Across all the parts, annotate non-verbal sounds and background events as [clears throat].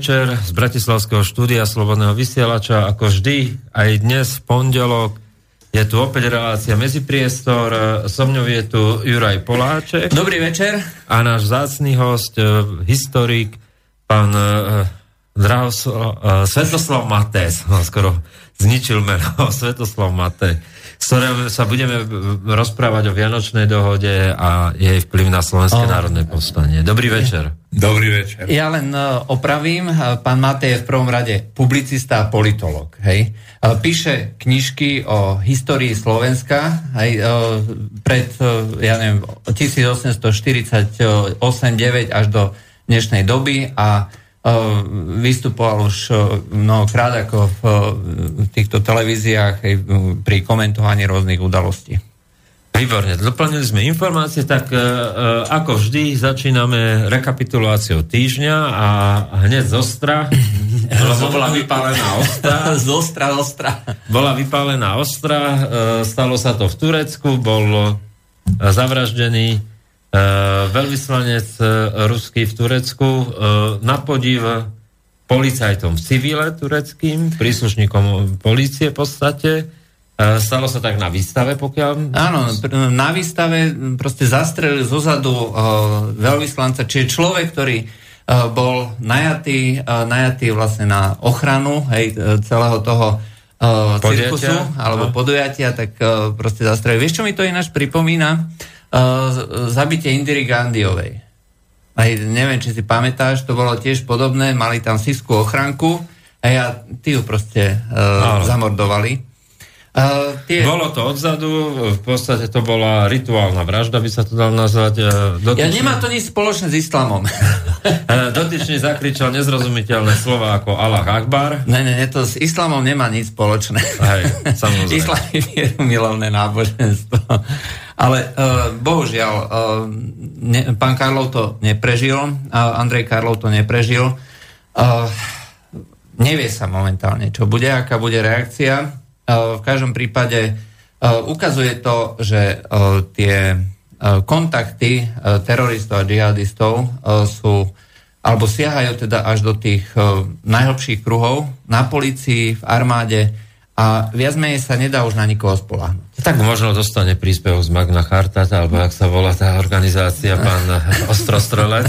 večer z Bratislavského štúdia Slobodného vysielača. Ako vždy, aj dnes pondelok je tu opäť relácia Medzipriestor. So mňou je tu Juraj Poláček. Dobrý večer. A náš zácný host, eh, historik, pán eh, Drahoslo, uh, Svetoslav Matés, no, skoro zničil meno, [laughs] Svetoslav Maté, s ktorým sa budeme rozprávať o Vianočnej dohode a jej vplyv na Slovenské Oh. národné povstanie. Dobrý večer. Dobrý večer. Ja len uh, opravím, uh, pán Matej je v prvom rade publicista a politolog. Hej? Uh, píše knižky o histórii Slovenska uh, pred, ja neviem, 1848-9 až do dnešnej doby a vystupoval už uh, mnohokrát ako v uh, týchto televíziách pri komentovaní rôznych udalostí. Výborne, doplnili sme informácie, tak ako vždy začíname rekapituláciou týždňa a hneď z ostra, [laughs] lebo bola vypálená ostra, [laughs] Z ostra, ostra. bola vypálená ostra, stalo sa to v Turecku, bol zavraždený veľvyslanec e, ruský v Turecku e, na podiv policajtom v civile tureckým, príslušníkom policie v podstate. E, Stalo sa tak na výstave, pokiaľ... Áno, na výstave proste zastrelil zozadu veľvyslanca, čiže človek, ktorý bol najatý, najatý vlastne na ochranu hej, e, celého toho uh, cirkusu alebo No. podujatia, tak uh, proste zastrelil. Vieš, čo mi to ináč pripomína? Uh, z- zabitie Indiry Gandiovej. Aj, neviem, či si pamätáš, to bolo tiež podobné, mali tam sískú ochranku a ja, ty ju proste uh, zamordovali. Uh, tie... Bolo to odzadu, v podstate to bola rituálna vražda, by sa to dal nazvať. Ja Dotyčný, nemá to nič spoločné s islamom. [laughs] e, dotyčný zakričal nezrozumiteľné slova ako Allah Akbar. ne, ne, ne, to s islamom nemá nič spoločné. Hej, samozrejme. [laughs] Islam je vierumilovné náboženstvo. Ale uh, bohužiaľ, uh, ne, pán Karlov to neprežil, uh, Andrej Karlov to neprežil. Uh, nevie sa momentálne, čo bude, aká bude reakcia. Uh, v každom prípade uh, ukazuje to, že uh, tie uh, kontakty uh, teroristov a džihadistov uh, sú alebo siahajú teda až do tých uh, najhlbších kruhov na policii, v armáde a viac menej sa nedá už na nikoho spolahnuť. Tak možno dostane príspevok z Magna Charta, alebo ak sa volá tá organizácia, pán [laughs] Ostrostrelec.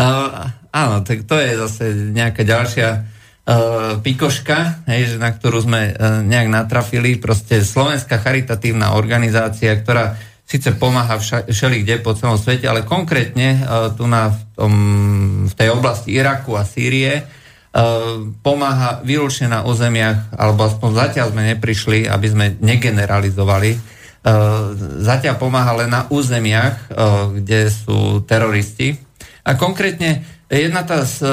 Uh, áno, tak to je zase nejaká ďalšia uh, pikoška, hej, na ktorú sme uh, nejak natrafili. Proste Slovenská charitatívna organizácia, ktorá síce pomáha vša- všelikde po celom svete, ale konkrétne uh, tu na, v, tom, v tej oblasti Iraku a Sýrie pomáha výlučne na územiach, alebo aspoň zatiaľ sme neprišli, aby sme negeneralizovali, Uh, zatiaľ pomáha len na územiach, uh, kde sú teroristi. A konkrétne jedna tá z,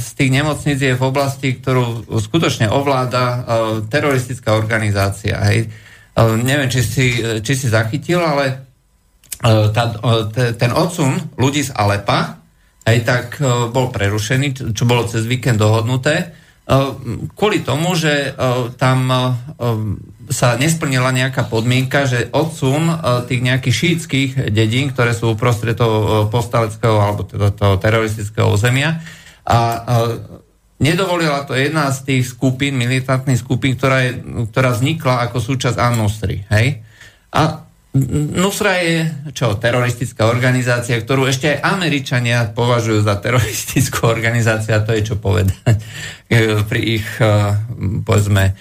z tých nemocníc je v oblasti, ktorú skutočne ovláda teroristická organizácia. Hej. Neviem, či si, či si zachytil, ale tá, te, ten odsun ľudí z Alepa aj tak uh, bol prerušený, čo, bolo cez víkend dohodnuté, uh, kvôli tomu, že uh, tam sa nesplnila nejaká podmienka, že odsun tých nejakých šítskych dedín, ktoré sú uprostred toho povstaleckého alebo teda toho teroristického územia a nedovolila to jedna z tých skupín, militantných skupín, ktorá, je, ktorá vznikla ako súčasť Al-Nusri. Hej? A Nusra je čo, teroristická organizácia, ktorú ešte aj Američania považujú za teroristickú organizáciu a to je čo povedať [laughs] pri ich, povedzme,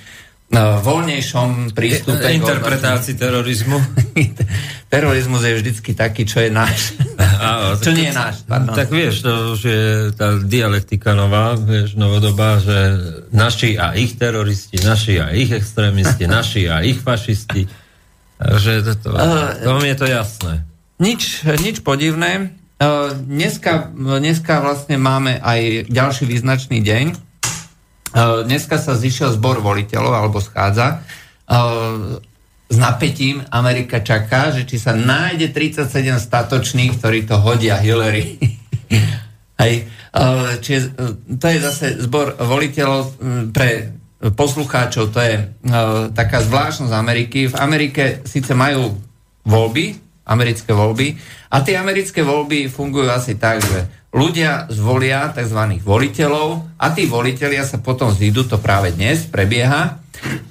voľnejšom prístupe. Interpretácii terorizmu. [laughs] Terorizmus je vždycky taký, čo je náš. [laughs] Áno, čo nie je náš. Pardon. Tak vieš, to už je tá dialektika nová, vieš, novodobá, že naši a ich teroristi, naši a ich extrémisti, naši a ich fašisti. Takže to, to, to, to je to jasné. Nič, nič podivné. Dneska, dneska vlastne máme aj ďalší význačný deň, Eh, dneska sa zišiel zbor voliteľov, alebo schádza. Eh, s napätím Amerika čaká, že či sa nájde 37 statočných, ktorí to hodia Hillary. [laughs] Hej. Eh, čiže to je zase zbor voliteľov hm, pre poslucháčov, to je taká zvláštnosť Ameriky. V Amerike síce majú voľby, americké voľby, a tie americké voľby fungujú asi tak, že ľudia zvolia tzv. voliteľov a tí voliteľia sa potom zídu, to práve dnes prebieha,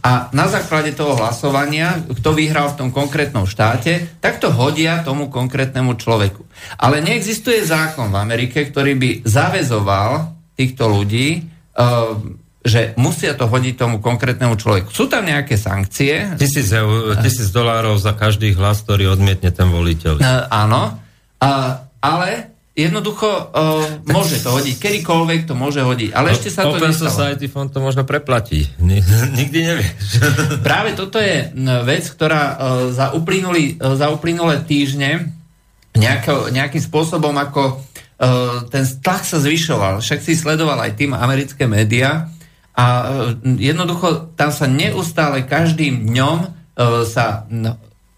a na základe toho hlasovania, kto vyhral v tom konkrétnom štáte, tak to hodia tomu konkrétnemu človeku. Ale neexistuje zákon v Amerike, ktorý by zavezoval týchto ľudí, uh, že musia to hodiť tomu konkrétnemu človeku. Sú tam nejaké sankcie? Tisíc, tisíc dolárov za každý hlas, ktorý odmietne ten voliteľ. Uh, áno, uh, ale jednoducho uh, môže to hodiť, kedykoľvek to môže hodiť, ale ešte sa to Open nestalo. Society Fond to možno preplatí. [laughs] Nikdy nevieš. [laughs] Práve toto je vec, ktorá uh, za, uplynulý, uh, za uplynulé týždne nejako, nejakým spôsobom ako uh, ten tlak sa zvyšoval. Však si sledoval aj tým americké médiá a uh, jednoducho tam sa neustále každým dňom uh, sa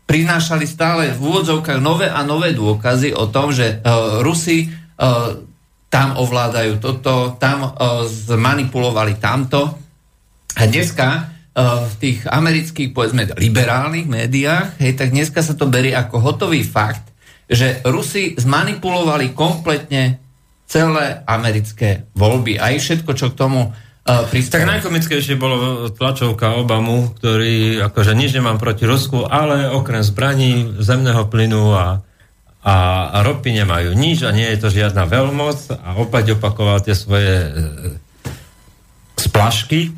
prinášali stále v úvodzovkách nové a nové dôkazy o tom, že uh, Rusi tam ovládajú toto, tam zmanipulovali tamto. A dneska v tých amerických, povedzme, liberálnych médiách, hej, tak dneska sa to berie ako hotový fakt, že Rusi zmanipulovali kompletne celé americké voľby. Aj všetko, čo k tomu Uh, tak najkomickejšie bolo tlačovka Obamu, ktorý akože nič nemám proti Rusku, ale okrem zbraní, zemného plynu a, a, a ropy nemajú nič a nie je to žiadna veľmoc a opäť opakoval tie svoje e, splašky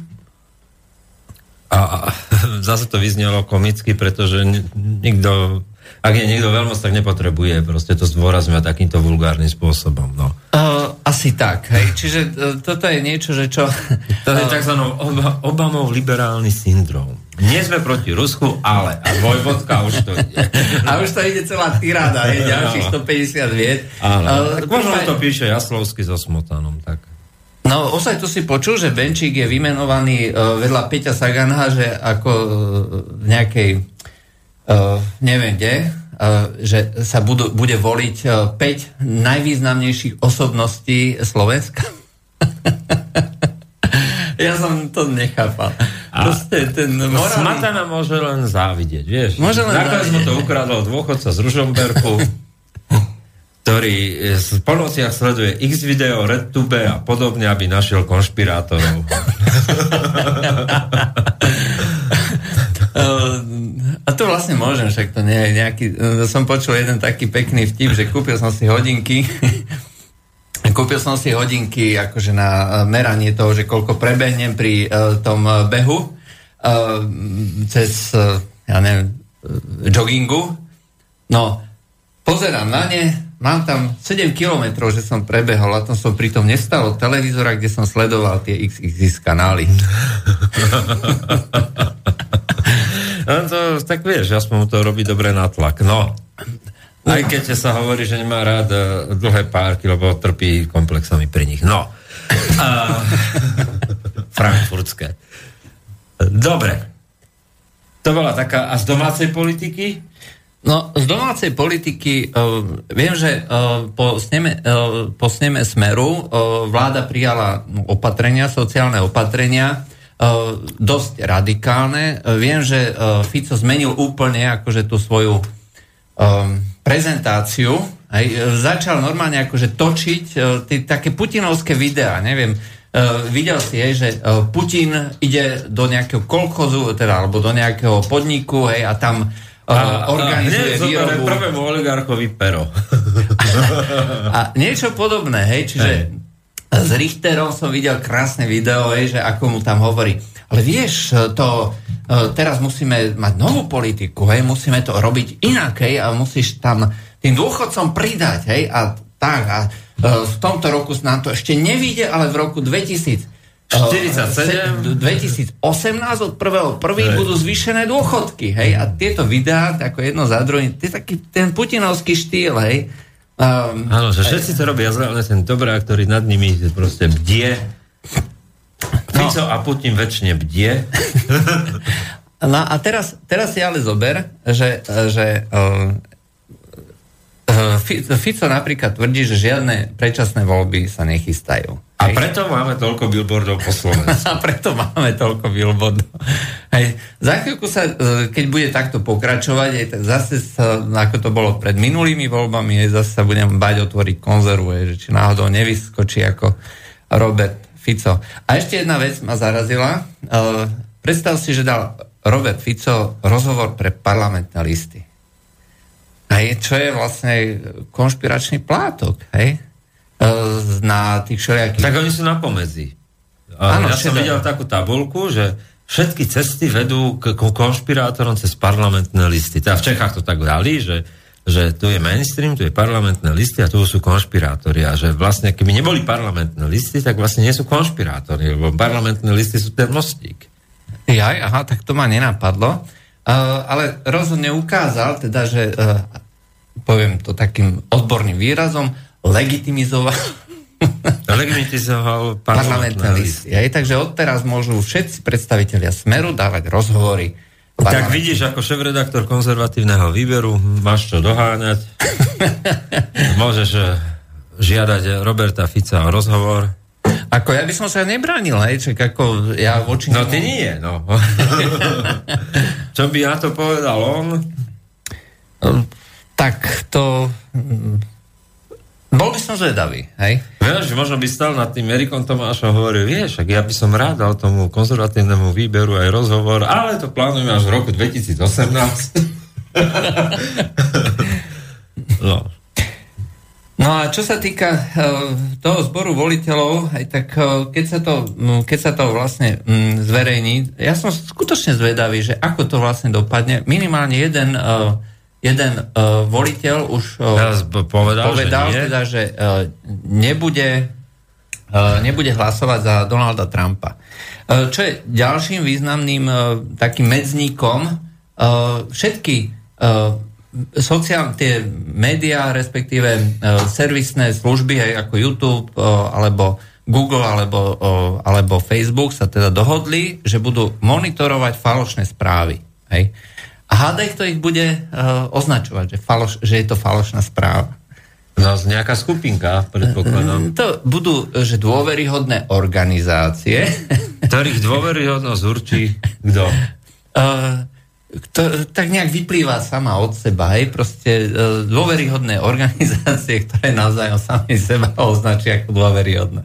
a, a [laughs] zase to vyznelo komicky, pretože nikto ak je niekto veľmoc, tak nepotrebuje proste to zdôrazňovať takýmto vulgárnym spôsobom. No. Uh, asi tak, hej. Čiže uh, toto je niečo, že čo... [laughs] To je tzv. Oba, Obamov liberálny syndrom. Nie sme proti Rusku, ale a Vojvodka už to ide. [laughs] A už to ide celá tiráda, je [laughs] ďalších 150 vied. Áno, uh, tak možno to píše Jaslovsky so Smotanom, tak. No, osaj to si počul, že Benčík je vymenovaný uh, vedľa Peťa Sagana, že ako uh, v nejakej uh, neviem kde, že sa budú, bude voliť uh, 5 najvýznamnejších osobností Slovenska. [laughs] ja som to nechápal. A Proste ten morálny... Smatana môže len závidieť, vieš. Môže len závidieť. mu to ukradol dôchodca z Ružomberku, [laughs] ktorý v polnociach sleduje X video, RedTube a podobne, aby našiel konšpirátorov. [laughs] A to vlastne môžem, však to nie je nejaký... E, som počul jeden taký pekný vtip, že kúpil som si hodinky [laughs] kúpil som si hodinky akože na meranie toho, že koľko prebehnem pri uh, tom behu uh, cez, uh, ja neviem, joggingu. No, pozerám na ne, mám tam 7 kilometrov, že som prebehol a to som pritom nestal televízora, kde som sledoval tie XXX kanály. [laughs] No to, tak vieš, aspoň to robí dobre na tlak. No, aj keď sa hovorí, že nemá rád uh, dlhé párky, lebo trpí komplexami pri nich. No. A, [laughs] frankfurtské. Dobre. To bola taká... A z domácej politiky? No, z domácej politiky uh, viem, že uh, po, sneme, uh, po sneme Smeru uh, vláda prijala opatrenia, sociálne opatrenia, dosť radikálne. Uh, viem, že uh, Fico zmenil úplne akože tú svoju um, prezentáciu. Aj, začal normálne akože točiť uh, tie také putinovské videá, neviem, Uh, videl si, hej, že uh, Putin ide do nejakého kolchozu, teda, alebo do nejakého podniku, hej, a tam a, organizuje a výrobu. prvému oligarchovi pero. [laughs] A niečo podobné, hej, čiže hej. S Richterom som videl krásne video, že ako mu tam hovorí, ale vieš, to e, teraz musíme mať novú politiku, hej, musíme to robiť inak, hej, a musíš tam tým dôchodcom pridať, hej, a tak, a e, v tomto roku nám to ešte nevíde, ale v roku 2000 47. 2018 od prvého prvý budú zvýšené dôchodky, hej, a tieto videá, ako jedno za druhým, je taký ten putinovský štýl, hej. Um, Áno, že všetci to robia zle, ale ten dobrá, ktorý nad nimi proste bdie. Fico no. a Putin väčšine bdie. [laughs] No a teraz, teraz si ale zober, že, že uh, Fico napríklad tvrdí, že žiadne predčasné voľby sa nechystajú. A preto máme toľko billboardov po Slovensku. [laughs] A preto máme toľko billboardov. Hej. Za chvíľku sa, e, keď bude takto pokračovať, aj, tak zase sa, ako to bolo pred minulými voľbami, aj zase sa budem bať otvoriť konzervu, aj, že či náhodou nevyskočí ako Robert Fico. A ešte jedna vec ma zarazila. Uh, predstav si, že dal Robert Fico rozhovor pre parlamentné listy. Hej, čo je vlastne konšpiračný plátok, hej? E, na tých všelijakých... Tak oni sú na pomedzi. Áno, ja som videl takú tabulku, že všetky cesty vedú k, k konšpirátorom cez parlamentné listy. Teda v Čechách to tak dali, že, že tu je mainstream, tu je parlamentné listy a tu sú konšpirátori. A že vlastne, keby neboli parlamentné listy, tak vlastne nie sú konšpirátori, lebo parlamentné listy sú ten mostík. Jaj, aha, tak to ma nenapadlo. Uh, ale rozhodne ukázal, teda, že uh, poviem to takým odborným výrazom, legitimizoval legitimizoval parlamentné listy. Aj, takže odteraz môžu všetci predstavitelia Smeru dávať rozhovory. Tak vidíš, ako šéf-redaktor konzervatívneho výberu máš čo doháňať. [laughs] Môžeš eh, žiadať Roberta Fica o rozhovor. Ako ja by som sa nebránil, hej, čak ako ja voči No ty nie, no. [laughs] Čo by na to povedal on? Tak to... Bol by som zvedavý, hej? Vieš, možno by stal nad tým Erikom Tomášom a hovoril, vieš, ja by som rád dal tomu konzervatívnemu výberu aj rozhovor, ale to plánujeme až v roku 2018. [laughs] no. No a čo sa týka uh, toho zboru voliteľov, aj tak uh, keď, sa to, um, keď sa to vlastne um, zverejní, ja som skutočne zvedavý, že ako to vlastne dopadne. Minimálne jeden, uh, jeden uh, voliteľ už uh, povedal, povedal že teda, že uh, nebude, uh, nebude hlasovať za Donalda Trumpa. Uh, čo je ďalším významným uh, takým medzníkom, uh, všetky uh, sociálne tie médiá, respektíve uh, servisné služby, aj ako YouTube uh, alebo Google alebo, uh, alebo Facebook sa teda dohodli, že budú monitorovať falošné správy. Hej. A hádaj, kto ich bude uh, označovať, že, faloš, že je to falošná správa. No, nejaká skupinka, predpokladám. To budú, že dôveryhodné organizácie. Ktorých dôveryhodnosť určí kto? Uh, to, tak nejak vyplýva sama od seba, hej, proste e, dôveryhodné organizácie, ktoré navzájom sami seba označia ako dôveryhodné.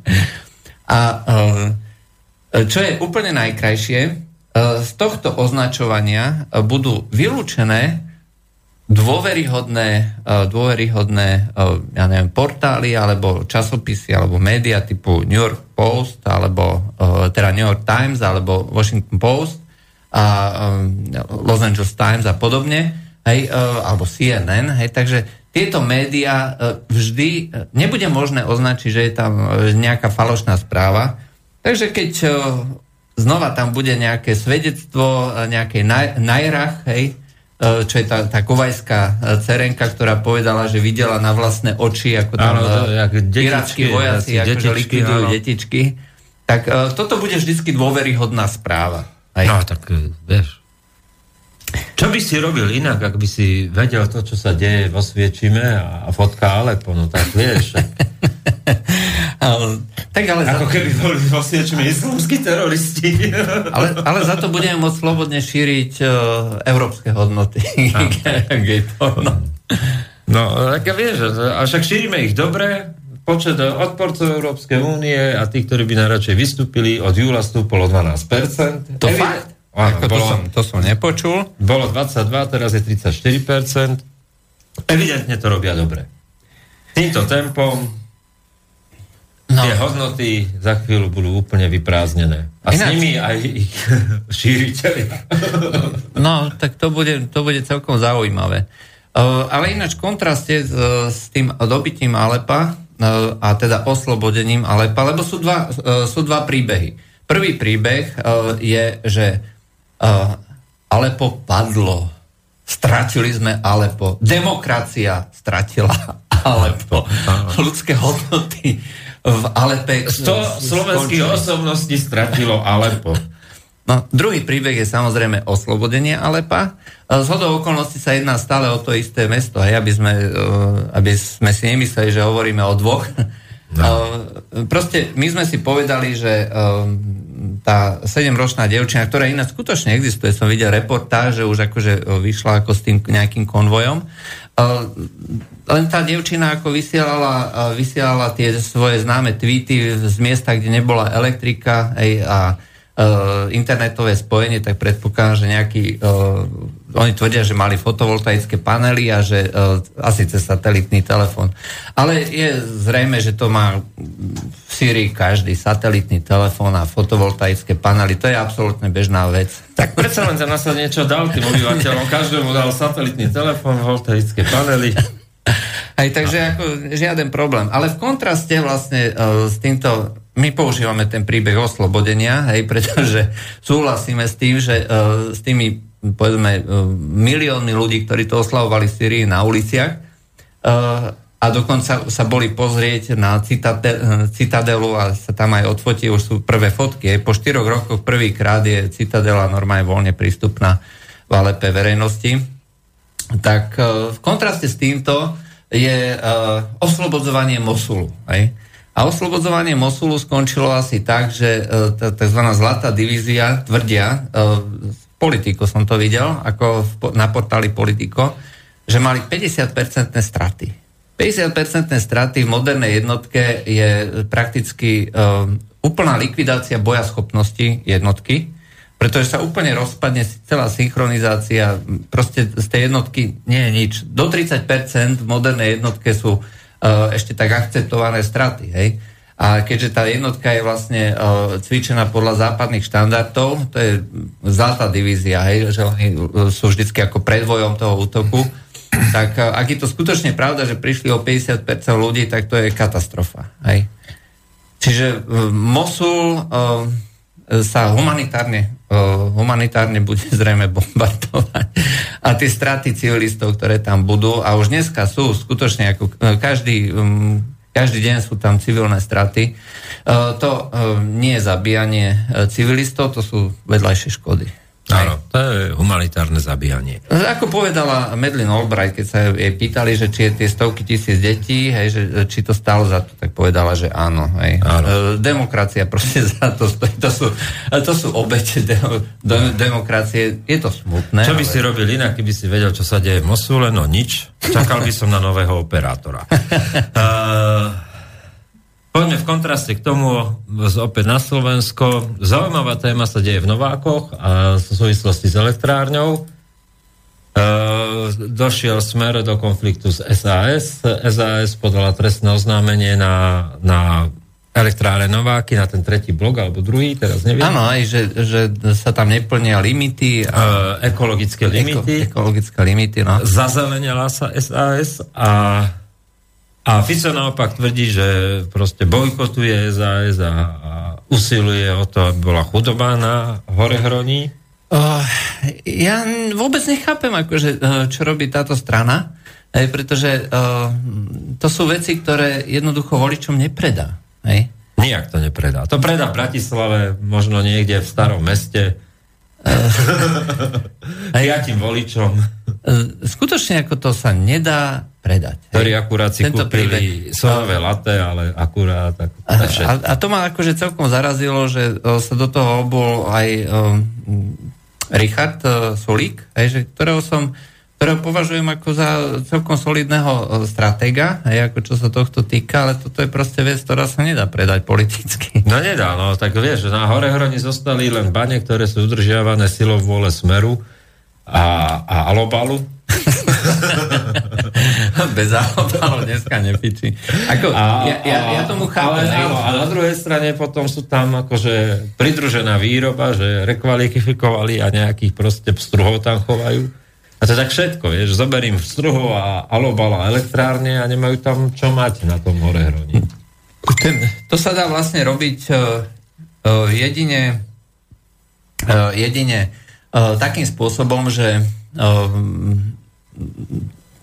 A e, čo je úplne najkrajšie, z tohto označovania budú vylúčené dôveryhodné, dôveryhodné ja neviem, portály alebo časopisy alebo média typu New York Post alebo teda New York Times alebo Washington Post a Los Angeles Times a podobne, hej, alebo CNN, hej, takže tieto médiá vždy nebude možné označiť, že je tam nejaká falošná správa. Takže keď znova tam bude nejaké svedectvo nejakej najrach, hej, čo je tá, tá kovajská cerenka, ktorá povedala, že videla na vlastné oči, ako tam iráckí vojaci akože likvidujú detičky, tak toto bude vždycky dôveryhodná správa. Aj. No, tak e, vieš. Čo by si robil inak, ak by si vedel to, čo sa deje vo Sviečime a, fotka Alepo, no tak vieš. [laughs] ale, tak ale Ako za... keby boli vo Sviečime islamskí teroristi. [laughs] ale, ale za to budeme môcť slobodne šíriť uh, európske hodnoty. no. [laughs] no, tak vieš, a však šírime ich dobre, počet odporcov Európskej únie a tých, ktorí by najradšej vystúpili, od júla stúpol o 12%. To Evi- fakt? Áno, Ako to, bolo- som, to som nepočul. Bolo 22, teraz je 34%. Evidentne to robia dobre. Týmto tempom No. tie hodnoty za chvíľu budú úplne vyprázdnené. A s Ináč- nimi aj ich [laughs] šíriteľia. No, tak to bude, to bude celkom zaujímavé. Uh, ale ináč v kontraste s, s tým dobytím Alepa uh, a teda oslobodením Alepa, lebo sú dva, uh, sú dva príbehy. Prvý príbeh je, že Alepo padlo. Stratili sme Alepo. Demokracia stratila [laughs] Alepo. Ľudské hodnoty v Alepe 100 slovenských skončili. osobností stratilo Alepo. No, druhý príbeh je samozrejme oslobodenie Alepa. Z hodou okolností sa jedná stále o to isté mesto, hej, aby, sme, eh, aby sme si nemysleli, že hovoríme o dvoch. No. Proste my sme si povedali, že eh, tá sedemročná devčina, ktorá ináč skutočne existuje, som videl reportáž, že už akože eh, vyšla ako s tým nejakým konvojom, eh, len tá devčina ako vysielala, eh, vysielala tie svoje známe tweety z miesta, kde nebola elektrika hej, a uh, internetové spojenie, tak predpokladám, že nejaký, oni tvrdia, že mali fotovoltaické panely a že uh, asi cez satelitný telefón. Ale je zrejme, že to má v Syrii každý satelitný telefón a fotovoltaické panely. To je absolútne bežná vec. Tak predsa len za nás sa niečo dal tým obyvateľom. Každému dal satelitný telefón, voltaické panely. Aj takže ako žiaden problém. Ale v kontraste vlastne uh, s týmto, my používame ten príbeh oslobodenia, hej, pretože súhlasíme s tým, že uh, s tými povedzme uh, miliónmi ľudí, ktorí to oslavovali v Syrii na uliciach uh, a dokonca sa boli pozrieť na uh, Citadelu a sa tam aj odfotí, už sú prvé fotky. Po štyroch rokoch prvýkrát je Citadela normálne voľne prístupná v Alepe verejnosti tak v kontraste s týmto je oslobodzovanie Mosulu. Hej? A oslobodzovanie Mosulu skončilo asi tak, že tzv. zlatá divízia tvrdia, politiko som to videl, ako na portáli Politico, že mali 50-percentné straty. 50-percentné straty v modernej jednotke je prakticky uh, úplná likvidácia boja schopnosti jednotky, pretože sa úplne rozpadne celá synchronizácia, proste z tej jednotky nie je nič. Do 30% v modernej jednotke sú uh, ešte tak akceptované straty, hej. A keďže tá jednotka je vlastne uh, cvičená podľa západných štandardov, to je zlatá divízia, hej, že oni uh, sú vždycky ako predvojom toho útoku, tak uh, ak je to skutočne pravda, že prišli o 50% ľudí, tak to je katastrofa, hej. Čiže uh, Mosul uh, sa humanitárne, uh, humanitárne bude [laughs] zrejme bombardovať. A tie straty civilistov, ktoré tam budú, a už dneska sú skutočne, ako každý, um, každý deň sú tam civilné straty, uh, to uh, nie je zabíjanie uh, civilistov, to sú vedľajšie škody. Áno, to je humanitárne zabíjanie. Ako povedala Medlin Albright, keď sa jej pýtali, že či je tie stovky tisíc detí, hej, že či to stálo za to, tak povedala, že áno. Hej. Áno. E, demokracia proste [laughs] za to stojí. To sú, to sú obete de, de, demokracie. Je to smutné. Čo by ale- si robil inak, keby si vedel, čo sa deje v Mosule? No nič. Čakal by som na nového operátora. Uh, [laughs] kontraste k tomu opäť na Slovensko. Zaujímavá téma sa deje v Novákoch a v súvislosti s elektrárňou. Uh, došiel smer do konfliktu s SAS. SAS podala trestné oznámenie na, na elektráre Nováky, na ten tretí blok, alebo druhý, teraz neviem. Áno, aj, že, že sa tam neplnia limity. A Uh, ekologické limity. Eko, ekologické limity, no. zazelenila sa SAS a, a Fico naopak tvrdí, že proste bojkotuje SAS a, usiluje o to, aby bola chudobá na hore hroní. Uh, ja vôbec nechápem, akože, uh, čo robí táto strana, hej, pretože uh, to sú veci, ktoré jednoducho voličom nepredá. Hej. Nijak to nepredá. To predá v Bratislave, možno niekde v starom meste. [laughs] Piatim voličom, Uh, skutočne ako to sa nedá predať. ktorí akurát si Tento kúpili príbeh. sojové latte, ale akurát... Tak, A, všetko. a to ma akože celkom zarazilo, že o, sa do toho obul aj um, Richard uh, Sulík, hej, že, ktorého som ktorého považujem ako za celkom solidného e, stratéga, aj ako čo sa tohto týka, ale toto je proste vec, ktorá sa nedá predať politicky. No nedá, no tak vieš, na hore hroni zostali len bane, ktoré sú udržiavané silou vôle Smeru a, a Alobalu. [laughs] [laughs] Bez alobalu dneska nepiči. Ako, a, ja, ja, ja tomu chápem. Ale, áno, a na druhej strane potom sú tam akože pridružená výroba, že rekvalifikovali a nejakých proste pstruhov tam chovajú a to tak všetko, vieš, zoberím v struhu a alobala elektrárne a nemajú tam čo mať na tom hore hroni. Ten, to sa dá vlastne robiť uh, uh, jedine, uh, jedine uh, takým spôsobom, že uh,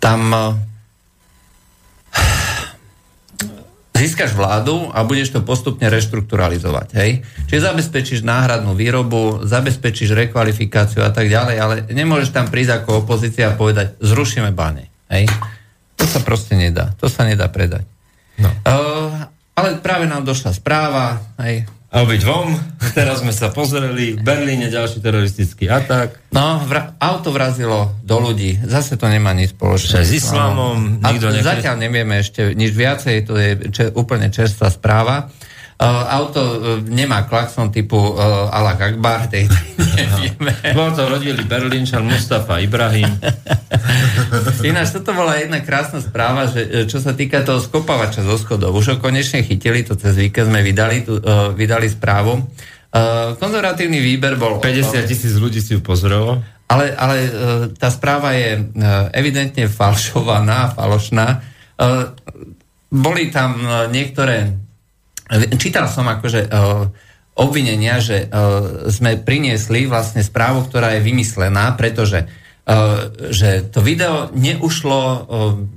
tam uh, získaš vládu a budeš to postupne reštrukturalizovať. Hej? Čiže zabezpečíš náhradnú výrobu, zabezpečíš rekvalifikáciu a tak ďalej, ale nemôžeš tam prísť ako opozícia a povedať, zrušíme bane. Hej? To sa proste nedá. To sa nedá predať. No. Uh, ale práve nám došla správa, hej, a byť vom. Teraz sme sa pozreli, v Berlíne ďalší teroristický atak. No, vra- auto vrazilo do ľudí. Zase to nemá nič spoločné. S islamom. No. Nikto a zatiaľ nevieme ešte nič viacej, to je če- úplne čerstvá správa. Uh, auto uh, nemá klakson typu uh, Allah Akbar, tej, [laughs] nevieme. Bol to rodili Berlínčan Mustafa Ibrahim. Ináč, toto bola jedna krásna správa, že čo sa týka toho skopavača zo schodov. Už ho konečne chytili, to cez víkend sme vydali, tu, vydali správu. Konzervatívny výber bol... 50 tisíc ľudí si ju pozrelo. Ale, ale tá správa je evidentne falšovaná, falošná. Boli tam niektoré Čítal som akože uh, obvinenia, že uh, sme priniesli vlastne správu, ktorá je vymyslená, pretože uh, že to video neušlo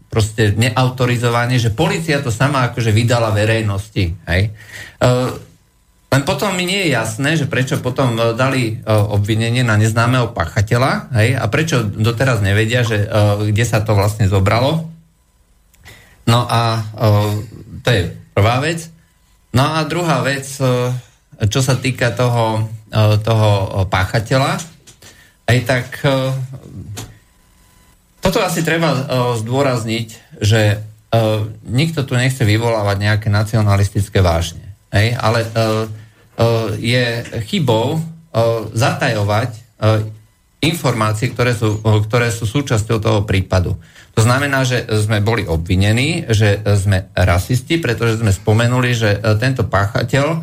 proste neautorizovanie, že policia to sama akože vydala verejnosti. Hej? Len potom mi nie je jasné, že prečo potom dali obvinenie na neznámeho pachateľa hej? a prečo doteraz nevedia, že kde sa to vlastne zobralo. No a to je prvá vec. No a druhá vec, e, čo sa týka toho, e, toho páchateľa, aj tak e, toto asi treba zdôrazniť, že nikto tu nechce vyvolávať nejaké nacionalistické vážne. Hej? Ale je chybou zatajovať informácie, ktoré sú, ktoré sú súčasťou toho prípadu. To znamená, že sme boli obvinení, že sme rasisti, pretože sme spomenuli, že e, tento páchateľ uh,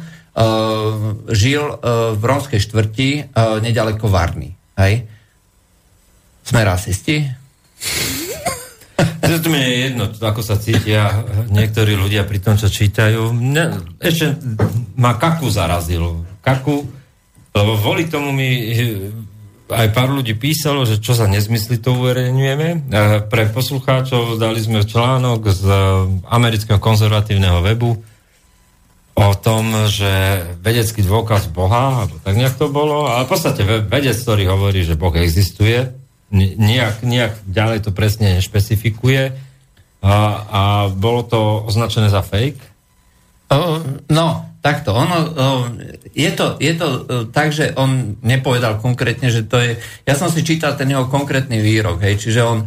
žil uh, v rómskej štvrti nedaleko Varny. Hej? Sme rasisti? [laughs] To mi je jedno, ako sa cítia niektorí ľudia pri tom, čo čítajú. Ne, ešte ma Kaku zarazilo. Kaku, lebo voli tomu mi aj pár ľudí písalo, že čo za nezmysly to uverejňujeme. Pre poslucháčov dali sme článok z amerického konzervatívneho webu o tom, že vedecký dôkaz Boha, alebo tak nejak to bolo, ale v podstate vedec, ktorý hovorí, že Boh existuje, nejak, nejak ďalej to presne nešpecifikuje a, a bolo to označené za fake. No, Takto, ono, je to, je to tak, že on nepovedal konkrétne, že to je, ja som si čítal ten jeho konkrétny výrok, hej, čiže on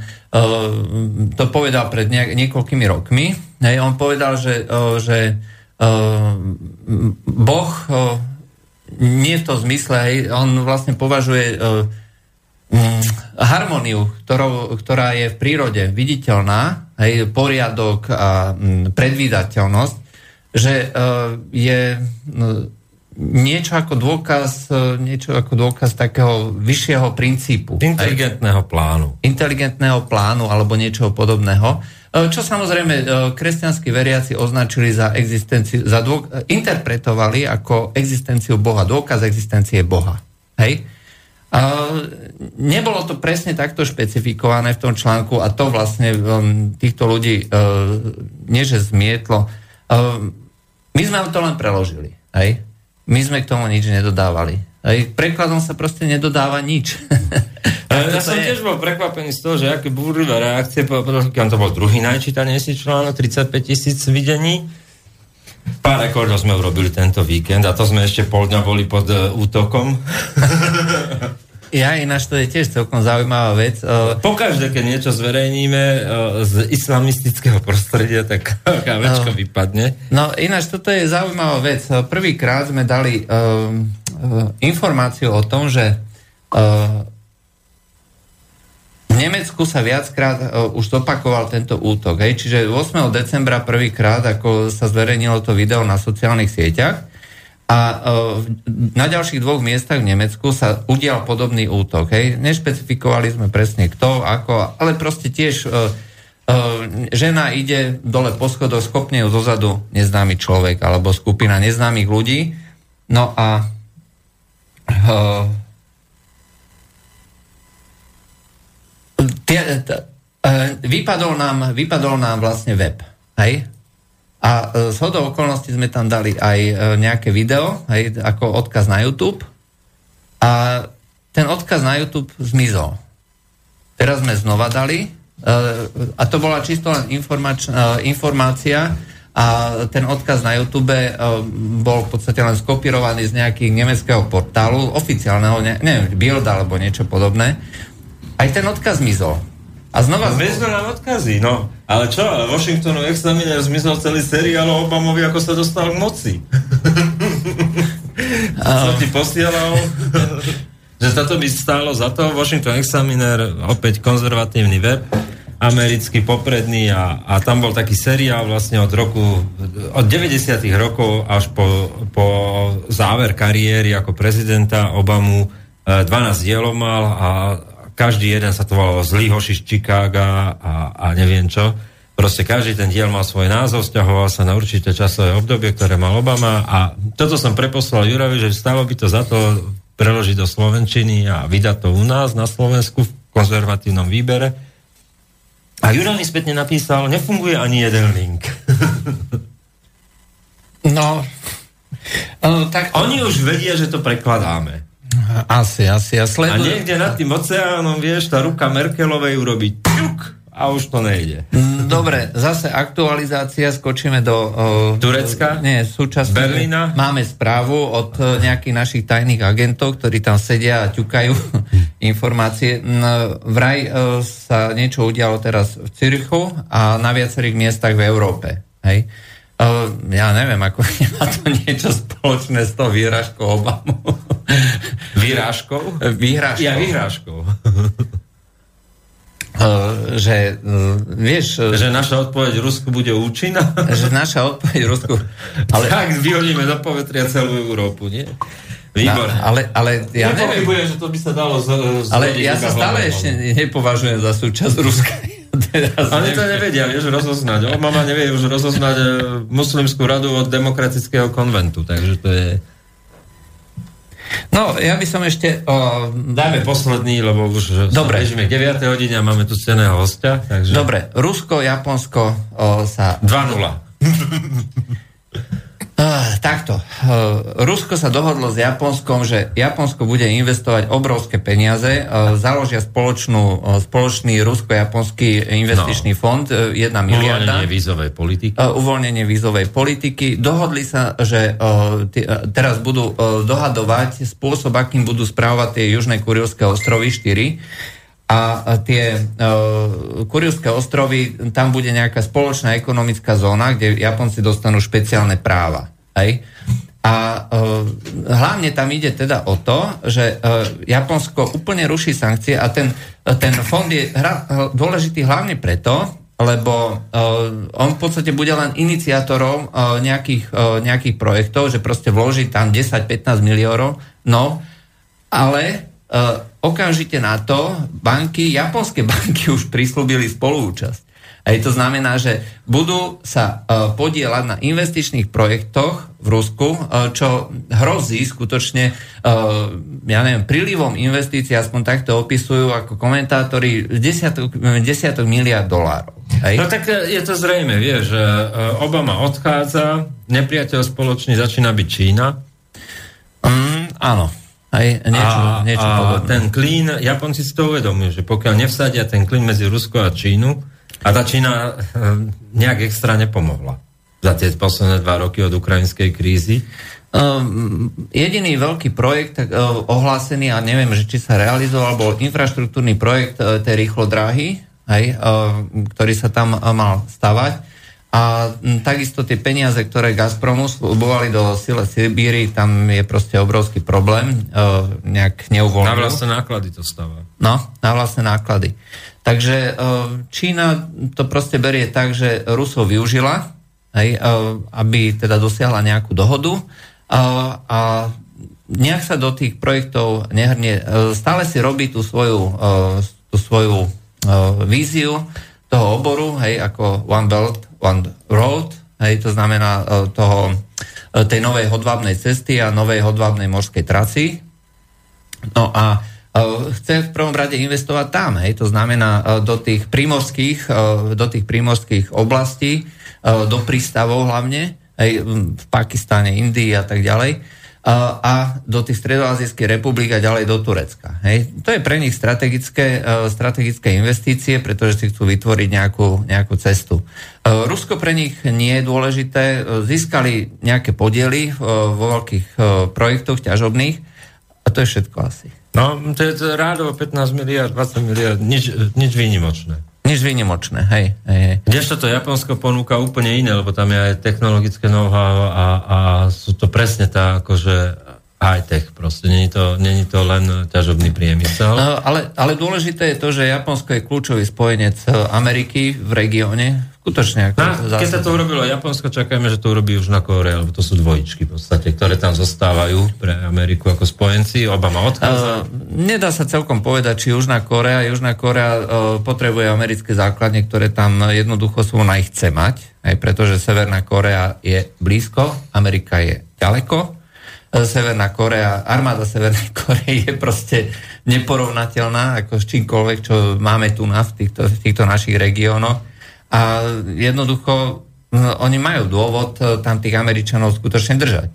to povedal pred niekoľkými rokmi, hej, on povedal, že, že Boh nie v tom zmysle, hej, on vlastne považuje harmóniu, ktorou, ktorá je v prírode viditeľná, hej, poriadok a predvídateľnosť, že uh, je no, niečo ako dôkaz, uh, niečo ako dôkaz takého vyššieho princípu. Inteligentného plánu. Inteligentného plánu alebo niečoho podobného. Uh, čo samozrejme kresťanskí veriaci označili za existenciu, za dô, interpretovali ako existenciu Boha, dôkaz existencie Boha. Hej? Uh, nebolo to presne takto špecifikované v tom článku a to vlastne um, týchto ľudí nie že zmietlo, Ehm, my sme to len preložili. Hej? My sme k tomu nič nedodávali. Hej? Prekladom sa proste nedodáva nič. [laughs] ja som je... tiež bol prekvapený z toho, že aké búrlivé reakcie, keď to bol druhý najčítanejší článok, 35 tisíc videní. Pár rekordov sme urobili tento víkend a to sme ešte pol dňa boli pod uh, útokom. [laughs] Ja ináč to je tiež celkom zaujímavá vec. Uh, Pokaždé, keď niečo zverejníme uh, z islamistického prostredia, tak [laughs] kávečko vypadne. No ináč toto je zaujímavá vec. Prvýkrát sme dali uh, informáciu o tom, že uh, v Nemecku sa viackrát uh, už zopakoval tento útok. Hej? Čiže 8. decembra prvýkrát, ako sa zverejnilo to video na sociálnych sieťach, a uh, na ďalších dvoch miestach v Nemecku sa udial podobný útok. Hej. Nešpecifikovali sme presne kto, ako, ale proste tiež uh, uh, žena ide dole po schodoch, skopne ju zozadu neznámy človek alebo skupina neznámych ľudí. No a vypadol, nám, vypadol nám vlastne web. Hej? A z e, hodou okolností sme tam dali aj e, nejaké video, aj ako odkaz na YouTube. A ten odkaz na YouTube zmizol. Teraz sme znova dali. E, a to bola čisto len informácia a ten odkaz na YouTube bol v podstate len skopírovaný z nejakých nemeckého portálu, oficiálneho, neviem, Bild alebo niečo podobné. Aj ten odkaz zmizol. A znova... No, zmizli nám odkazy, no. Ale čo, ale Washingtonu Examiner zmizol celý seriál o Obamovi, ako sa dostal k moci. [laughs] Som ti posielal, že toto by stálo za to. Washington Examiner, opäť konzervatívny web, americký popredný a, a tam bol taký seriál vlastne od roku, od 90 rokov až po, po záver kariéry ako prezidenta Obamu 12 e, dielov mal a každý jeden sa to volalo Zlý hoši z Chicaga a, a neviem čo. Proste každý ten diel mal svoj názov, vzťahoval sa na určité časové obdobie, ktoré mal Obama a toto som preposlal Jurovi, že stalo by to za to preložiť do Slovenčiny a vydať to u nás na Slovensku v konzervatívnom výbere. A Juro mi spätne napísal, nefunguje ani jeden link. no, [laughs] no tak... Oni už vedia, že to prekladáme. Asi, asi. Ja sledujem... A niekde nad tým oceánom, vieš, tá ruka Merkelovej urobí ťuk a už to nejde. Mm, dobre, zase aktualizácia, skočíme do... Uh, Turecka? Nie, súčasne. Berlína? Máme správu od uh, nejakých našich tajných agentov, ktorí tam sedia a ťukajú [laughs] informácie. Vraj uh, sa niečo udialo teraz v Cirichu a na viacerých miestach v Európe. Hej? Uh, ja neviem, ako [laughs] má to niečo spoločné s tou výražkou Obamu. [laughs] Výrážkou? Výhrážkou. Ja výhrážkou. Uh, že, uh, vieš... Že naša odpoveď Rusku bude účinná? [laughs] že naša odpoveď Rusku... Ale... Tak vyhodíme do povetria celú Európu, nie? Výborné. No, ale, ale ja neviem... že to by sa dalo z, z Ale ja sa stále ešte nepovažujem za súčasť Ruska. Teraz Oni to nevedia, vieš, rozoznať. O, mama nevie už rozoznať e, muslimskú radu od demokratického konventu, takže to je... No, ja by som ešte... O... Dajme posledný, lebo už Dobre. k 9. hodine a máme tu ceného hostia. Takže... Dobre, Rusko, Japonsko o, sa... 2-0. [laughs] Uh, takto. Uh, Rusko sa dohodlo s Japonskom, že Japonsko bude investovať obrovské peniaze, uh, založia spoločnú, spoločný rusko-japonský investičný no. fond, 1 miliarda. Uvoľnenie vízovej politiky. Uvoľnenie vízovej politiky. Dohodli sa, že t- teraz budú dohadovať spôsob, akým budú správovať tie južné kuriovské ostrovy 4 a tie uh, Kuriuské ostrovy, tam bude nejaká spoločná ekonomická zóna, kde Japonci dostanú špeciálne práva. Hej? A uh, hlavne tam ide teda o to, že uh, Japonsko úplne ruší sankcie a ten, ten fond je hra, dôležitý hlavne preto, lebo uh, on v podstate bude len iniciátorom uh, nejakých, uh, nejakých projektov, že proste vloží tam 10-15 miliónov, no, ale uh, okamžite na to banky, japonské [laughs] banky už prislúbili spoluúčasť. A to znamená, že budú sa uh, podielať na investičných projektoch v Rusku, uh, čo hrozí skutočne, uh, ja neviem, prílivom investícií, aspoň takto opisujú ako komentátori, desiatok, desiatok miliard dolárov. Hej? No tak je to zrejme, vieš, že Obama odchádza, nepriateľ spoločný začína byť Čína. Mm, áno. Aj niečo, a, niečo a ten klín, Japonci si to uvedomujú, že pokiaľ nevsadia ten klín medzi Rusko a Čínu, a tá Čína hm, nejak extra nepomohla za tie posledné dva roky od ukrajinskej krízy, Um, jediný veľký projekt uh, ohlásený, a neviem, že či sa realizoval, bol infraštruktúrny projekt uh, tej rýchlodráhy, hej, uh, ktorý sa tam uh, mal stavať. A takisto tie peniaze, ktoré Gazpromu slubovali do Sile Sibíry, tam je proste obrovský problém, uh, nejak neuvoľnil. Na vlastné náklady to stáva. No, na vlastné náklady. Takže uh, Čína to proste berie tak, že Rusov využila, hej, uh, aby teda dosiahla nejakú dohodu a, a nejak sa do tých projektov nehrnie. Stále si robí tú svoju, tú svoju víziu toho oboru, hej, ako One Belt, One Road, hej, to znamená toho, tej novej hodvábnej cesty a novej hodvábnej morskej traci. No a chce v prvom rade investovať tam, hej, to znamená do tých prímorských, do tých prímorských oblastí, do prístavov hlavne, aj v Pakistane, Indii a tak ďalej, a, do tých stredoazijských republik a ďalej do Turecka. Hej. To je pre nich strategické, strategické investície, pretože si chcú vytvoriť nejakú, nejakú cestu. Rusko pre nich nie je dôležité. Získali nejaké podiely vo veľkých projektoch ťažobných a to je všetko asi. No, to je rádovo 15 miliard, 20 miliard, nič, nič výnimočné. Nič výnimočné, hej. hej, hej. Kdežto to Japonsko ponúka úplne iné, lebo tam je aj technologické know-how a, a sú to presne tá akože high-tech proste, není to, není to len ťažobný priemysel. No, ale, ale dôležité je to, že Japonsko je kľúčový spojenec Ameriky v regióne, Skutočne. Ako no, keď sa to urobilo Japonsko, čakajme, že to urobí už na Kóre, lebo to sú dvojičky v podstate, ktoré tam zostávajú pre Ameriku ako spojenci. Obama odchádza. Uh, nedá sa celkom povedať, či Južná Korea. Južná Korea uh, potrebuje americké základne, ktoré tam jednoducho sú ona ich chce mať, aj pretože Severná Korea je blízko, Amerika je ďaleko. Uh, Severná Korea, armáda Severnej [laughs] Korei je proste neporovnateľná ako s čímkoľvek, čo máme tu na v týchto, v týchto našich regiónoch a jednoducho no, oni majú dôvod e, tam tých Američanov skutočne držať.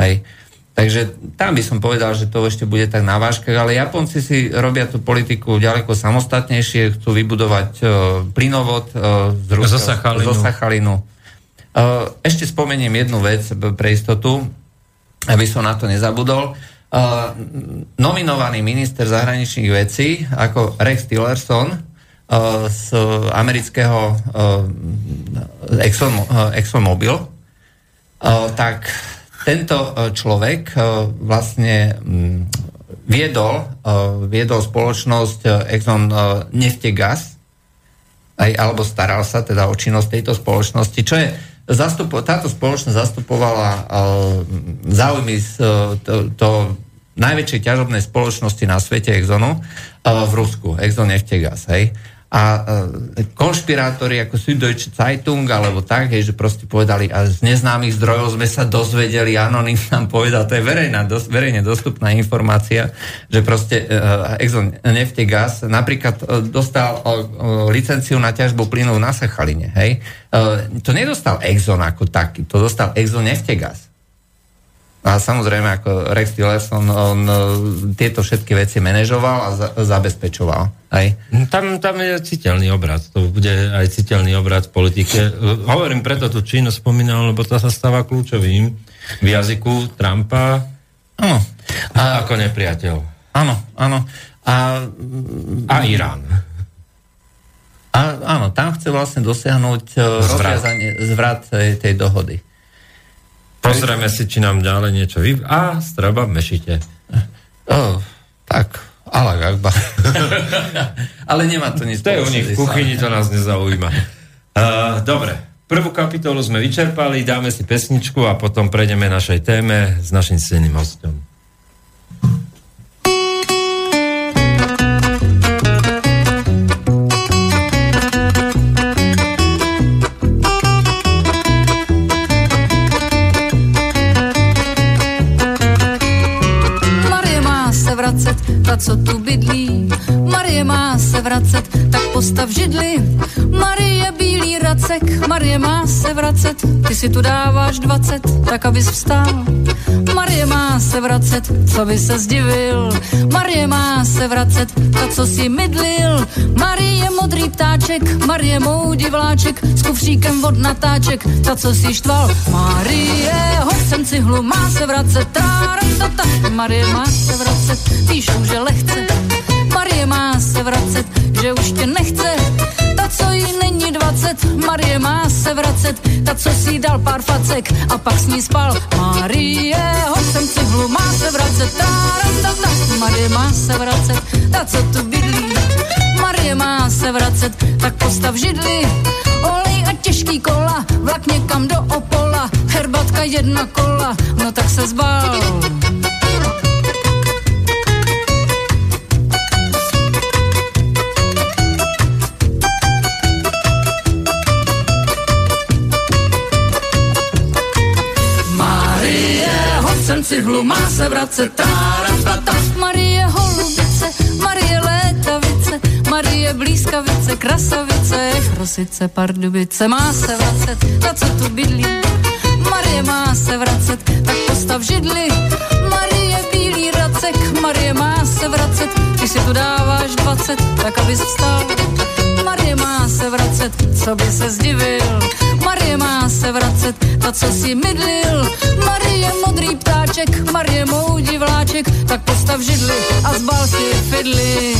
Hej. Takže tam by som povedal, že to ešte bude tak na vážkach, ale Japonci si robia tú politiku ďaleko samostatnejšie, chcú vybudovať uh, plynovod uh, z Ruska, zo Sachalinu. Zo Sachalinu. Uh, ešte spomeniem jednu vec pre istotu, aby som na to nezabudol. Uh, nominovaný minister zahraničných vecí ako Rex Tillerson z amerického Exxon, ExxonMobil, tak tento človek vlastne viedol, viedol spoločnosť Exxon Neftegas, aj, alebo staral sa teda o činnosť tejto spoločnosti, čo je zastupo, táto spoločnosť zastupovala uh, záujmy z uh, to, to najväčšej ťažobnej spoločnosti na svete Exxonu uh, v Rusku, Exxon Neftegas, hej. A e, konšpirátori ako Süddeutsche Zeitung alebo tak, hej, že proste povedali a z neznámych zdrojov sme sa dozvedeli, Anonym nám povedal, to je verejná, dos, verejne dostupná informácia, že proste uh, Exxon Neftegas napríklad uh, dostal uh, licenciu na ťažbu plynu na Sachaline, hej. Uh, to nedostal Exxon ako taký, to dostal Exxon Neftegas. A samozrejme, ako Rex Tillerson, on, on tieto všetky veci manažoval a za, zabezpečoval. Aj. Tam, tam je citeľný obrad. To bude aj citeľný obrad v politike. Hovorím preto tú Čínu spomínal, lebo to sa stáva kľúčovým v jazyku Trumpa ano. A, ako nepriateľ. Áno, áno. A, a Irán. A, áno, tam chce vlastne dosiahnuť e, zvrat, zvrat tej, tej dohody. Pozrieme si, či nám ďalej niečo vy... A, straba mešite. [laughs] Oh, tak, ale akba. [laughs] ale nemá to nič. To je u nich v kuchyni, to nás nezaujíma. Uh, [laughs] dobre, prvú kapitolu sme vyčerpali, dáme si pesničku a potom prejdeme našej téme s našim silným hostom. Ta, co tu bydlí. Vracet, tak postav židli. Marie bílý racek, Marie má se vracet, ty si tu dáváš 20, tak abys vstál. Marie má se vracet, co by se zdivil. Marie má se vracet, ta, co si mydlil. Marie modrý ptáček, Marie mou divláček, s kufříkem od natáček, ta, co si štval. Marie, hoď cihlu, má se vracet, tráratata. Marie má se vracet, píšu, že lehce. Marie má se vracet, že už tě nechce. Ta, co jí není 20, Marie má se vracet. Ta, co si dal pár facek a pak s ní spal. Marie, hoď sem cihlu, má se vracet. Tráratata. Marie má se vracet, ta, co tu bydlí. Marie má se vracet, tak postav židli. Olej a těžký kola, vlak někam do Opola. Herbatka jedna kola, no tak se zbal. Sem cihlu, má se vracet, tráratata. Marie holubice, Marie létavice, Marie blízkavice, krasavice, chrosice, pardubice, má se vracet, ta, co tu bydlí. Marie má se vracet, tak postav židli. Marie bílý racek, Marie má se vracet, ty si tu dáváš 20, tak abys vstal. Marie má se vracet, co by se zdivil. Marie má se vracet, ta, co si mydlil. Marie modrý ptáček, Marie mou divláček, tak postav židli a zbal si fidli.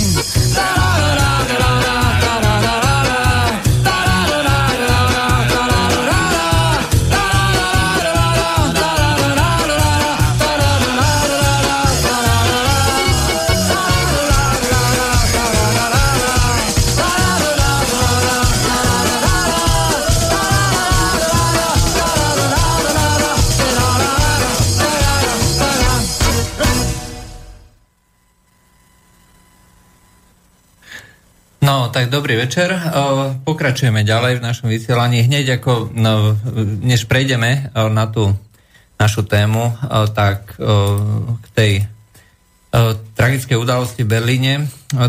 No, tak dobrý večer. Pokračujeme ďalej v našom vysielaní. Hneď ako, no, než prejdeme o, na tú našu tému, o, tak o, k tej tragickej udalosti v Berlíne,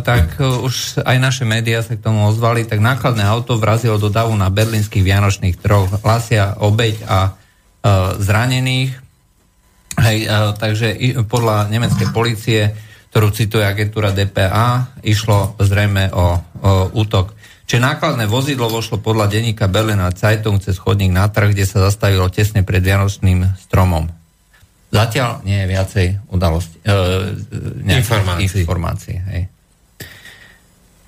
tak už aj naše médiá sa k tomu ozvali, tak nákladné auto vrazilo do davu na berlínskych vianočných troch. Hlasia obeď a zranených. Hej, takže podľa nemeckej policie ktorú cituje agentúra DPA, išlo zrejme o, o útok. Čiže nákladné vozidlo vošlo podľa denníka Berliner Zeitung cez chodník na trh, kde sa zastavilo tesne pred Vianočným stromom. Zatiaľ nie je viacej udalosti, e, Informácií. informácií hej.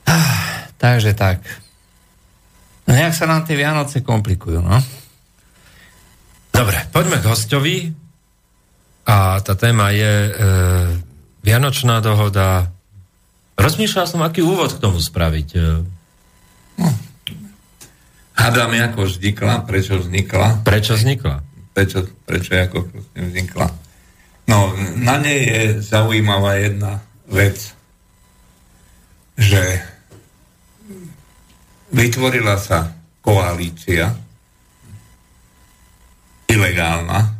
Ah, takže tak. No nejak sa nám tie Vianoce komplikujú, no. Dobre, poďme k hostovi. A tá téma je e, Vianočná dohoda. Rozmýšľal som, aký úvod k tomu spraviť. E, Hádam, ako vznikla, prečo vznikla. Prečo vznikla? Prečo, prečo ako vznikla. No, na nej je zaujímavá jedna vec, že vytvorila sa koalícia ilegálna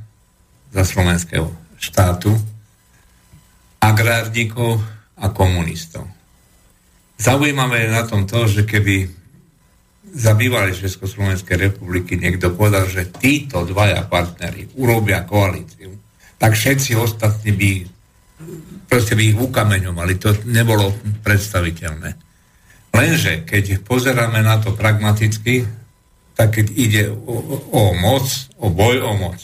za slovenského štátu agrárnikov a komunistov. Zaujímavé je na tom to, že keby za bývalej Československej republiky niekto povedal, že títo dvaja partnery urobia koalíciu, tak všetci ostatní by proste by ich ukameňovali. To nebolo predstaviteľné. Lenže keď pozeráme na to pragmaticky, tak keď ide o, o moc, o boj o moc,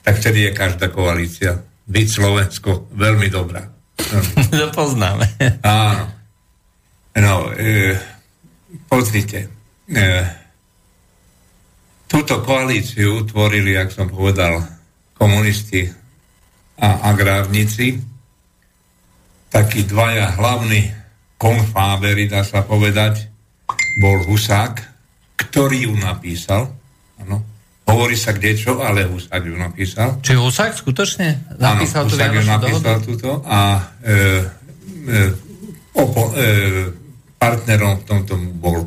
tak vtedy je každá koalícia byť Slovensko veľmi dobrá. [laughs] to poznáme. Áno. No, e, pozrite. E, túto koalíciu tvorili, jak som povedal, komunisti a agrárnici. Takí dvaja hlavní konfábery, dá sa povedať, bol Husák, ktorý ju napísal. Ano. Hovorí sa kde čo, ale Husák ju napísal. Či Husák skutočne napísal Áno, tú Husák ju napísal dohodu? túto a e, e, opo, e, partnerom v tomto bol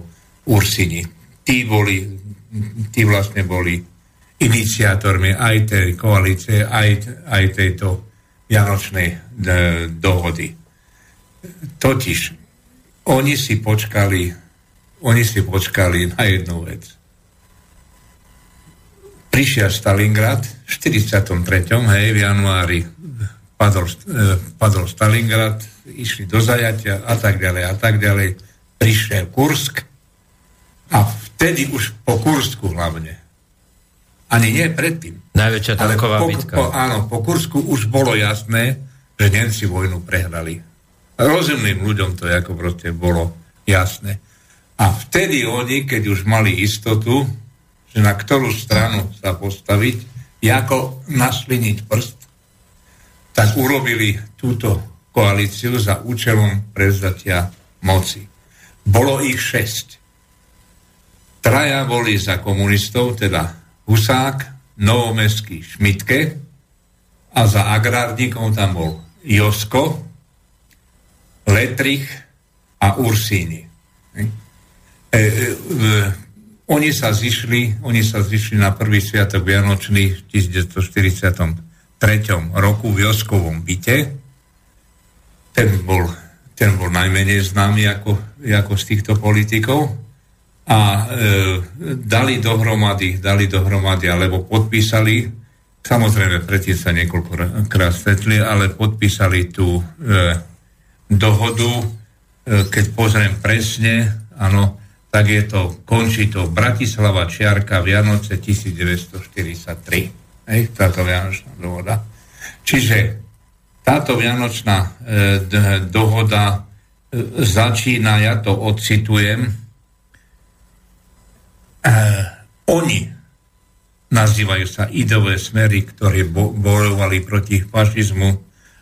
Ursini. Tí boli, tí vlastne boli iniciátormi aj tej koalície, aj, aj tejto Vianočnej e, dohody. Totiž oni si počkali, oni si počkali na jednu vec. Prišiel Stalingrad v 43. hej, v januári padol, eh, padol Stalingrad, išli do zajatia a tak ďalej a tak ďalej. Prišiel Kursk a vtedy už po Kursku hlavne. Ani nie predtým. Najväčšia tanková po, bitka. Po, áno, po Kursku už bolo jasné, že Nemci vojnu prehrali. Rozumným ľuďom to ako proste bolo jasné. A vtedy oni, keď už mali istotu, že na ktorú stranu sa postaviť, ako nasliniť prst, tak urobili túto koalíciu za účelom prevzatia moci. Bolo ich šesť. Traja boli za komunistov, teda Husák, Novomestský, Šmitke a za agrárnikov tam bol Josko, Letrich a Ursíni. E, e, e, oni sa zišli, oni sa zišli na prvý sviatok Vianočný v 1943 roku v Joskovom byte. Ten bol, ten bol najmenej známy ako, ako z týchto politikov a e, dali dohromady, dali dohromady, alebo podpísali, samozrejme predtým sa niekoľkokrát stretli, ale podpísali tú e, dohodu, e, keď pozriem presne, áno, tak je to, končí to Bratislava Čiarka Vianoce 1943. Hej, táto Vianočná dohoda. Čiže táto Vianočná e, dohoda e, začína, ja to odcitujem, Eh, oni nazývajú sa ideové smery, ktoré bo- bojovali proti fašizmu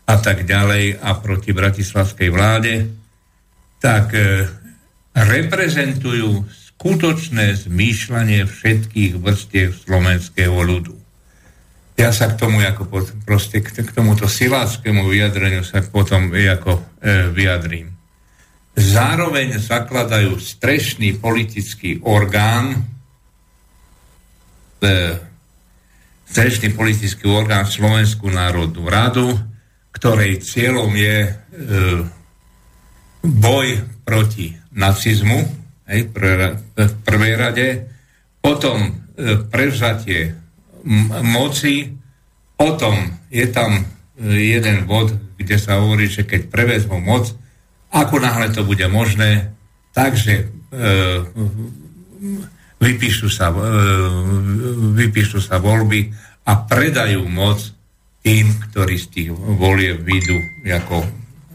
a tak ďalej a proti bratislavskej vláde, tak e, reprezentujú skutočné zmýšľanie všetkých vrstiev slovenského ľudu. Ja sa k tomu ako pod, proste k, k tomuto siláckému vyjadreniu sa potom ako e, vyjadrím. Zároveň zakladajú strešný politický orgán, e, strešný politický orgán Slovenskú národnú radu, ktorej cieľom je e, boj proti nacizmu hej, v prvej rade, potom e, prevzatie moci, potom je tam e, jeden bod, kde sa hovorí, že keď prevezmú moc, ako náhle to bude možné, takže e, vypíšu sa, vypíšu sa voľby a predajú moc tým, ktorí z tých volieb výjdu ako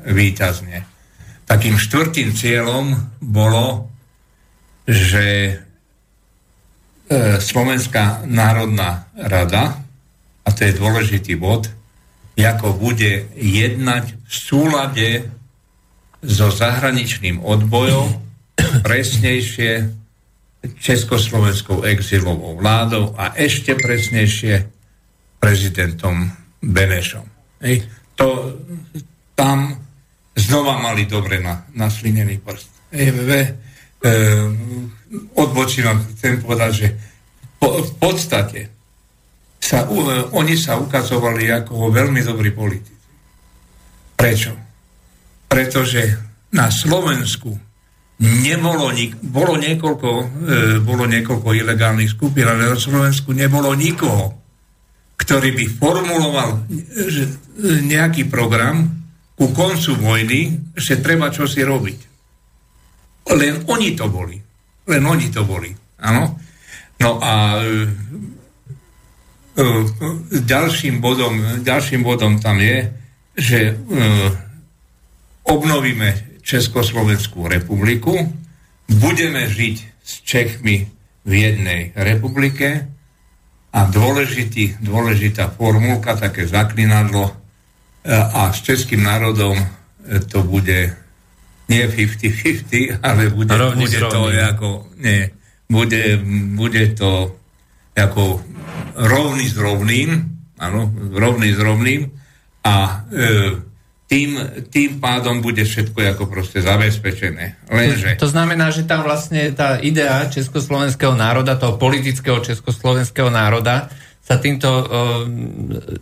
výťazne. Takým štvrtým cieľom bolo, že e, Slovenská národná rada, a to je dôležitý bod, ako bude jednať v súlade so zahraničným odbojom, presnejšie československou exilovou vládou a ešte presnejšie prezidentom Benešom. Ej, to tam znova mali dobre na, naslinený prst. Ej, ve, e, odbočím chcem povedať, že po, v podstate sa, e, oni sa ukazovali ako veľmi dobrí politici. Prečo? Pretože na Slovensku nebolo nik- bolo, niekoľko, e, bolo niekoľko ilegálnych skupín, ale na Slovensku nebolo nikoho, ktorý by formuloval e, e, nejaký program ku koncu vojny, že treba čosi robiť. Len oni to boli. Len oni to boli. Áno? No a e, e, ďalším, bodom, ďalším bodom tam je, že e, obnovíme Československú republiku, budeme žiť s Čechmi v jednej republike a dôležitý, dôležitá formulka, také zaklinadlo a s českým národom e, to bude nie 50-50, [laughs] ale bude, Rovný bude to ako, nie, bude, bude to ako rovný s rovným, áno, rovný s rovným a e, tým, tým pádom bude všetko ako proste zabezpečené. Lenže... To znamená, že tam vlastne tá idea československého národa, toho politického československého národa, sa týmto uh,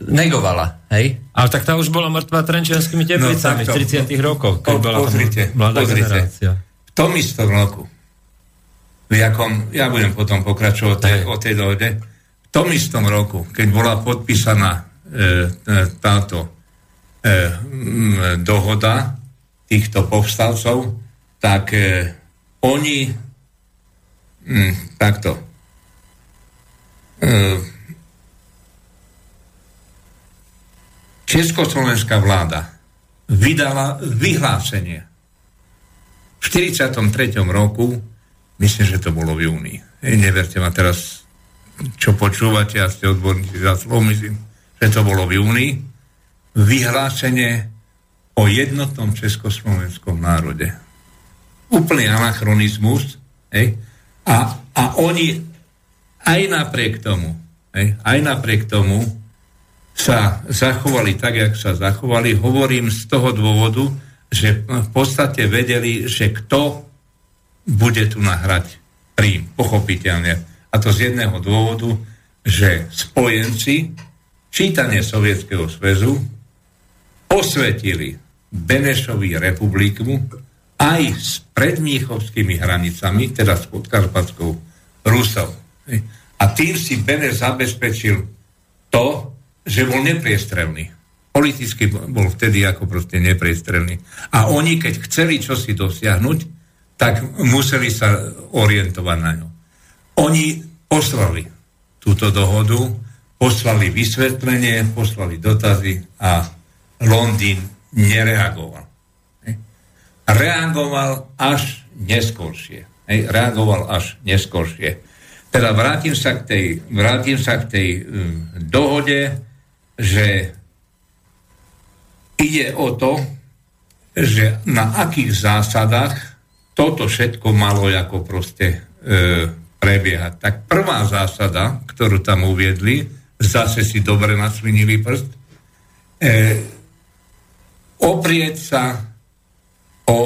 negovala. Hej? Ale tak tá už bola mŕtva trenčianskými teplicami No, v takto. 30 rokoch, keď Po- bola pozrite, mladá pozrite. generácia. V tom istom roku, v jakom, ja budem potom pokračovať tej, o tej dohode, v tom istom roku, keď bola podpísaná e, e, táto e, m, dohoda týchto povstalcov, tak e, oni m, takto e, Československá vláda vydala vyhlásenie v 43. roku, myslím, že to bolo v júni. Neverte ma teraz, čo počúvate, a ste odborníci za slovo, myslím, že to bolo v júni, vyhlásenie o jednotnom československom národe. Úplný anachronizmus. Hej? A, a oni aj napriek tomu, hej, aj napriek tomu sa zachovali tak, jak sa zachovali. Hovorím z toho dôvodu, že v podstate vedeli, že kto bude tu nahrať príjm, pochopiteľne. A to z jedného dôvodu, že spojenci, čítanie Sovietskeho zväzu, posvetili Benešovi republiku aj s predmíchovskými hranicami, teda s podkarpatskou Rusou. Hej. A tým si Beneš zabezpečil to, že bol nepriestrelný. Politicky bol vtedy ako proste nepriestrelný. A oni, keď chceli čosi dosiahnuť, tak museli sa orientovať na ňu. Oni poslali túto dohodu, poslali vysvetlenie, poslali dotazy a Londýn nereagoval. Reagoval až neskôršie. Reagoval až neskôršie. Teda vrátim sa k tej, vrátim sa k tej um, dohode, že ide o to, že na akých zásadách toto všetko malo ako proste e, prebiehať. Tak prvá zásada, ktorú tam uviedli, zase si dobre nasvinili prst, e, oprieť sa o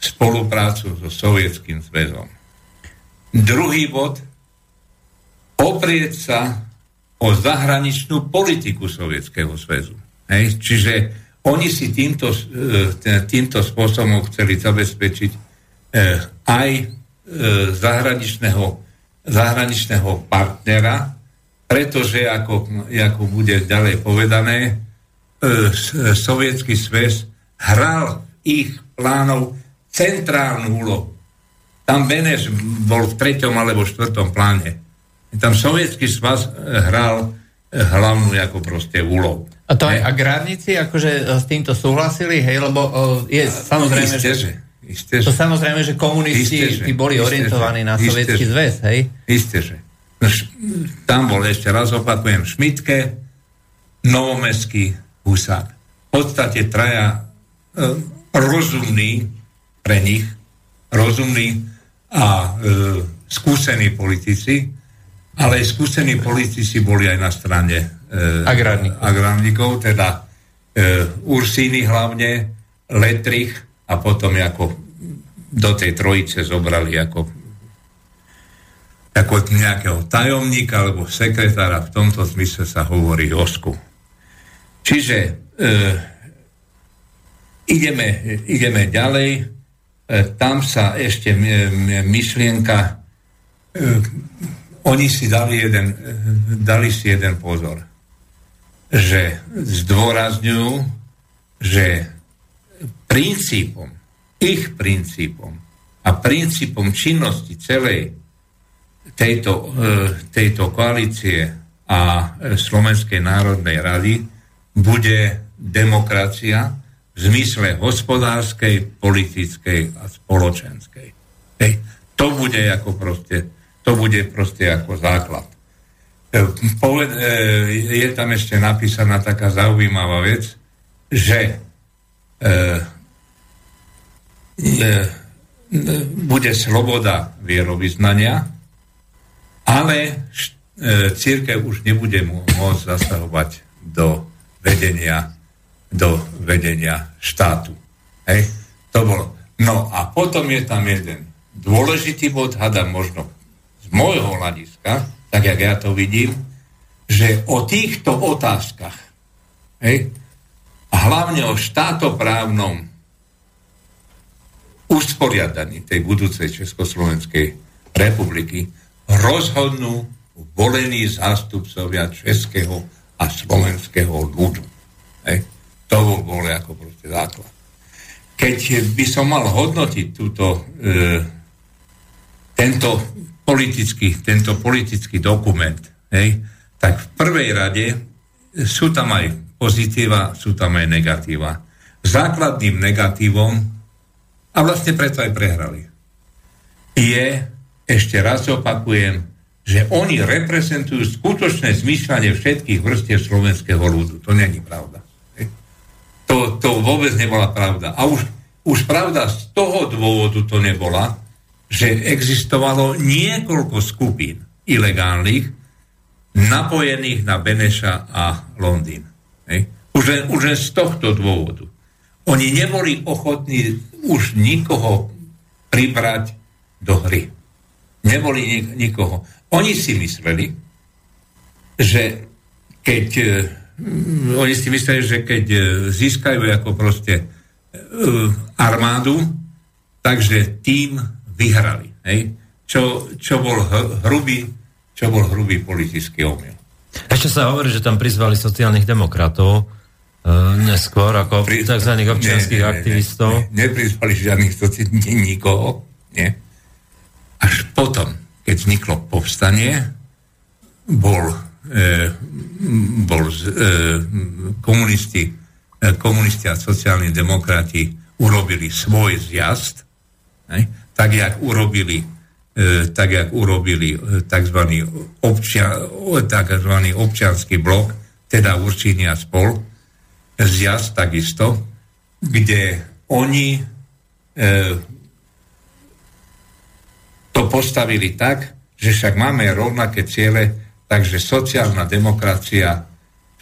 spoluprácu so Sovietským zväzom. Druhý bod, oprieť sa o zahraničnú politiku Sovietskeho zväzu. Hej? Čiže oni si týmto, e, týmto spôsobom chceli zabezpečiť e, aj e, zahraničného, zahraničného partnera, pretože, ako, ako bude ďalej povedané, Sovietský zväz hral ich plánov centrálnu úlohu. Tam Beneš bol v treťom alebo štvrtom pláne. Tam Sovietský svaz e, hral e, hlavnú ako proste úlohu. A to aj agrárnici akože e, s týmto súhlasili, hej, lebo je samozrejme, isté, že, že, isté, to samozrejme, že komunisti Isté, že. tí boli Isté, orientovaní že. na Isté, sovietský že. zväz, hej. isté, že. No, Tam bol ešte raz opakujem Šmitke, Novomestský, Husák. V podstate traja e, rozumní pre nich, rozumní a e, skúsení politici, ale skúsení politici boli aj na strane e, Agrárnikov. agrárnikov, teda e, Ursíny hlavne, Letrich a potom ako do tej trojice zobrali ako ako nejakého tajomníka alebo sekretára, v tomto zmysle sa hovorí Osku. Čiže e, ideme, ideme ďalej, e, tam sa ešte my- my- myšlienka, e, oni si dali jeden, dali si jeden pozor, že zdôrazňujú, že princípom, ich princípom a princípom činnosti celej tejto, e, tejto koalície a Slovenskej národnej rady bude demokracia v zmysle hospodárskej, politickej a spoločenskej. Hej. To bude ako proste, to bude proste ako základ. E, Poved, e, je tam ešte napísaná taká zaujímavá vec, že e, bude sloboda vierovýznania, ale církev už nebude mô- môcť zasahovať do vedenia, do vedenia štátu. Hej? To bolo. No a potom je tam jeden dôležitý bod, hádam možno môjho hľadiska, tak jak ja to vidím, že o týchto otázkach, hej, a hlavne o štátoprávnom usporiadaní tej budúcej Československej republiky rozhodnú volení zástupcovia českého a slovenského ľudu. Hej. To bol, bol ako proste základ. Keď by som mal hodnotiť túto, e, tento, politický, tento politický dokument, hej, tak v prvej rade sú tam aj pozitíva, sú tam aj negatíva. Základným negatívom, a vlastne preto aj prehrali, je, ešte raz opakujem, že oni reprezentujú skutočné zmyšľanie všetkých vrstiev slovenského ľudu. To není pravda. To, to vôbec nebola pravda. A už, už pravda z toho dôvodu to nebola, že existovalo niekoľko skupín ilegálnych, napojených na Beneša a Londýn. Už, len, už len z tohto dôvodu. Oni neboli ochotní už nikoho pribrať do hry. Neboli nik- nikoho. Oni si mysleli, že keď uh, oni si mysleli, že keď uh, získajú ako proste uh, armádu, takže tým vyhrali. Hej? Čo, čo, bol hrubý, čo bol hrubý politický omyl. Ešte sa hovorí, že tam prizvali sociálnych demokratov, neskôr ako Pri... tzv. občianských aktivistov. Ne, ne, neprizvali žiadnych sociálnych [laughs] nikoho. Nie. Až potom, keď vzniklo povstanie, bol, e, bol e, komunisti, e, komunisti a sociálni demokrati urobili svoj zjazd, ne? Tak jak urobili e, tak jak urobili e, tzv. Občia, tzv. občianský blok, teda Určínia spol, zjazd takisto, kde oni e, to postavili tak, že však máme rovnaké ciele, takže sociálna demokracia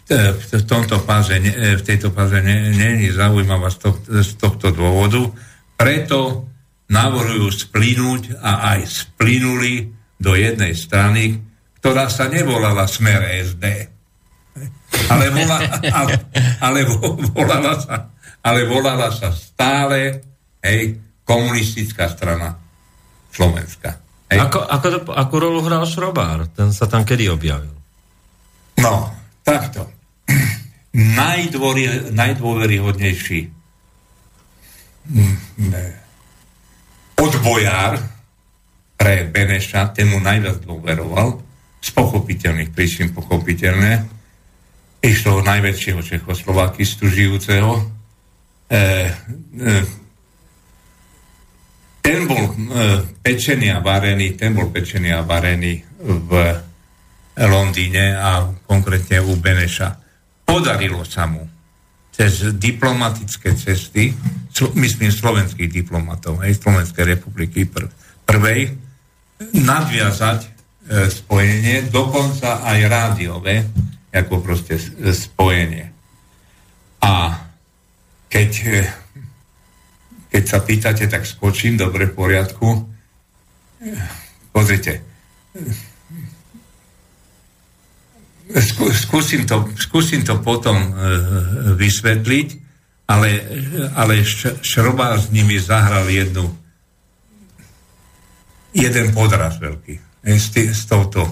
v tomto fáze, v tejto fáze je zaujímavá z tohto dôvodu. Preto navrhujú splínuť a aj splínuli do jednej strany, ktorá sa nevolala Smer SD, ale, volá, ale, ale, volala sa, ale volala sa stále hej, komunistická strana Slovenska. Hej. Ako, ako, to, ako rolu hral Šrobár? Ten sa tam kedy objavil? No, takto. [clears throat] Najdôveryhodnejší odbojár pre Beneša, ten mu najviac dôveroval, z pochopiteľných príčin pochopiteľné, išlo najväčšieho Čechoslovakistu žijúceho, e, e, ten bol e, pečený a varený, ten bol pečený a varený v Londýne a konkrétne u Beneša. Podarilo sa mu cez diplomatické cesty, myslím slovenských diplomatov, hej, Slovenskej republiky pr- prvej, nadviazať e, spojenie, dokonca aj rádiové, ako proste spojenie. A keď e, keď sa pýtate, tak skočím, dobre, v poriadku. Pozrite, skúsim to, skúsim to potom e, vysvetliť, ale, ale Šrobár s nimi zahral jednu jeden podraz veľký e, s, tý, s touto e,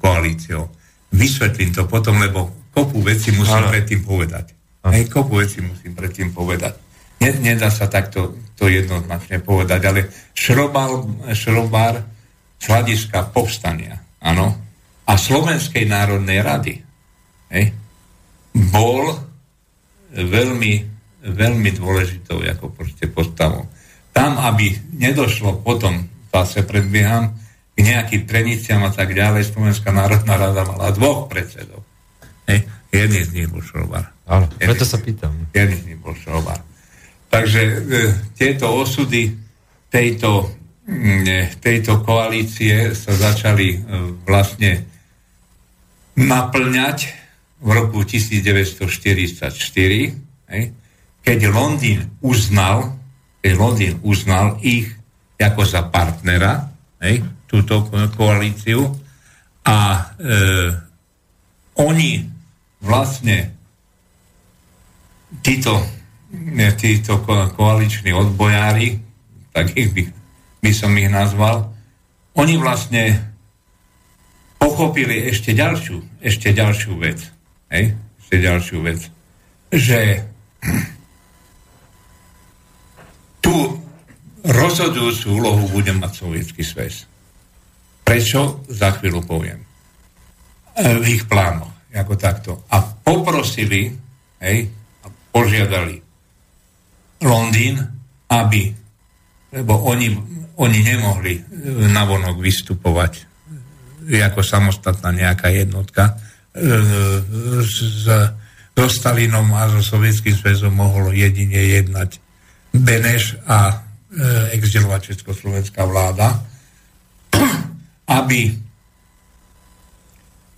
koalíciou. Vysvetlím to potom, lebo kopu veci musím ale... predtým povedať. Hej, kopu veci musím predtým povedať. Ne, nedá sa takto to jednoznačne povedať, ale šrobár, šrobár z hľadiska povstania, áno, a Slovenskej národnej rady, hej, bol veľmi, veľmi dôležitou ako proste postavou. Tam, aby nedošlo potom, zase predbieham, k nejakým treniciam a tak ďalej, Slovenská národná rada mala dvoch predsedov. Hej. Jedný z nich bol Šrobár. Áno, preto sa pýtam. Jedný z nich bol Šrobár. Takže e, tieto osudy tejto, e, tejto koalície sa začali e, vlastne naplňať v roku 1944, hej, keď Londýn uznal, keď Londýn uznal ich ako za partnera, hej, túto koalíciu a e, oni vlastne títo, ne, títo ko- koaliční odbojári, tak ich by, by som ich nazval, oni vlastne pochopili ešte ďalšiu, ešte ďalšiu vec. Hej? Ešte ďalšiu vec. Že tú rozhodujúcu úlohu bude mať sovietský sväz. Prečo? Za chvíľu poviem. E, v ich plánoch, ako takto. A poprosili, hej, a požiadali Londýn, aby, lebo oni, oni nemohli e, navonok vystupovať ako samostatná nejaká jednotka. E, s, so Stalinom a so Sovietským zväzom mohol jedine jednať Beneš a e, exilová československá vláda, [coughs] aby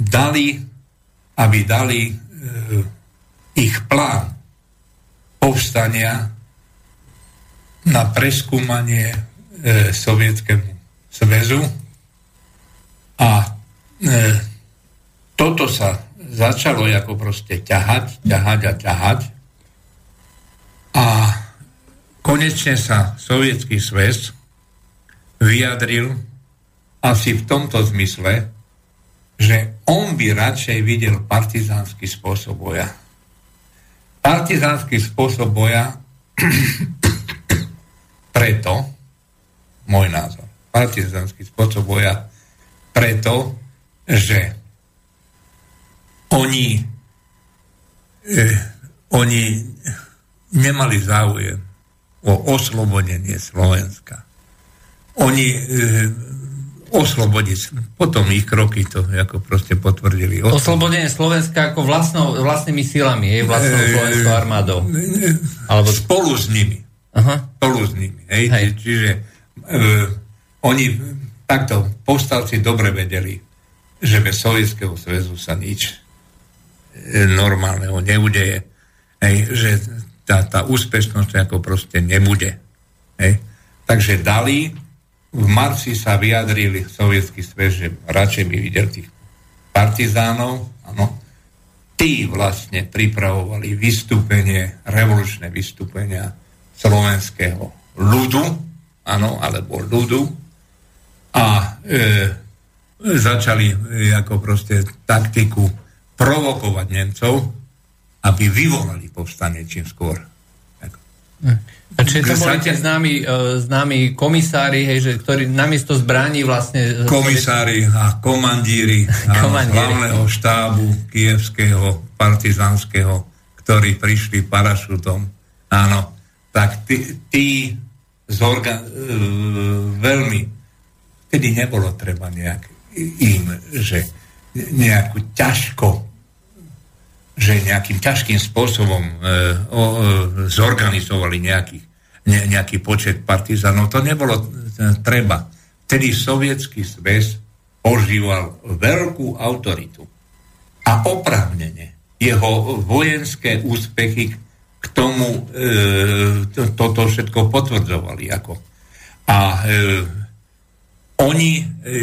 dali, aby dali e, ich plán povstania na preskúmanie e, Sovietskému zväzu. A e, toto sa začalo ako proste ťahať, ťahať a ťahať. A konečne sa Sovietský sväz vyjadril asi v tomto zmysle, že on by radšej videl partizánsky spôsob boja. Partizánsky spôsob boja [clears throat] preto, môj názor, partizánsky spôsob boja preto, že oni, eh, oni nemali záujem o oslobodenie Slovenska. Oni eh, oslobodiť. Potom ich kroky to ako proste potvrdili. Oslobodenie Slovenska ako vlastnou, vlastnými silami, je vlastnou e, slovenskou armádou. Alebo... Spolu s nimi. Aha. Spolu s nimi. Hej? Hej. Čiže e, oni takto povstalci dobre vedeli, že bez Sovietskeho zväzu sa nič e, normálneho neudeje. Hej? Že tá, tá úspešnosť ako proste nebude. Hej? Takže dali v marci sa vyjadrili sovietský svet, že radšej by videl tých partizánov, áno, tí vlastne pripravovali vystúpenie, revolučné vystúpenia slovenského ľudu, áno, alebo ľudu a e, začali e, ako proste taktiku provokovať Nemcov, aby vyvolali povstanie čím skôr. A čiže to boli tie známi, uh, známi komisári, hej, že, ktorí namiesto zbraní vlastne... Komisári a komandíri, [laughs] komandíri. hlavného štábu kievského, partizánskeho, ktorí prišli parašutom. Áno, tak tí, tí zorga, uh, veľmi, vtedy nebolo treba nejak im, že nejakú ťažko že nejakým ťažkým spôsobom e, o, e, zorganizovali nejaký, ne, nejaký počet partizánov. To nebolo e, treba. Vtedy sovietský zväz požíval veľkú autoritu. A oprávnene jeho vojenské úspechy k tomu e, to, toto všetko potvrdzovali. Ako. A e, oni e, e,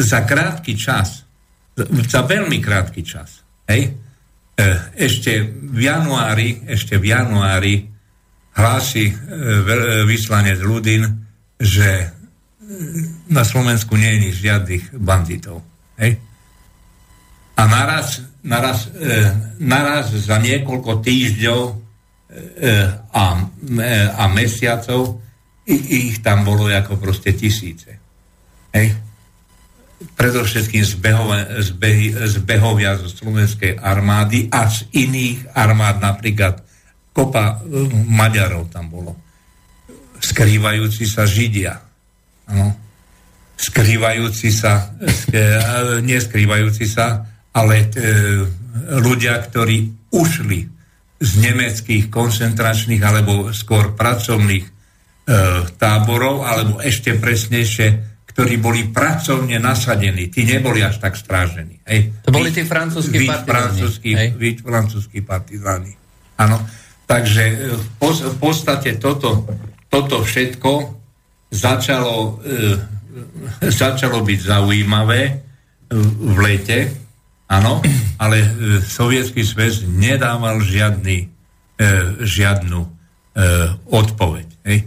za krátky čas, za veľmi krátky čas, Hej? E, ešte v januári, ešte v januári hlási e, e, vyslanec Ludin, že na Slovensku nie je žiadnych banditov. Hej? A naraz, naraz, naraz za niekoľko týždňov a, a mesiacov ich tam bolo ako proste tisíce. Hej? Predovšetkým zbehovia zo slovenskej armády a z iných armád, napríklad kopa e, Maďarov tam bolo. Skrývajúci sa Židia. Ano. Skrývajúci sa, e, neskrývajúci sa, ale e, ľudia, ktorí ušli z nemeckých koncentračných alebo skôr pracovných e, táborov, alebo ešte presnejšie ktorí boli pracovne nasadení. Tí neboli až tak strážení. Hej. To boli tí francúzskí partizáni. Francúzskí, francúzskí partizáni. Áno. Takže e, v, podstate toto, toto všetko začalo, e, začalo byť zaujímavé v lete, áno, ale e, sovietský svet nedával žiadny, e, žiadnu e, odpoveď. Hej. E,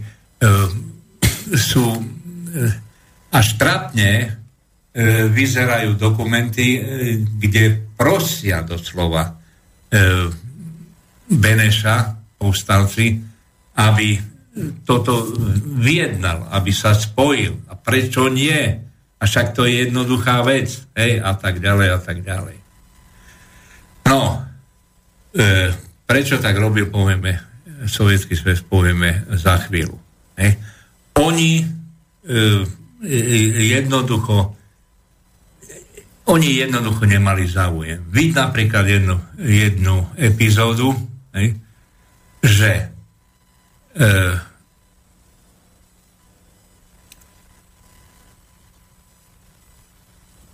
sú e, až trápne e, vyzerajú dokumenty, e, kde prosia doslova e, Beneša, povstalci, aby toto vyjednal, aby sa spojil. A prečo nie? A však to je jednoduchá vec. Hej, a tak ďalej, a tak ďalej. No, e, prečo tak robil, povieme, sovietský svet povieme za chvíľu. Hej. Oni e, jednoducho oni jednoducho nemali záujem. Vidť napríklad jednu, jednu epizódu, hej, že e,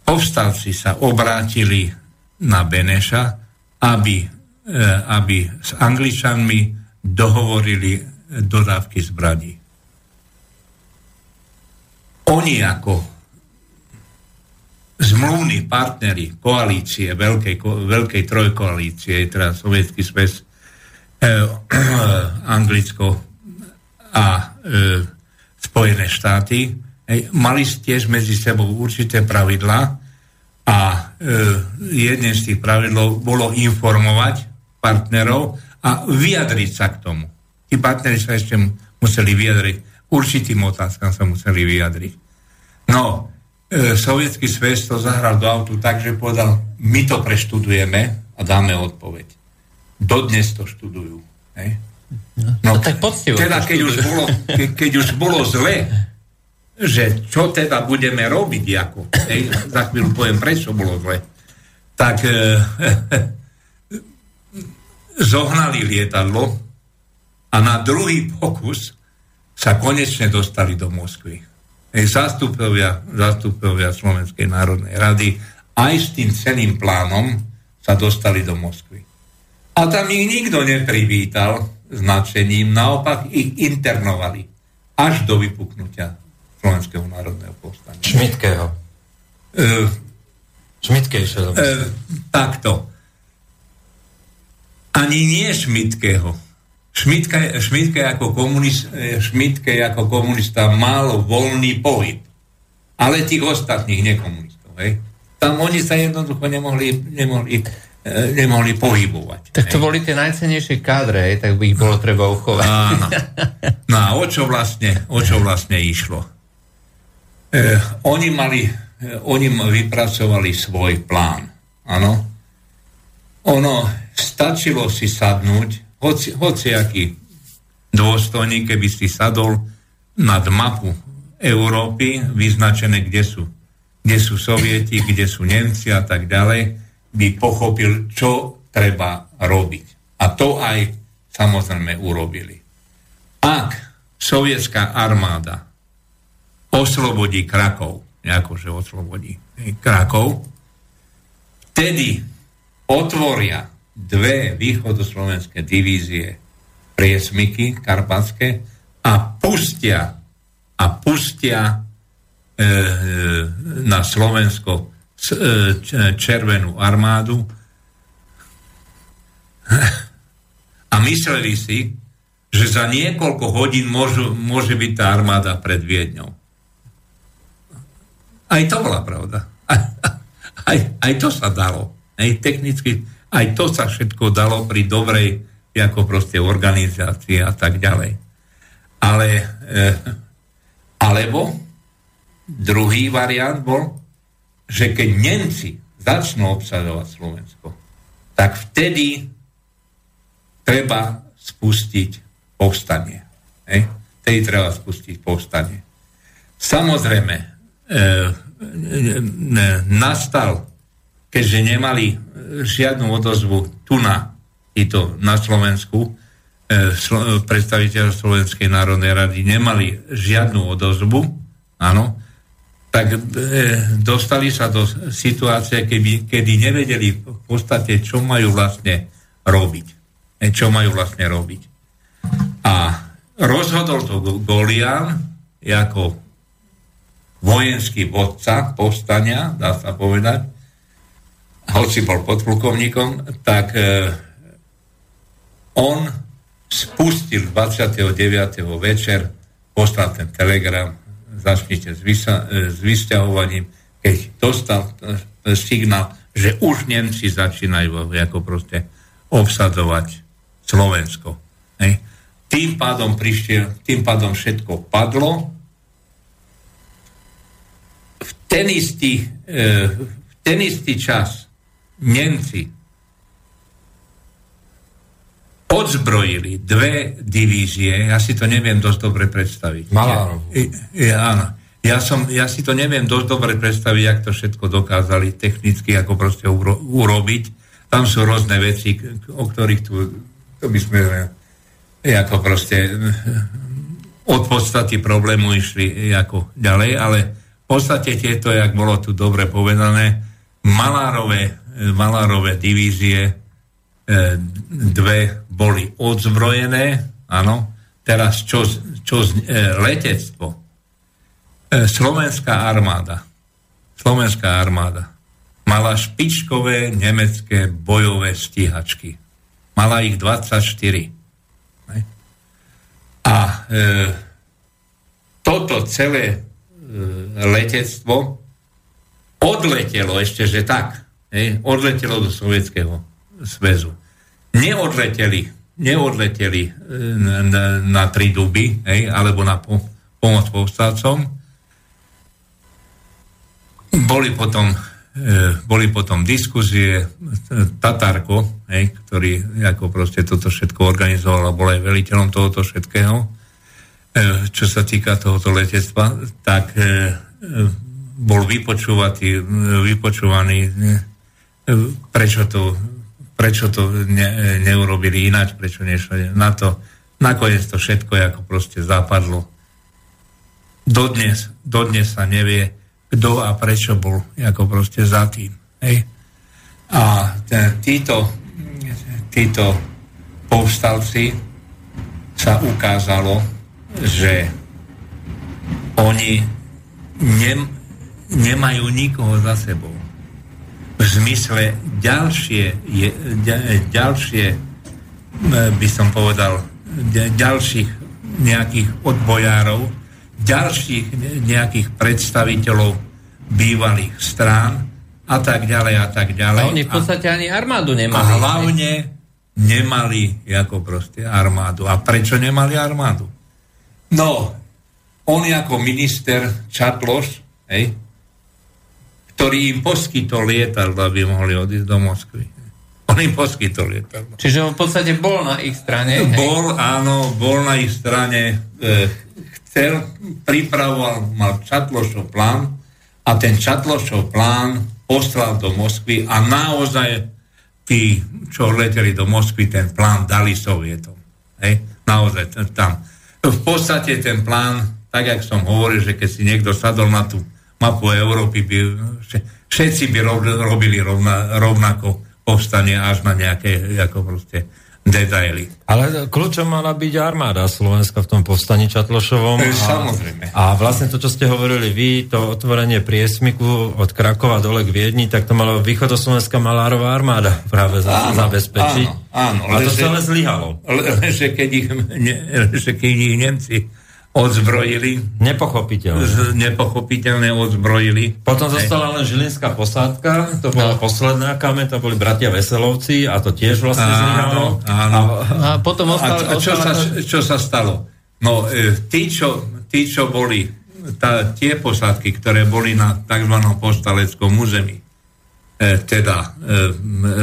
povstalci sa obrátili na Beneša, aby, e, aby s Angličanmi dohovorili dodávky zbraní. Oni ako zmluvní partnery koalície, veľkej, veľkej trojkoalície, teda sovietský svet, eh, Anglicko a eh, Spojené štáty, eh, mali tiež medzi sebou určité pravidlá a eh, jedným z tých pravidlov bolo informovať partnerov a vyjadriť sa k tomu. Tí partneri sa ešte museli vyjadriť, určitým otázkam sa museli vyjadriť. No, e, sovietský svet to zahral do autu tak, že povedal, my to preštudujeme a dáme odpoveď. Dodnes to študujú. Hej? No, no tak poctivo. Teda keď už, bolo, ke, keď už bolo zle, že čo teda budeme robiť, ako, hej, za chvíľu poviem, prečo bolo zle, tak e, [laughs] zohnali lietadlo a na druhý pokus sa konečne dostali do Moskvy zástupovia, zástupovia Slovenskej národnej rady aj s tým celým plánom sa dostali do Moskvy. A tam ich nikto neprivítal značením, naopak ich internovali až do vypuknutia Slovenského národného povstania. Šmitkého. Uh, Šmitkejšie. Uh, takto. Ani nie Šmitkého Šmitke, Šmitke, ako komunist, e, Šmitke ako komunista mal voľný pohyb. Ale tých ostatných nekomunistov. Hej? Tam oni sa jednoducho nemohli, nemohli, e, nemohli pohybovať. Tak to hej? boli tie najcenejšie kádre, hej? tak by ich bolo treba uchovať. Áno. No a o čo vlastne, o čo vlastne išlo? E, oni mali, oni vypracovali svoj plán. Áno. Ono stačilo si sadnúť hoci, hociaký dôstojník, keby si sadol nad mapu Európy, vyznačené, kde sú, kde sú Sovieti, kde sú Nemci a tak ďalej, by pochopil, čo treba robiť. A to aj samozrejme urobili. Ak sovietská armáda oslobodí Krakov, akože oslobodí Krakov, vtedy otvoria dve východoslovenské divízie priesmiky karpatské a pustia a pustia e, e na Slovensko e, červenú armádu [laughs] a mysleli si, že za niekoľko hodín môžu, môže byť tá armáda pred Viedňou. Aj to bola pravda. [laughs] Aj, aj to sa dalo. Aj technicky aj to sa všetko dalo pri dobrej ako proste organizácii a tak ďalej. Ale e, alebo druhý variant bol, že keď Nemci začnú obsadovať Slovensko, tak vtedy treba spustiť povstanie. Hej? Vtedy treba spustiť povstanie. Samozrejme, e, e, e, nastal, keďže nemali žiadnu odozvu tu na, to na Slovensku, e, slo, predstaviteľ Slovenskej národnej rady nemali žiadnu odozvu, áno, tak e, dostali sa do situácie, keby, kedy nevedeli v podstate, čo majú vlastne robiť. E, čo majú vlastne robiť. A rozhodol to Golian ako vojenský vodca povstania, dá sa povedať, hoci bol podplukovníkom, tak e, on spustil 29. večer, poslal ten telegram, začnite s, e, vysťahovaním, keď dostal e, signál, že už Nemci začínajú ako proste obsadzovať Slovensko. Hej. Tým pádom prišiel, tým pádom všetko padlo. V ten istý, e, v ten istý čas Nemci odzbrojili dve divízie, ja si to neviem dosť dobre predstaviť. Malárov. Ja, áno. Ja, som, ja si to neviem dosť dobre predstaviť, jak to všetko dokázali technicky ako proste uro, urobiť. Tam sú rôzne veci, o ktorých tu to by sme ako proste od podstaty problému išli ako ďalej, ale v podstate tieto, jak bolo tu dobre povedané, malárové, malárové divízie e, dve boli odzbrojené, áno, teraz čo, čo e, letectvo, e, slovenská armáda, slovenská armáda. Mala špičkové nemecké bojové stíhačky. Mala ich 24. A e, toto celé e, letectvo odletelo ešte, že tak, hej, odletelo do Sovietskeho zväzu. Neodleteli, neodleteli e, na, na tri duby, hej, alebo na po, pomoc povstácom. Boli potom, e, boli potom diskuzie, Tatarko, hej, ktorý ako proste toto všetko organizoval a bol aj veliteľom tohoto všetkého, E, čo sa týka tohoto letectva, tak e, e, bol vypočúvatý, vypočúvaný, prečo to, prečo to ne, neurobili ináč, prečo nešli na to. Nakoniec to všetko ako proste zapadlo. Dodnes, dodnes sa nevie, kto a prečo bol ako proste za tým. Hej? A títo, títo povstalci sa ukázalo, že oni nem, nemajú nikoho za sebou. V zmysle ďalšie, je, ďalšie e, by som povedal, ďalších nejakých odbojárov, ďalších nejakých predstaviteľov bývalých strán a tak ďalej a tak ďalej. A oni v podstate ani armádu nemali. A hlavne nemali ako proste armádu. A prečo nemali armádu? No, on ako minister Čatloš, hej, ktorý im poskytol lietadlo, aby mohli odísť do Moskvy. On im poskytol lietadlo. Čiže on v podstate bol na ich strane. Hej? Bol, áno, bol na ich strane. E, chcel, pripravoval, mal Čatlošov plán a ten Čatlošov plán poslal do Moskvy a naozaj tí, čo leteli do Moskvy, ten plán dali Sovietom. Hej? Naozaj tam v podstate ten plán, tak jak som hovoril, že keď si niekto sadol na tú mapu Európy, by, všetci by robili rovna, rovnako povstanie až na nejaké ako proste detaily. Ale kľúčom mala byť armáda Slovenska v tom povstaní Čatlošovom. A, Samozrejme. A vlastne to, čo ste hovorili vy, to otvorenie priesmiku od Krakova dole k Viedni, tak to malo východoslovenská malárová armáda práve za, áno, zabezpečiť. Áno, áno. A to celé zlyhalo. že keď ich, ne, že keď ich Nemci odzbrojili. Nepochopiteľné. Z, nepochopiteľné odzbrojili. Potom zostala len Žilinská posádka, to bola no. posledná kame, to boli bratia Veselovci a to tiež vlastne zlyhalo. Áno, a, a potom ostal, a, a čo, sa, čo sa stalo? No, e, tí, čo, tí, čo boli, tá, tie posádky, ktoré boli na tzv. postaleckom území, e, teda e,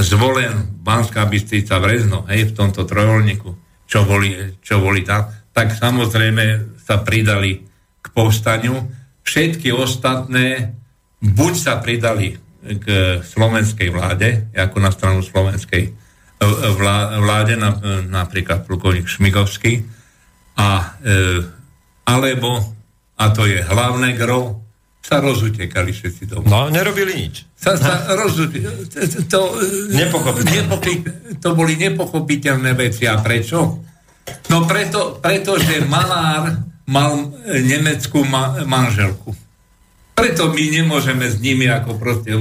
zvolen Banská Bystrica Vrezno, hej, v tomto trojolníku, čo boli, čo boli tam, tak samozrejme sa pridali k povstaniu. Všetky ostatné buď sa pridali k slovenskej vláde, ako na stranu slovenskej vláde, napríklad plukovník Šmigovský, a, e, alebo, a to je hlavné gro, sa rozutekali všetci domov. No, nerobili nič. Sa, sa. To, to boli nepochopiteľné veci. A prečo? No preto, pretože malár mal nemeckú ma- manželku. Preto my nemôžeme s nimi ako proste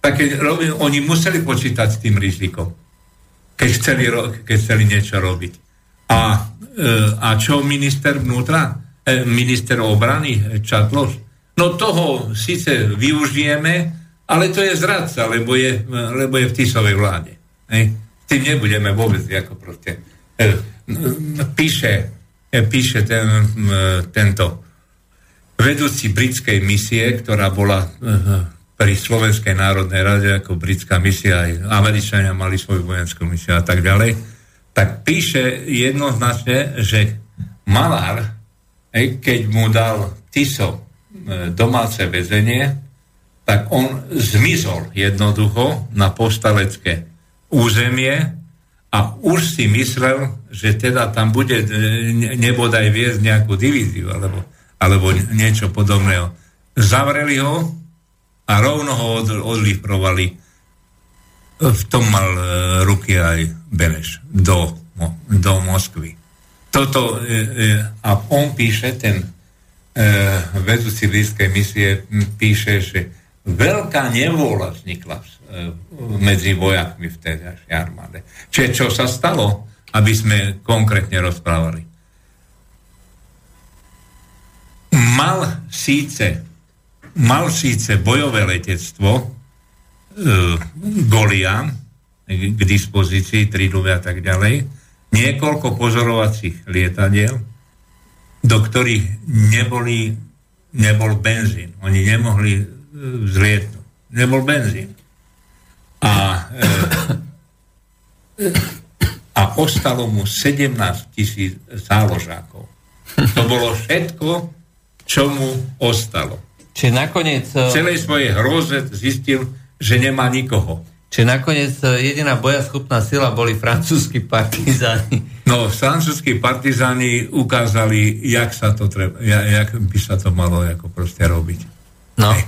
Tak oni museli počítať s tým rizikom, keď chceli, ro- keď chceli niečo robiť. A, e, a čo minister vnútra, e, minister obrany e, Čatloš? No toho síce využijeme, ale to je zradca, lebo je, lebo je v Tisovej vláde. S tým nebudeme vôbec ako proste. E, píše, e, píše ten, e, tento vedúci britskej misie, ktorá bola eh, pri Slovenskej národnej rade ako britská misia, aj Američania mali svoju vojenskú misiu a tak ďalej, tak píše jednoznačne, že Malár, keď mu dal Tiso eh, domáce väzenie, tak on zmizol jednoducho na postalecké územie a už si myslel, že teda tam bude eh, nebodaj viesť nejakú divíziu, alebo alebo niečo podobného. Zavreli ho a rovno ho od, odlifrovali. V tom mal e, ruky aj Beneš do, do Moskvy. Toto, e, e, a on píše, ten e, vedúci blízkej misie píše, že veľká nevôľa vznikla e, medzi vojakmi v tej armáde. Čiže čo sa stalo, aby sme konkrétne rozprávali? mal síce, mal síce bojové letectvo e, Golian k dispozícii, tridové a tak ďalej, niekoľko pozorovacích lietadiel, do ktorých neboli, nebol benzín. Oni nemohli e, vzlietnúť. Nebol benzín. A, e, a ostalo mu 17 tisíc záložákov. To bolo všetko, čo mu ostalo. Čiže nakoniec... V celej svojej hroze zistil, že nemá nikoho. Čiže nakoniec e, jediná bojaschopná sila boli francúzskí partizáni. No, francúzskí partizáni ukázali, jak, sa to treba, jak by sa to malo ako proste robiť. No. Hey.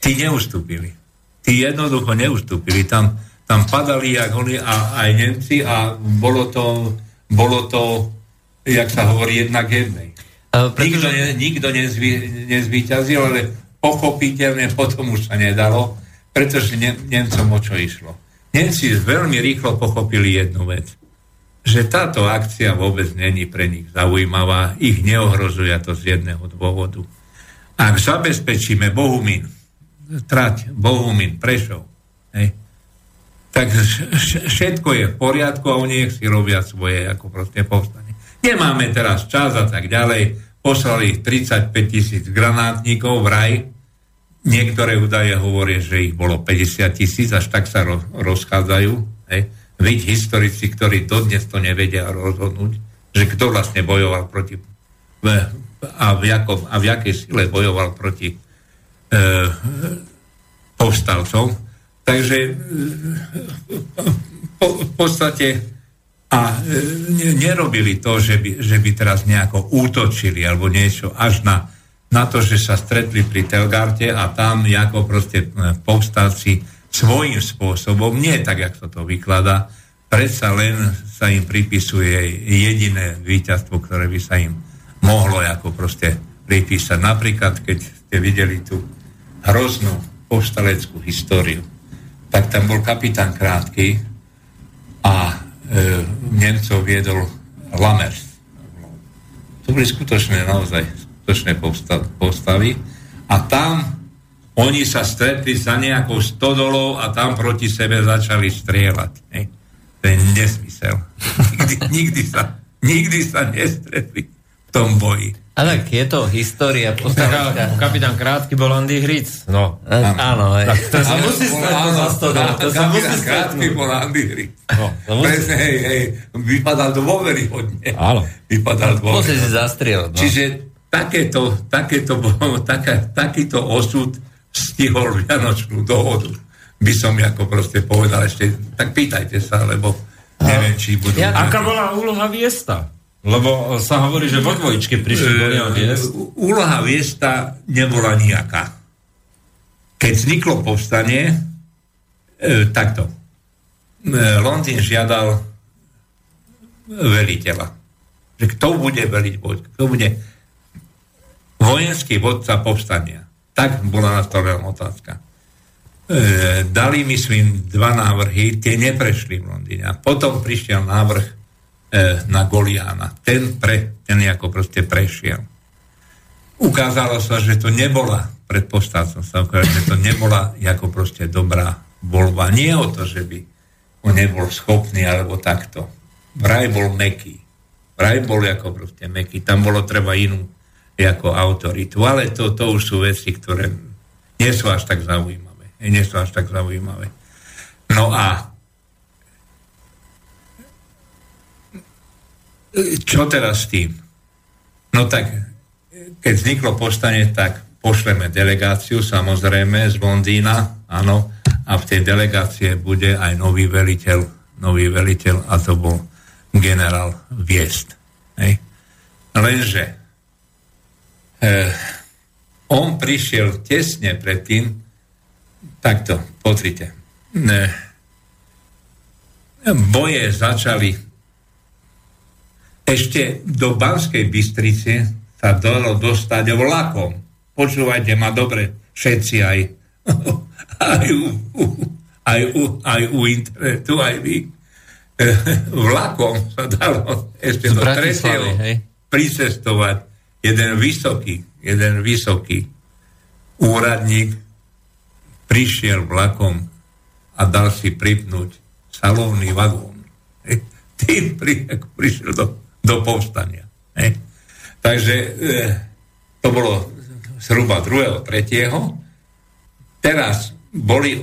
Tí neustúpili. Tí jednoducho neustúpili. Tam, tam padali jak oni a aj Nemci a bolo to, bolo to, jak sa hovorí, jednak jednej. Uh, pretože... Nikto, ne, nikto nezvý, nezvýťazil, ale pochopiteľne potom už sa nedalo, pretože ne, Nemcom o čo išlo. Nemci veľmi rýchlo pochopili jednu vec, že táto akcia vôbec není pre nich zaujímavá, ich neohrozuje to z jedného dôvodu. Ak zabezpečíme Bohumín, trať Bohumín, Prešov, hej, tak všetko je v poriadku a oni si robia svoje ako proste povstanie. Nemáme teraz čas a tak ďalej. Poslali 35 tisíc granátnikov v raj. Niektoré údaje hovoria, že ich bolo 50 tisíc, až tak sa ro- rozchádzajú. Hej. Víť historici, ktorí dodnes to nevedia rozhodnúť, že kto vlastne bojoval proti a v, jakom, a v jakej sile bojoval proti e, povstalcom. Takže e, po, v podstate a e, nerobili to, že by, že by teraz nejako útočili alebo niečo až na, na to, že sa stretli pri Telgarte a tam ako proste e, povstalci svojím spôsobom, nie tak, jak sa to vykladá, predsa len sa im pripisuje jediné víťazstvo, ktoré by sa im mohlo ako proste pripísať. Napríklad, keď ste videli tú hroznú povstaleckú históriu, tak tam bol kapitán Krátky a e, Nemcov viedol Lamers. To boli skutočné, naozaj skutočné postavy. A tam oni sa stretli za nejakou stodolou a tam proti sebe začali strieľať. Ne? To je nesmysel. [laughs] Nikdy, nikdy, sa, nikdy sa nestretli tom boji. Ale tak je to história postavka. Kapitán Krátky bol Andy Hric. No. Áno, hej. Tak to sa musí stretnúť za To sa musí Krátky bol Andy Hric. No, Presne, hej, hej, vypadal dôveryhodne. Áno. Vypadal dôveryhodne. Musí si zastrieľať. No. Čiže takéto, takéto, taká, takýto osud stihol Vianočnú dohodu. By som ako proste povedal ešte, tak pýtajte sa, lebo neviem, či budú... Ja, aká bola úloha Viesta? Lebo sa hovorí, že vo dvojičke prišli do neho viest. Úloha viesta nebola nejaká. Keď vzniklo povstanie, e, takto. E, Londýn žiadal veliteľa. Že kto bude veliť vojsk? Kto bude vojenský vodca povstania? Tak bola nastavená otázka. dali myslím dva návrhy, tie neprešli v Londýne. A potom prišiel návrh e, na Goliána. Ten, pre, ten ako proste prešiel. Ukázalo sa, že to nebola, predpostavil som sa, že to nebola ako proste dobrá voľba. Nie o to, že by on nebol schopný alebo takto. Vraj bol meký. Vraj bol ako proste meký. Tam bolo treba inú ako autoritu. Ale to, to už sú veci, ktoré nie sú až tak zaujímavé. Nie sú až tak zaujímavé. No a čo teraz s tým? No tak keď vzniklo povstanie, tak pošleme delegáciu, samozrejme, z Londýna, áno, a v tej delegácie bude aj nový veliteľ, nový veliteľ a to bol generál Viest. Hej. Lenže eh, on prišiel tesne predtým, takto, pozrite, eh, boje začali ešte do Banskej Bystrice sa dalo dostať vlakom. Počúvajte ma dobre, všetci aj, [laughs] aj, u, aj, u, aj u internetu, aj vy. [laughs] Vlakom sa dalo ešte do tretieho pricestovať jeden vysoký, jeden vysoký úradník prišiel vlakom a dal si pripnúť salónny vagón. [laughs] Tým pri, prišiel do, do povstania. Hej. Takže e, to bolo zhruba 2. 3. Teraz boli,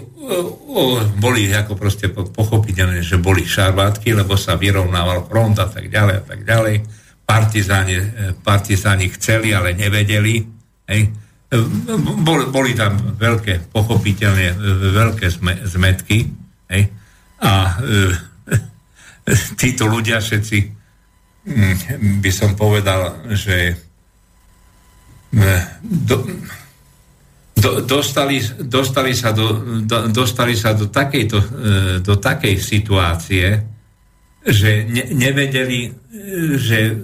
boli ako proste pochopiteľné, že boli šarvátky, lebo sa vyrovnával front a tak ďalej a tak ďalej. Partizáni, e, partizáni chceli, ale nevedeli. Hej. E, boli, boli tam veľké, pochopiteľne veľké zmetky. Hej. A e, [laughs] títo ľudia všetci by som povedal, že eh, do, do, dostali, dostali, sa do, do, dostali sa do takejto, eh, do takej situácie, že ne, nevedeli, eh, že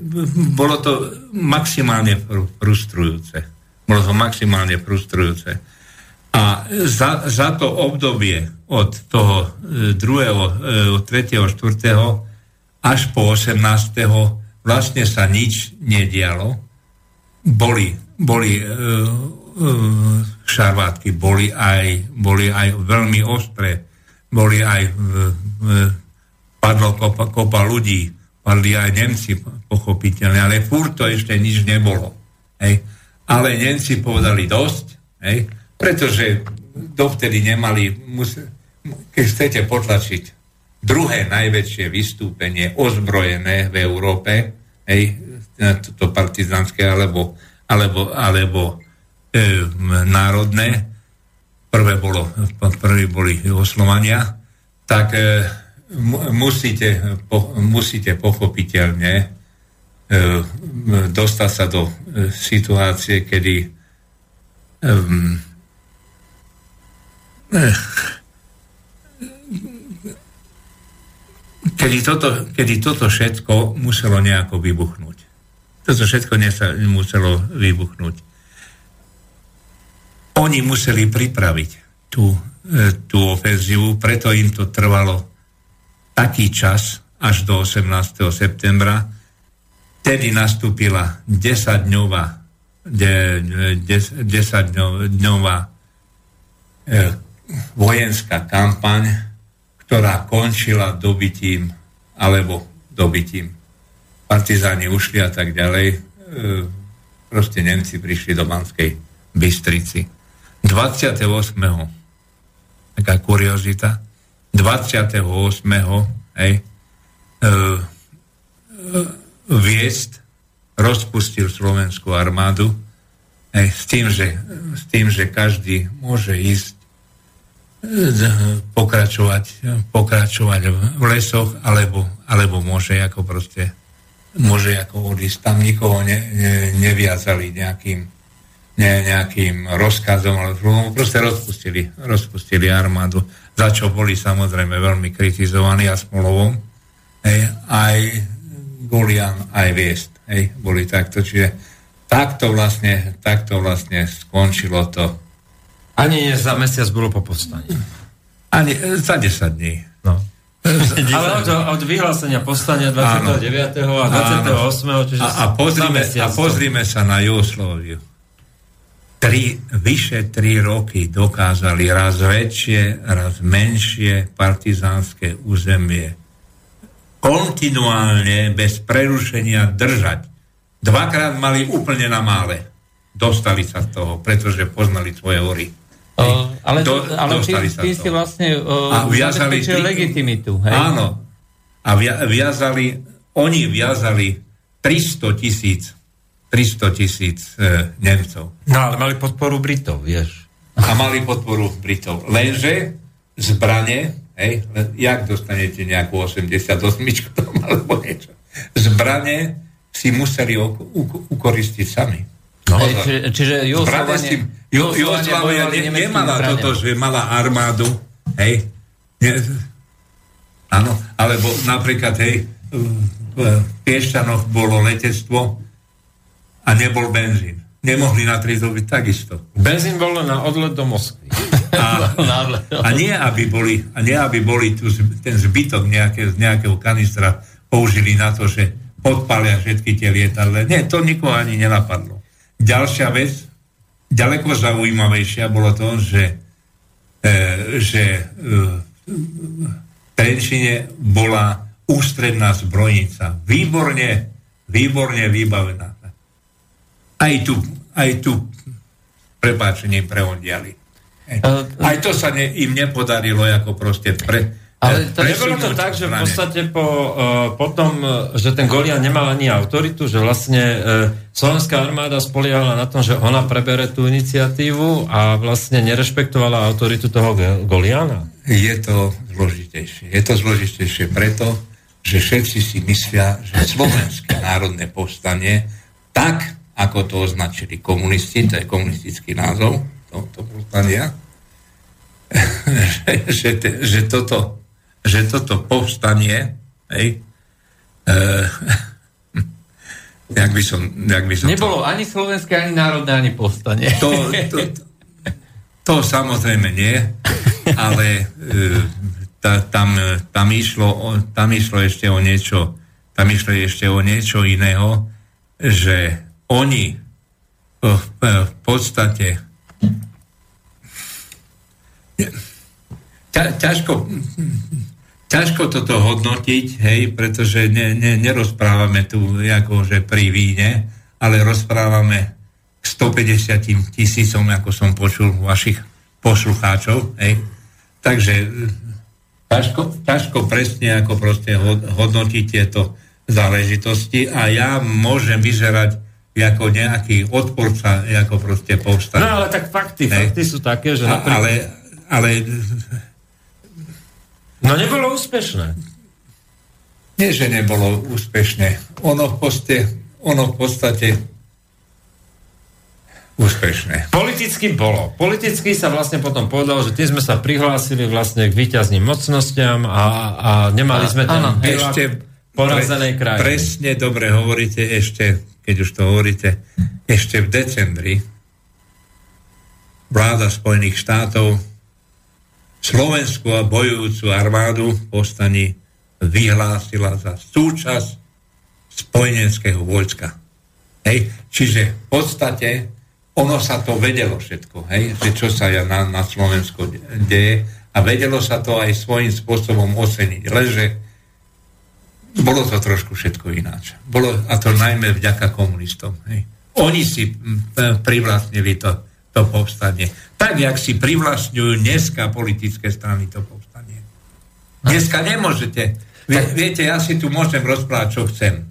bolo to maximálne frustrujúce. Bolo to maximálne frustrujúce. A za, za to obdobie od toho 2., 3., 4 až po 18. vlastne sa nič nedialo. Boli, boli e, e, šarvátky, boli aj, boli aj veľmi ostré, boli aj e, e, padlo kopa, kopa ľudí, padli aj Nemci pochopiteľne, ale furt to ešte nič nebolo. Hej. Ale Nemci povedali dosť, hej, pretože dovtedy nemali, musel, keď chcete potlačiť druhé najväčšie vystúpenie ozbrojené v Európe, hej, toto partizánske alebo, alebo, alebo e, národné, prvé, bolo, prvé boli Jugoslovania, tak e, musíte, po, musíte pochopiteľne e, dostať sa do e, situácie, kedy e, kedy toto, kedy toto všetko muselo nejako vybuchnúť. Toto všetko nesa, muselo vybuchnúť. Oni museli pripraviť tú, e, tú ofenzívu, preto im to trvalo taký čas, až do 18. septembra. Tedy nastúpila 10-dňová 10-dňová e, vojenská kampaň, ktorá končila dobitím alebo dobitím. Partizáni ušli a tak ďalej. E, proste Nemci prišli do Banskej Bystrici. 28. taká kuriozita, 28. Hej, e, e, Viest rozpustil slovenskú armádu hej, s, tým, že, s tým, že každý môže ísť pokračovať, pokračovať v lesoch, alebo, alebo môže ako proste môže ako odísť. Tam nikoho ne, ne, neviazali nejakým, ne, nejakým rozkazom, ale proste rozpustili, rozpustili armádu, za čo boli samozrejme veľmi kritizovaní a Smolovom. Hej, aj Golian, aj Viest. Hej, boli takto. Čiže takto vlastne, takto vlastne skončilo to Ani nie za mesiac bolo po povstaní. Ani e, za 10 dní. No. [laughs] Ale od, od vyhlásenia povstania 29. a 28. čiže A, a, pozrime, a pozrime sa na Jugosloviu. Tri, vyše tri roky dokázali raz väčšie, raz menšie partizánske územie kontinuálne, bez prerušenia držať. Dvakrát mali úplne na mále. Dostali sa z toho, pretože poznali svoje hory. Ale Do- ale tým, tým ste vlastne o, A viazali tým- legitimitu. Hej? Áno. A via, viazali, oni viazali 300 tisíc 300 tisíc e, Nemcov. No ale mali podporu Britov, vieš. A mali podporu Britov. Lenže zbranie, hej, len jak dostanete nejakú 88 tam, alebo niečo. Zbranie si museli uk- uk- ukoristiť sami. No, Hej, čiže, čiže Jugoslavia ne, nemala toto, že mala armádu, hej, ne, áno, alebo napríklad, hej, v Piešťanoch bolo letectvo a nebol benzín. Nemohli na tri doby takisto. Benzín bol len na odlet do Moskvy. A, [laughs] a nie, aby boli, a nie, aby boli tu ten zbytok nejaké, z nejakého kanistra použili na to, že podpalia všetky tie lietadle. Nie, to nikoho ani nenapadlo. Ďalšia vec, ďaleko zaujímavejšia bolo to, že, e, že e, v Trenčine bola ústredná zbrojnica. Výborne, výborne vybavená. Aj tu, aj tu prepáčením preondiali. E, Aj to sa ne, im nepodarilo ako proste pre, Ale to Nebolo to tak, že v podstate po, uh, potom, uh, že ten Golian nemal ani autoritu, že vlastne uh, slovenská armáda spoliehala na tom, že ona prebere tú iniciatívu a vlastne nerešpektovala autoritu toho Goliana. Je to zložitejšie. Je to zložitejšie preto, že všetci si myslia, že slovenské národné povstanie, tak ako to označili komunisti, to je komunistický názov tohto povstania, [laughs] že, že, že, toto, že toto povstanie, hej, e, [laughs] jak by som, jak by som to- Nebolo ani slovenské, ani národné, ani povstanie. to, to, to, [laughs] to samozrejme nie, ale e, ta, tam, tam, išlo, o- tam išlo ešte o niečo, tam išlo ešte o niečo iného, že oni v, v podstate ťa, ťažko ťažko toto hodnotiť, hej, pretože ne, ne, nerozprávame tu ako, že pri víne, ale rozprávame k 150 tisícom, ako som počul vašich poslucháčov, hej. Takže ťažko, ťažko presne ako proste hod- hodnotiť tieto záležitosti a ja môžem vyzerať ako nejaký odporca, ako proste povstať. No ale tak fakty, Hej. fakty sú také, že A, napríklad... ale, ale No nebolo úspešné. nie, že nebolo úspešné. Ono v, poste, ono v podstate úspešné. Politicky bolo. Politicky sa vlastne potom povedalo, že tým sme sa prihlásili vlastne k výťazným mocnostiam a, a nemali sme ten áno, Ešte porazenej krajiny. Presne dobre hovoríte ešte, keď už to hovoríte, ešte v decembri vláda Spojených štátov slovenskú a bojujúcu armádu v povstaní vyhlásila za súčasť spojeneckého vojska. Hej? Čiže v podstate ono sa to vedelo všetko, hej? že čo sa na, na Slovensku de- deje a vedelo sa to aj svojím spôsobom oceniť. Lenže bolo to trošku všetko ináč. Bolo, a to najmä vďaka komunistom. Hej. Oni si privlastnili to, to povstanie. Tak, jak si privlastňujú dneska politické strany to povstanie. Dneska nemôžete. Vie, viete, ja si tu môžem rozprávať, čo chcem.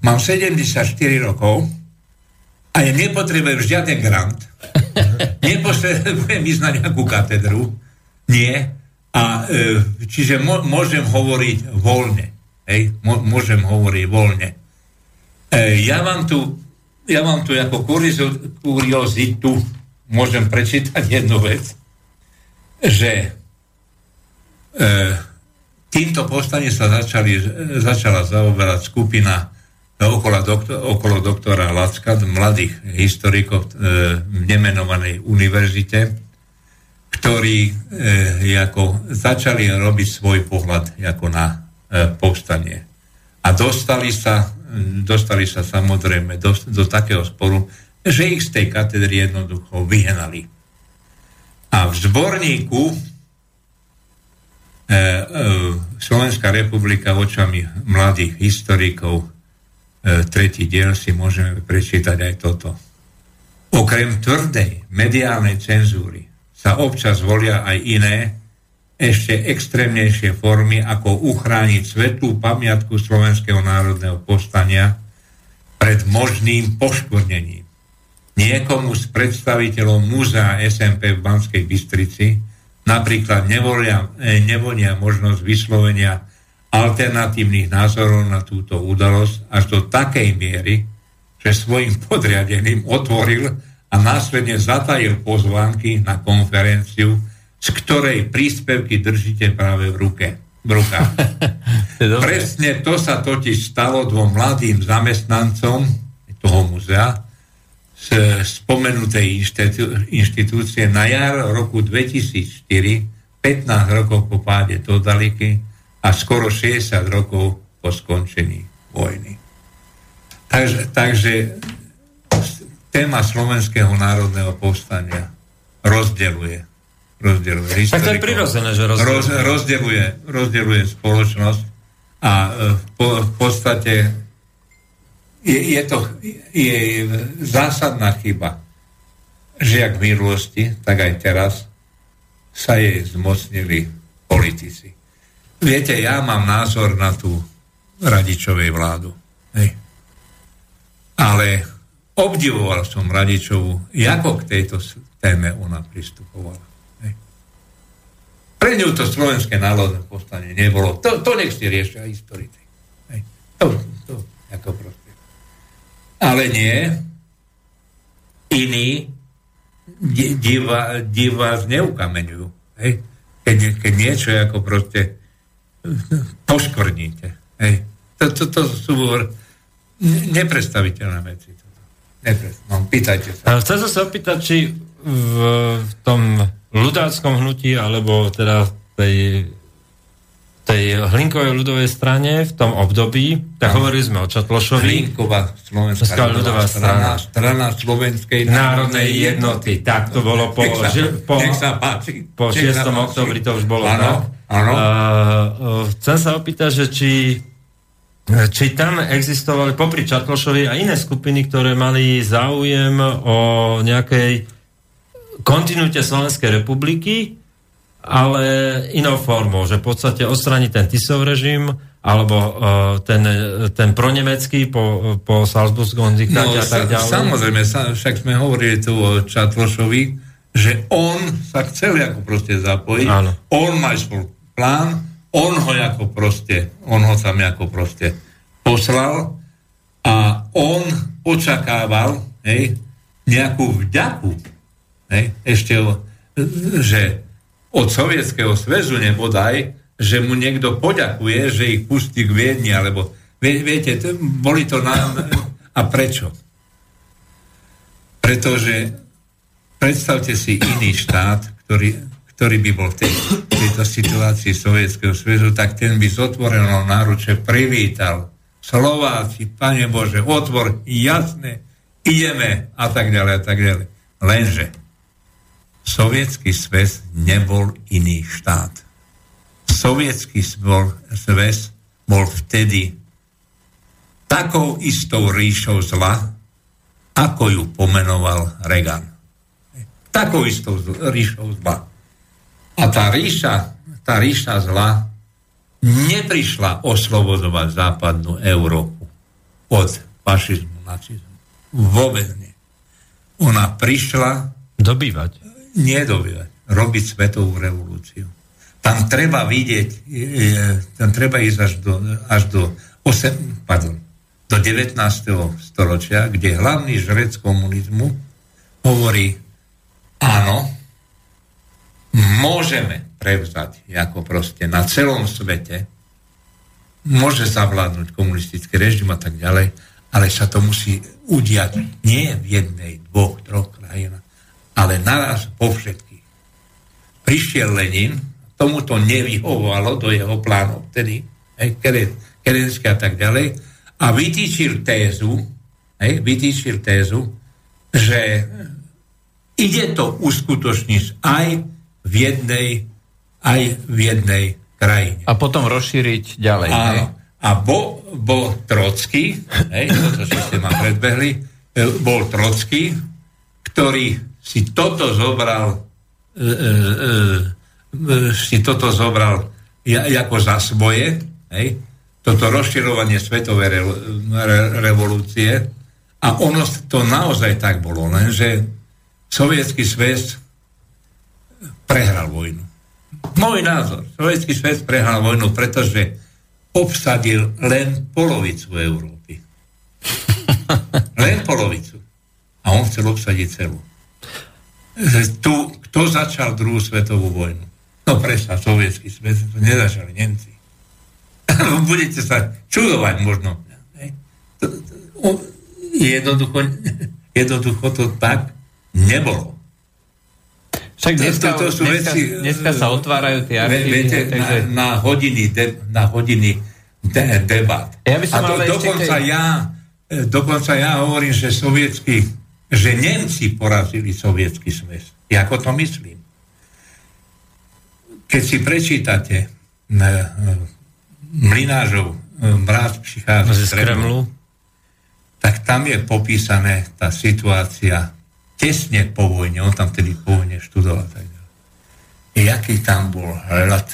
Mám 74 rokov a ja nepotrebujem žiaden grant. [laughs] Nepotrebujem ísť na nejakú katedru. Nie. A, e, čiže môžem hovoriť voľne. Hej, môžem hovoriť voľne. E, ja vám tu, ja vám tu ako kuriozitu môžem prečítať jednu vec, že e, týmto povstaním sa začali, začala zaoberať skupina okolo, doktor, okolo doktora Lacka, mladých historikov e, v nemenovanej univerzite ktorí e, ako začali robiť svoj pohľad ako na e, povstanie. A dostali sa, dostali sa samozrejme do, do takého sporu, že ich z tej katedry jednoducho vyhnali. A v zborníku e, e, Slovenská republika očami mladých historikov e, tretí diel si môžeme prečítať aj toto. Okrem tvrdej mediálnej cenzúry sa občas volia aj iné, ešte extrémnejšie formy, ako uchrániť svetlú pamiatku Slovenského národného povstania pred možným poškvrnením. Niekomu z predstaviteľov múzea SMP v Banskej Bystrici napríklad nevolia, e, nevolia možnosť vyslovenia alternatívnych názorov na túto udalosť až do takej miery, že svojim [laughs] podriadeným otvoril a následne zatajil pozvánky na konferenciu, z ktorej príspevky držíte práve v ruke. V rukách. [laughs] Presne to sa totiž stalo dvom mladým zamestnancom toho muzea z spomenutej inštitúcie na jar roku 2004, 15 rokov po páde totaliky a skoro 60 rokov po skončení vojny. Takže, takže téma slovenského národného povstania rozdeluje. rozdeluje tak to je prirodzené, že rozdeluje. Roz, rozdeluje, rozdeluje spoločnosť a e, po, v podstate je, je to je zásadná chyba, že ak v minulosti, tak aj teraz sa jej zmocnili politici. Viete, ja mám názor na tú radičovej vládu. Hej. Ale obdivoval som Radičovu, ako k tejto téme ona pristupovala. Hej. Pre ňu to slovenské národné povstanie nebolo. To, to nech si riešia historici. To, to, ako proste. Ale nie. Iní diva, diva zneukameňujú. Hej. Keď, keď niečo ako proste poškvrníte. Hej. To, to, to sú nepredstaviteľné veci. No, pýtajte sa. Chcem sa opýtať, či v, v tom ľudáckom hnutí, alebo teda tej, tej Hlinkovej ľudovej strane v tom období, tak hovorili sme o Čatlošovi. Hlinková Slovenská ľudová strana. Strana Slovenskej národnej jednoty. Tak to bolo po, nech sa, že, po, nech sa páči. po 6. oktobri to už bolo. Áno, áno. Uh, chcem sa opýtať, že či či tam existovali popri Čatlošovi a iné skupiny, ktoré mali záujem o nejakej kontinúte Slovenskej republiky, ale inou formou, že v podstate odstraniť ten Tisov režim, alebo uh, ten, ten pronemecký po, po Salzburskom diktáte no, a tak ďalej. Samozrejme, sa, však sme hovorili tu o Čatlošovi, že on sa chcel ako proste zapojiť, Áno. on má svoj plán, on ho ako proste, on ho tam ako proste poslal a on očakával hej, nejakú vďaku, hej, ešte, že od Sovietskeho zväzu nebodaj, že mu niekto poďakuje, že ich pustí k Viedni, alebo vie, viete, to, boli to na... A prečo? Pretože predstavte si iný štát, ktorý, ktorý by bol v tej, tejto situácii Sovietskeho zväzu, tak ten by z otvorenou náruče privítal Slováci, Pane Bože, otvor, jasné, ideme a tak ďalej a tak ďalej. Lenže Sovietský sväz nebol iný štát. Sovietský sväz bol vtedy takou istou ríšou zla, ako ju pomenoval Reagan. Takou istou ríšou zla. A tá ríša, tá ríša zla neprišla oslobodovať západnú Európu od fašizmu, nacizmu. Vôbec nie. Ona prišla... Dobývať. Nie dobývať. Robiť svetovú revolúciu. Tam treba vidieť, tam treba ísť až do, až do, 8, pardon, do 19. storočia, kde hlavný žrec komunizmu hovorí, áno, môžeme prevzať ako proste na celom svete, môže zavládnuť komunistický režim a tak ďalej, ale sa to musí udiať nie v jednej, dvoch, troch krajinách, ale naraz po všetkých. prišiel Lenin, tomu to nevyhovovalo do jeho plánov, tedy Kerenský a tak ďalej, a vytýčil tézu, hej, vytýčil tézu, že ide to uskutočniť aj v jednej, aj v jednej krajine. A potom rozšíriť ďalej. Hej? A bol, bol Trocký, hej, toto čo ste ma predbehli, e, bol Trocký, ktorý si toto zobral e, e, e, si toto zobral ja, ako za svoje, hej, toto rozširovanie svetovej re, re, revolúcie a ono to naozaj tak bolo, lenže sovietský svet prehral vojnu. Môj názor, sovietský svet prehral vojnu, pretože obsadil len polovicu Európy. [laughs] len polovicu. A on chcel obsadiť celú. Tu, kto začal druhú svetovú vojnu? No presa, sovietský svet, to nezačali Nemci. [laughs] Budete sa čudovať možno. Jednoducho, [laughs] jednoducho to tak nebolo. Však dneska, To- to sú dneska, veci- dneska sa otvárajú tie archívy. Viete, takže... na, na hodiny, de, na hodiny de, debat. Ja by som A to, dokonca, tej- ja, e, dokonca ja hovorím, že sovietský, že Nemci porazili sovietský. Ja ako to myslím. Keď si prečítate e, e, Mlinážov e, mráz prichádza Z Kremlu. tak tam je popísané tá situácia tesne po vojne, on tam vtedy po vojne študoval tak ďalej. Jaký tam bol hlad,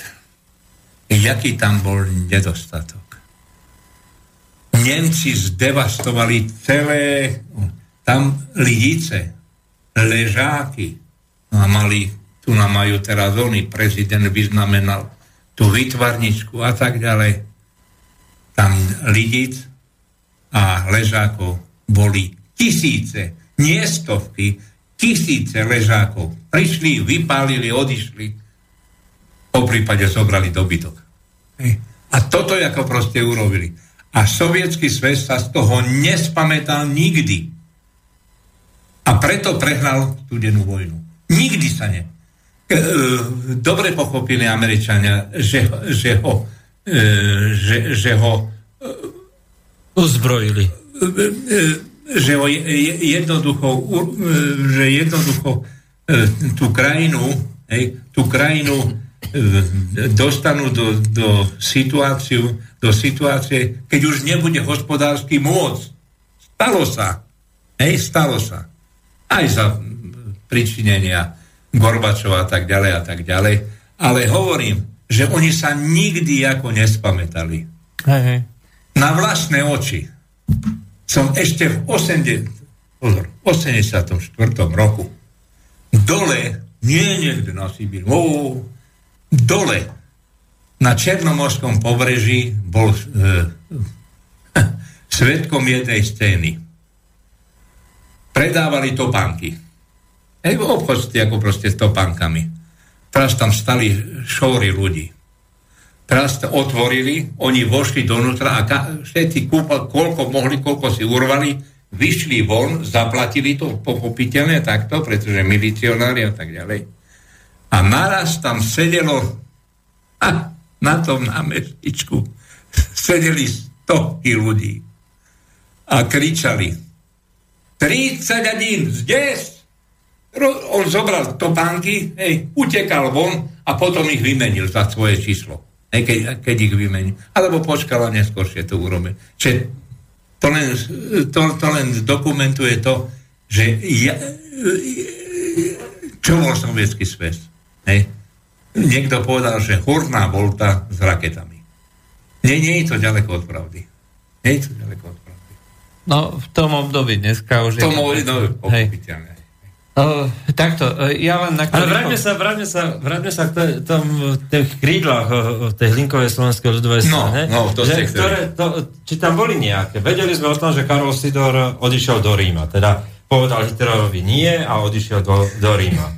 jaký tam bol nedostatok. Nemci zdevastovali celé, tam lidice, ležáky, no a mali, tu nám majú teraz oni, prezident vyznamenal tú vytvarničku a tak ďalej. Tam lidic a ležákov boli tisíce, nie stovky, tisíce ležákov. Prišli, vypálili, odišli, po prípade zobrali dobytok. A toto ako proste urobili. A sovietský svet sa z toho nespamätal nikdy. A preto prehral studenú vojnu. Nikdy sa ne. E, e, dobre pochopili Američania, že, že ho, e, že, že ho Uzbrojili. že ho je- je- jednoducho, že jednoducho tú krajinu, hej, tú krajinu dostanú do, do, situáciu, do situácie, keď už nebude hospodársky môcť. Stalo sa. Hej, stalo sa. Aj za pričinenia Gorbačova a tak ďalej a tak ďalej. Ale hovorím, že oni sa nikdy ako nespamätali Hej, hej. na vlastné oči som ešte v 80, pozor, 84. roku dole, nie niekde na Sibíri, ó, dole na Černomorskom pobreží bol e, [laughs] svetkom jednej scény. Predávali topánky. Hej, obchod ste ako proste s topánkami. Teraz tam stali šóry ľudí. Teraz to otvorili, oni vošli donútra a ka- všetci kúpali, koľko mohli, koľko si urvali, vyšli von, zaplatili to pochopiteľne takto, pretože milicionári a tak ďalej. A naraz tam sedelo a na tom námestičku sedeli stovky ľudí a kričali 31 zdes! Ro- On zobral topánky, hej, utekal von a potom ich vymenil za svoje číslo. Hej, keď, keď ich vymenil. Alebo počkal a neskôršie to urobil. Čiže to len, to, to len dokumentuje to, že ja, čo bol sovietský svet. Hej. Niekto povedal, že horná volta s raketami. Nie, nie je to ďaleko od pravdy. Nie je to ďaleko od. No, v tom období dneska už To je... môže, no, Hej. pochopiteľné. Uh, takto, uh, ja len na Ale vráťme sa, vráťme sa, vráťme sa k tej, tom, tých krídlach o, o tej Hlinkovej slovenskej ľudovej No, strane. no, to že, ktoré, to, či tam boli nejaké. Vedeli sme o tom, že Karol Sidor odišiel do Ríma. Teda povedal Hitlerovi nie a odišiel do, do Ríma.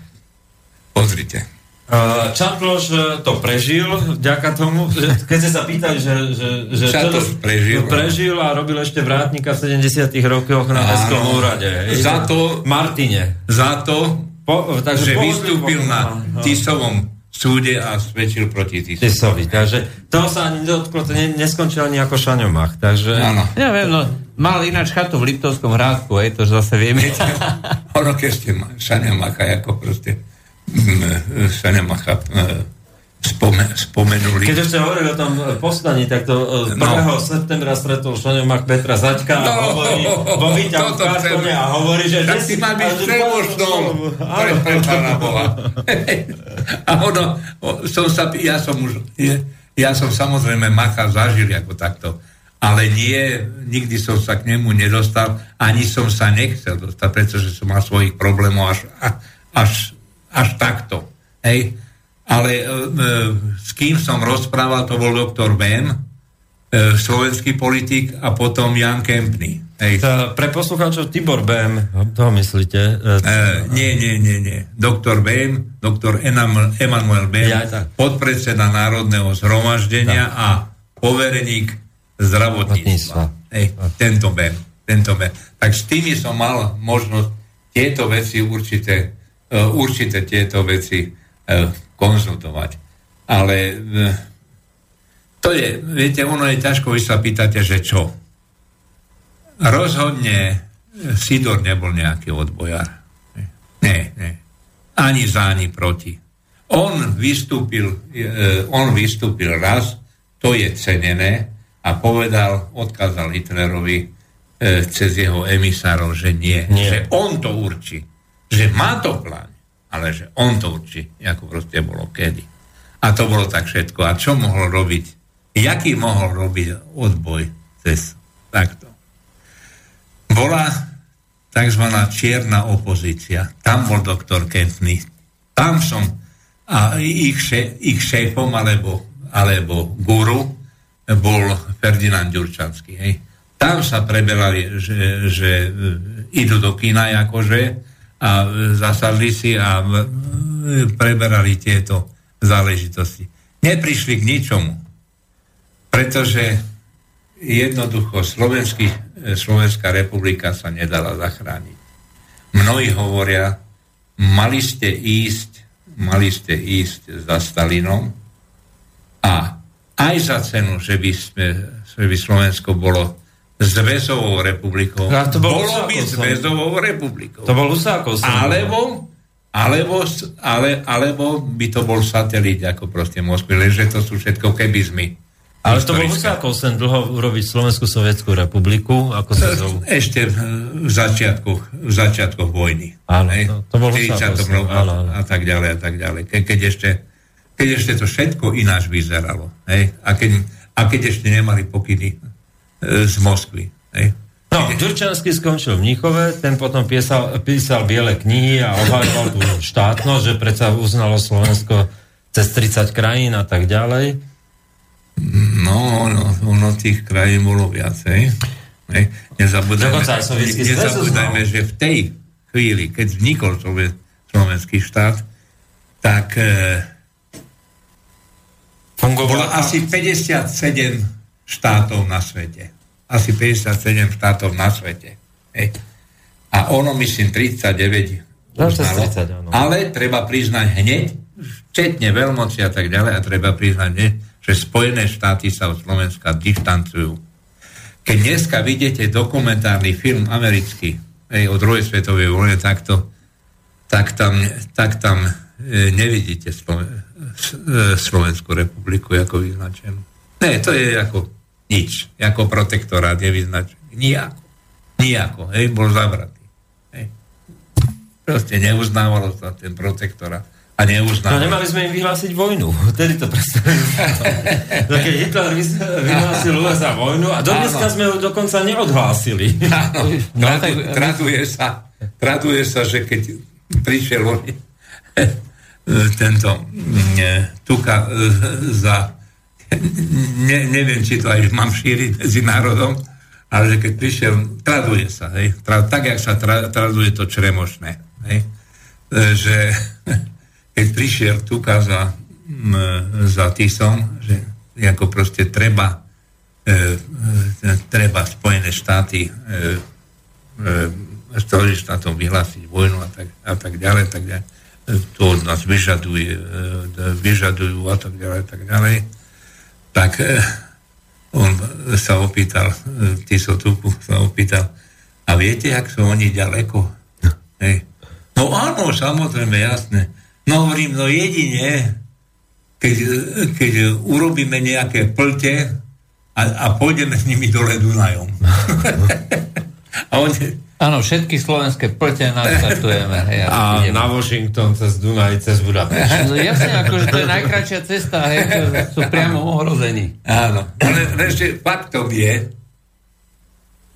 Pozrite. Uh, Čatloš uh, to prežil vďaka tomu, že keď ste sa pýtali, že, že, že Čatloš čo- prežil. prežil a robil ešte vrátnika v 70 rokoch na. Mestskom úrade. hej. Za to- Martine. Za to Po, takže že vystúpil na no. Tisovom súde a svedčil proti Tisovi. Tisovi. Takže to sa ani nedotklo, to ne, neskončil ani ako Šaňomach. Takže... Áno. Ja viem, no, mal ináč chatu v Liptovskom hrádku, hej, to zase vieme. [laughs] Ono keď ste ma- Šania Macha ako proste mm, Šania Macha e, spome, spomenuli. Keď ešte hovorili o tom e, povstaní, tak to e, 1. No. septembra stretol Šaňomach Petra Zaďka a No, hovorí, vo výťahu v Kartone a hovorí, že... Tak si má byť a všemožnou pre, pre pána Boha. A ono, som sa, ja som už, je, ja som samozrejme Macha zažil ako takto, ale nie, nikdy som sa k nemu nedostal, ani som sa nechcel dostať, pretože som mal svojich problémov až, a- až, až takto. Hej. Ale e, e, s kým som rozprával, to bol doktor Bem, e, slovenský politik a potom Jan Kempny. Hej. To, pre poslucháčov Tibor Bem, toho myslíte? E, E, nie, nie, nie, nie. Doktor Bem, doktor Emanuel Bem, Ja, tak. podpredseda Národného zhromaždenia a povereník zdravotníctva. Zdravotníctva. Hej, tento Bem, tento Bem. Tak s tými som mal možnosť tieto veci určité, e, určité tieto veci e, konzultovať. Ale e, to je, viete, ono je ťažko, vy sa pýtate, že čo? Rozhodne Sidor nebol nejaký odbojár. Nie, nie. Ani za, ani proti. On vystúpil, on vystúpil raz, to je cenené, a povedal, odkázal Hitlerovi cez jeho emisárov, že nie, Nie. Že on to určí. Že má to plán, ale že on to určí, ako proste bolo kedy. A to bolo tak všetko. A čo mohol robiť? Jaký mohol robiť odboj cez takto? bola tzv. čierna opozícia. Tam bol doktor Kempny. Tam som a ich, še, ich šéfom alebo, alebo guru bol Ferdinand Ďurčanský. Hej. Tam sa preberali, že, že e, idú do kina akože a zasadli si a preberali tieto záležitosti. Neprišli k ničomu, pretože jednoducho Slovenský, Slovenská republika sa nedala zachrániť. Mnohí hovoria, mali ste ísť, mali ste ísť za Stalinom a aj za cenu, že by, sme, že by Slovensko bolo zväzovou republikou, A to bol bolo by zväzovou republikou. To bol Husákov. Alebo, alebo, ale, alebo by to bol satelit, ako proste Moskvy, lenže to sú všetko kebizmy. Ale to bol. Husákov sen dlho urobiť Slovenskú sovietskú republiku, ako sa zov... Ešte v začiatkoch, v začiatkoch vojny. Áno, to- to bol 40 Husákov, rokov áno, áno. a tak ďalej a tak ďalej. Ke, keď, ešte, keď ešte to všetko ináč vyzeralo. Hej? A, keď, a keď ešte nemali pokyny e, z Moskvy. Hej? No, Ďurčanský skončil v Mníchove, ten potom písal, písal biele knihy a obhajoval tú štátnosť, že predsa uznalo Slovensko cez 30 krajín a tak ďalej. No, no, ono tých krajín bolo viacej. Zväz nezabudajme, uznal. že v tej chvíli, keď vznikol Sloven- slovenský štát, tak e, bolo Fungovala asi 57 štátov na svete. Asi 57 štátov na svete. Hej. A ono, myslím, 39 No, uznalo. 30, áno. Ale treba priznať hneď, včetne veľmoci a tak ďalej, a treba priznať hneď, že Spojené štáty sa od Slovenska dištancujú. Keď dneska vidíte dokumentárny film americký hej, o druhej svetovej vojne, takto, tak tam, tak tam e, nevidíte Sloven, e, Slovenskú republiku ako vyznačenú. Ne, to je ako nič. Ako protektorát je vyznačený. Nijako. Nijako. Hej, bol zavratý. Hej. Proste neuznávalo sa ten protektorát. A No neuznávalo. nemali sme im vyhlásiť vojnu. [laughs] Vtedy to predstavili. [laughs] no, keď Hitler vyhlásil USA vojnu a dodneska Áno. sme ju dokonca neodhlásili. [laughs] Áno, No, tradu, tak- traduje, sa, traduje sa, že keď prišiel oni, tento mm, Tuka e, za ne, neviem, či to aj mám šíriť medzi národom, ale že keď prišiel, traduje sa, hej, tra, tak, jak sa tra, traduje to čremošné, hej, e, že [laughs] keď prišiel Tuka za, m, za Tisom, že ako proste treba e, e, treba Spojené štáty e, e, chceli na tom vyhlásiť vojnu a tak, a tak ďalej, tak ďalej. To od nás vyžaduje, e, vyžadujú a tak ďalej, tak ďalej. Tak e, on sa opýtal, e, Tisotuku sa opýtal, a viete, ak sú oni ďaleko? Hej. No áno, samozrejme, jasné. No hovorím, no jedine, keď, keď urobíme nejaké plte a, a pôjdeme s nimi dole Dunajom. [laughs] a oni, Áno, všetky slovenské plte nastartujeme. Hej, a ideme. na Washington cez Dunaj, cez Budapešť. No jasne, akože to je najkračšia cesta, hej, sú priamo ohrození. Áno, ale ešte faktom je,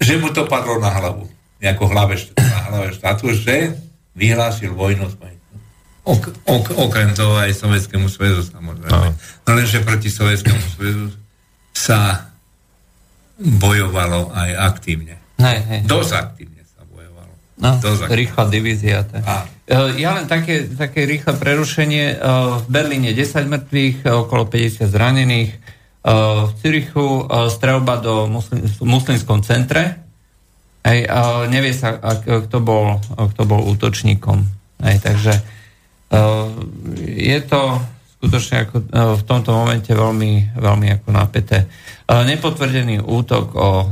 že mu to padlo na hlavu. Ako hlave, na hlave štátu, že vyhlásil vojnu s ok, ok, okrem toho aj Sovjetskému svezu samozrejme. No lenže proti Sovjetskému svezu sa bojovalo aj aktívne. Hej, hej. Dosť aktívne. No, rýchla divízia. Tak. E, ja len také, také rýchle prerušenie. E, v Berlíne 10 mŕtvych, e, okolo 50 zranených. V Cirichu strelba do muslim, muslimskom centre. Hej, nevie sa, kto bol, kto bol útočníkom. Hej, takže je to skutočne ako v tomto momente veľmi, veľmi ako napäté. Nepotvrdený útok o,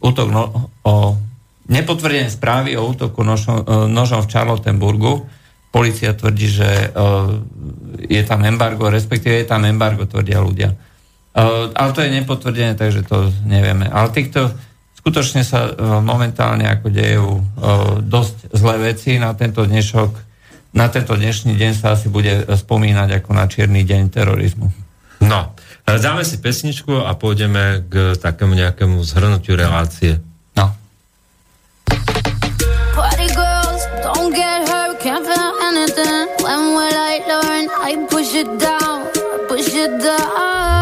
útok no, o nepotvrdené správy o útoku nožom, e, nožom v Charlottenburgu. Polícia tvrdí, že e, je tam embargo, respektíve je tam embargo, tvrdia ľudia. E, ale to je nepotvrdené, takže to nevieme. Ale týchto skutočne sa momentálne ako dejú dosť zlé veci na tento dnešok. Na tento dnešný deň sa asi bude spomínať ako na čierny deň terorizmu. No, dáme si pesničku a pôjdeme k takému nejakému zhrnutiu relácie. don't get hurt, can't feel anything. When will I learn? I push it down, push it down.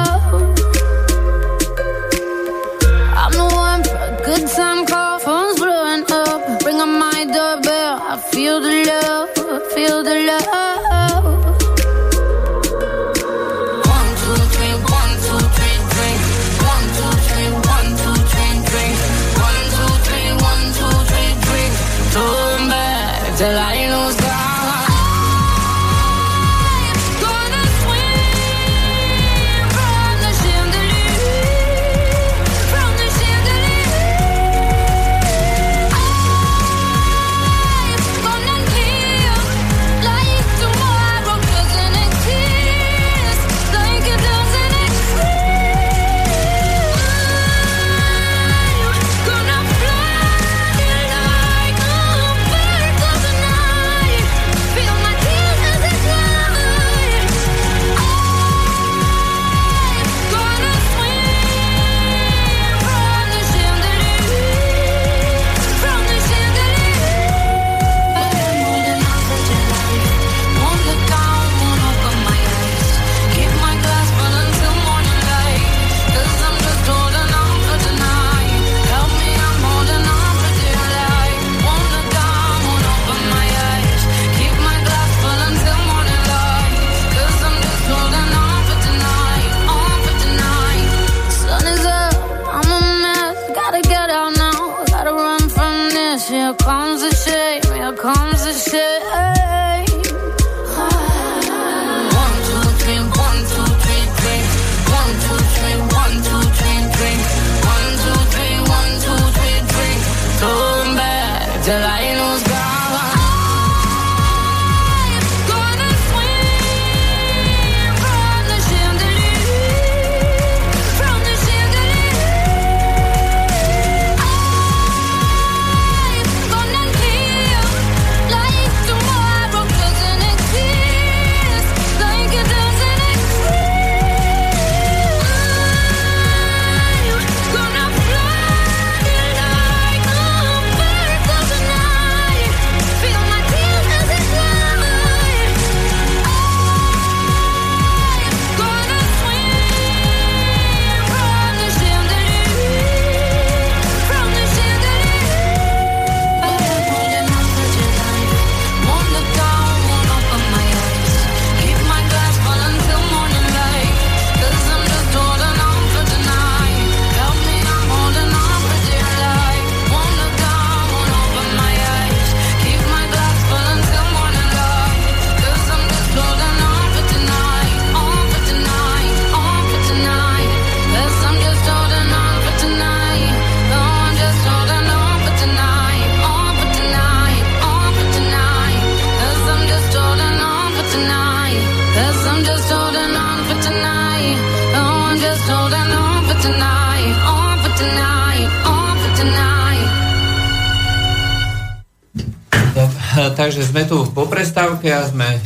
Takže sme tu po prestávke a sme e,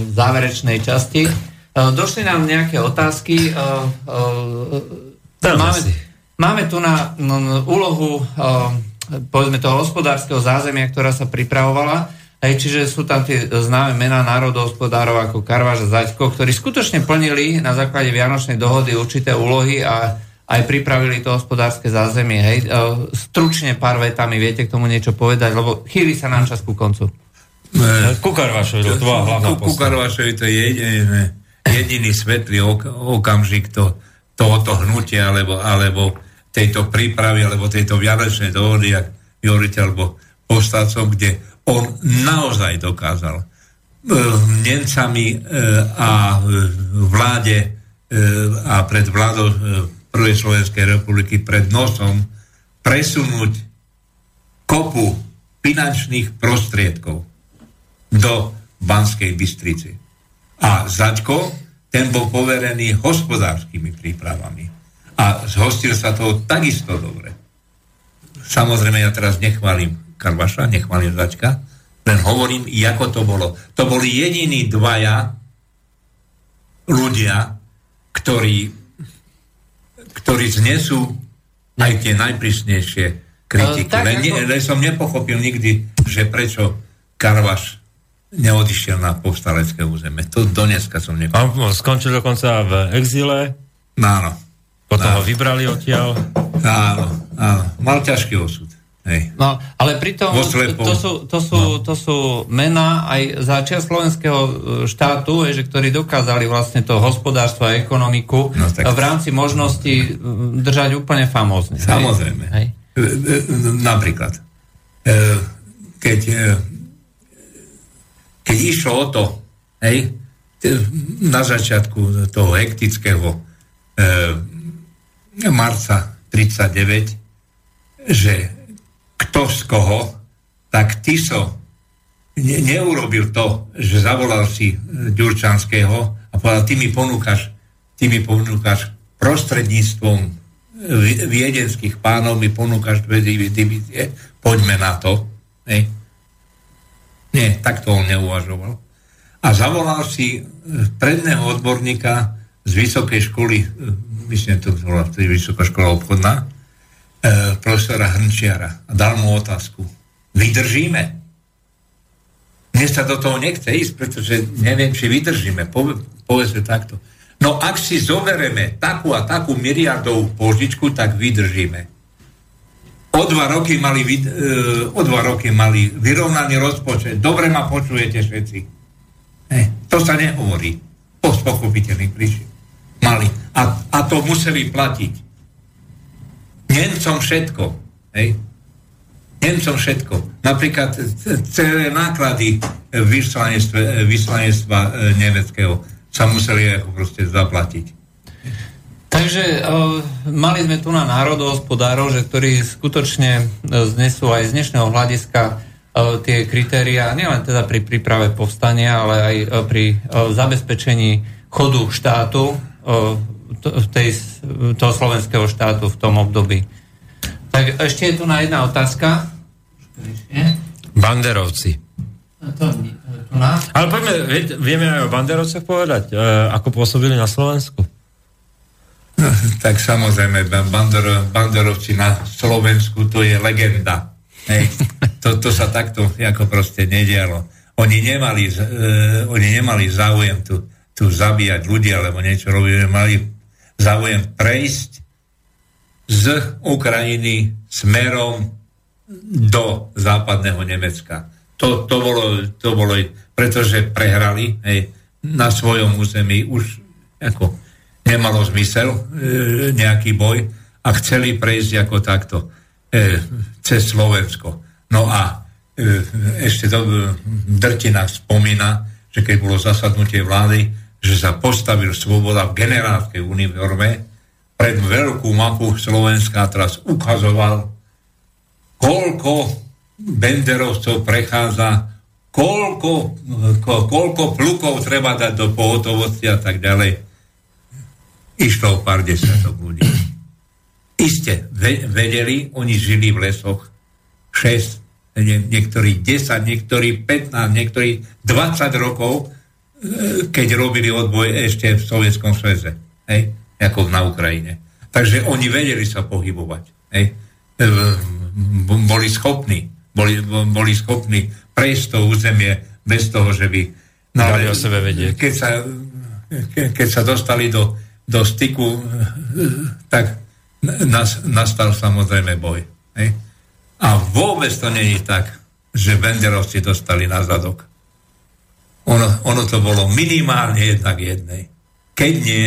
v záverečnej časti. E, Došli nám nejaké otázky. e, Máme, máme tu na úlohu povedzme toho hospodárskeho zázemia, ktorá sa pripravovala. Hej, čiže sú tam tie známe mená národohospodárov ako Karváš a Zaďko, ktorí skutočne plnili na základe Vianočnej dohody určité úlohy a aj pripravili to hospodárske zázemie. Hej. Stručne pár vetami viete k tomu niečo povedať, lebo chýli sa nám čas ku koncu. Kukarvašovi, to tvoja hlavná postava. Karvašovi to je jediný, jediný svetlý ok- okamžik to, tohoto hnutia, alebo, alebo tejto prípravy, alebo tejto vianočnej dohody, vy hovoríte, alebo povstácom, kde on naozaj dokázal e, Nemcami e, a vláde e, a pred vládou Prvej Slovenskej republiky pred nosom presunúť kopu finančných prostriedkov do Banskej Bystrici. A Zaďko, ten bol poverený hospodárskymi prípravami. A zhostil sa toho takisto dobre. Samozrejme, ja teraz nechválim Karvaša, nechválim Zaďka, len hovorím, ako to bolo. To boli jediní dvaja ľudia, ktorí, ktorí znesú aj tie najprísnejšie kritiky. E, tak len, ako- len som nepochopil nikdy, že prečo Karvaš neodišiel na povstalecké územie. To do dneska som nepochopil. On skončil dokonca v exíle, Áno, potom Áno. ho vybrali odtiaľ. áno, áno. Mal ťažký osud. Hej. No, ale pritom to, sú, to, sú, to sú mená aj za čia slovenského e, štátu, je, že ktorí dokázali vlastne to hospodárstvo a ekonomiku No, tak- v rámci možnosti držať úplne famózne. Samozrejme. Hej. E, e, Napríklad, keď, keď išlo o to, hej, na začiatku toho hektického e, marca 39, že kto z koho, tak Tiso ne, neurobil to, že zavolal si e, Ďurčanského a povedal, ty mi ponúkaš, ty mi ponúkaš prostredníctvom e, vi- viedenských pánov mi ponúkaš dve divízie, poďme na to. Hej. Nie, takto on neuvažoval. A zavolal si e, predného odborníka z vysokej školy, e, myslím, to bola vtedy vysoká škola obchodná, e, profesora Hrnčiara a dal mu otázku. Vydržíme? Mne sa do toho nechce ísť, pretože neviem, či vydržíme. Pove, povedzme takto. No ak si zobereme takú a takú miliardovú požičku, tak vydržíme. O dva roky mali, e, o dva roky mali vyrovnaný rozpočet. Dobre ma počujete všetci. Hej, to sa nehovorí. Po z pochopiteľných príčin. Mali. A, a to museli platiť. Nemcom všetko. Hej? Nemcom všetko. Napríklad celé náklady e, vyslanectva, e, vyslanectva e, nemeckého sa museli ako proste zaplatiť. Takže uh, mali sme tu na národohospodárov, že ktorí skutočne uh, znesú aj z dnešného hľadiska uh, tie kritéria, nielen teda pri príprave povstania, ale aj uh, pri uh, zabezpečení chodu štátu, uh, to, tej, toho slovenského štátu v tom období. Tak ešte je tu na jedna otázka. Banderovci. To, tu na? Ale poďme, vie- vieme aj o Banderovcoch povedať, e, ako pôsobili na Slovensku. No, [laughs] tak samozrejme, bandor, bandorovci na Slovensku, to je legenda. To, to sa takto ako proste nedialo. Oni nemali, e, oni nemali záujem tu, tu zabíjať ľudí alebo niečo robiť, mali záujem prejsť z Ukrajiny smerom do západného Nemecka. To, to, bolo, to bolo, pretože prehrali hej, na svojom území už ako nemalo zmysel e, nejaký boj a chceli prejsť ako takto e, cez Slovensko. No a e, ešte to e, Drtina spomína, že keď bolo zasadnutie vlády, že sa postavil Svoboda v generálskej uniforme pred veľkú mapu Slovenska a teraz ukazoval, koľko Benderovcov prechádza, koľko, ko, koľko plukov treba dať do pohotovosti a tak ďalej. Išlo o pár desiatok ľudí. Iste ve, vedeli, oni žili v lesoch 6, nie, niektorí 10, niektorí 15, niektorí 20 rokov, e, keď robili odboj ešte v Sovietskom sveze, hej, ako na Ukrajine. Takže oni vedeli sa pohybovať. Hej. E, Boli schopní, boli, boli schopní prejsť to územie bez toho, že by... Dali o sebe vedieť. Keď sa, ke, keď sa dostali do, do styku, e, tak nas, nastal samozrejme boj. Hej. A vôbec to není tak, že Benderovci dostali na zadok. Ono, ono to bolo minimálne jednak jednej. Keď nie,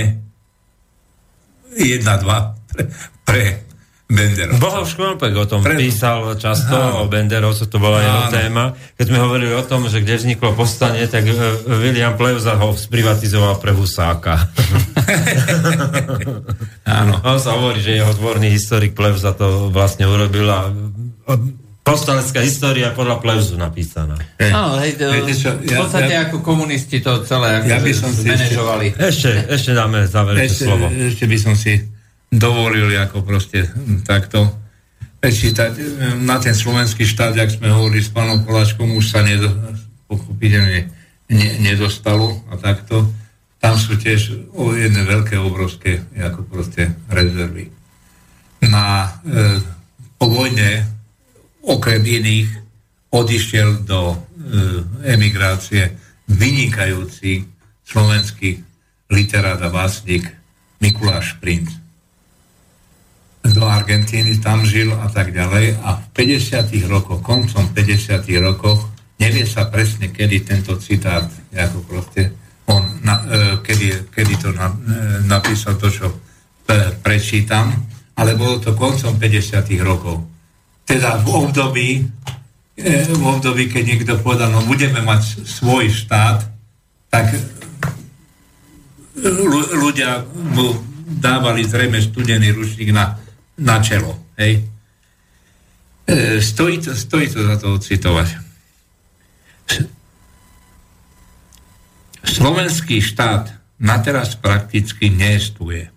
jedna, dva pre, pre Benderov. Bohov Škrompek o tom Pre- písal často, Áno. o Benderovcu, to bola jeho téma. Keď sme hovorili o tom, že kde vzniklo povstanie, tak e, William Plevza ho sprivatizoval pre Husáka. [laughs] [laughs] Áno. On sa hovorí, že jeho dvorný historik Plevza to vlastne urobil a povstalecká história podľa Plevzu napísaná. Áno, hej, to, Viete čo, v ja- podstate ja- ako komunisti to celé Ja by som si zmanéžovali. Ešte, ešte dáme záverečné Ešte, slovo. ešte by som si dovolil ako proste hm, takto prečítať hm, na ten slovenský štát, jak sme hovorili s pánom Koláčkom, už sa nedo, pochopiteľne ne, nedostalo a takto. Tam sú tiež o jedné veľké, obrovské ako proste rezervy. Na, e, po vojne okrem iných odišiel do e, emigrácie vynikajúci slovenský literát a básnik Mikuláš Princ. Do Argentíny tam žil a tak ďalej a v 50. rokoch, koncom 50. rokoch, nevie sa presne, kedy tento citát, ako proste on, na, e, kedy, kedy to na, e, napísal to, čo e, prečítam, ale bolo to koncom 50. rokov. Teda v období, v období, keď niekto povedal, no budeme mať svoj štát, tak ľu- ľudia mu dávali zrejme studený ručník na, na čelo. Hej? Stojí, to, stojí to za to ocitovať. Slovenský štát na teraz prakticky neestuje.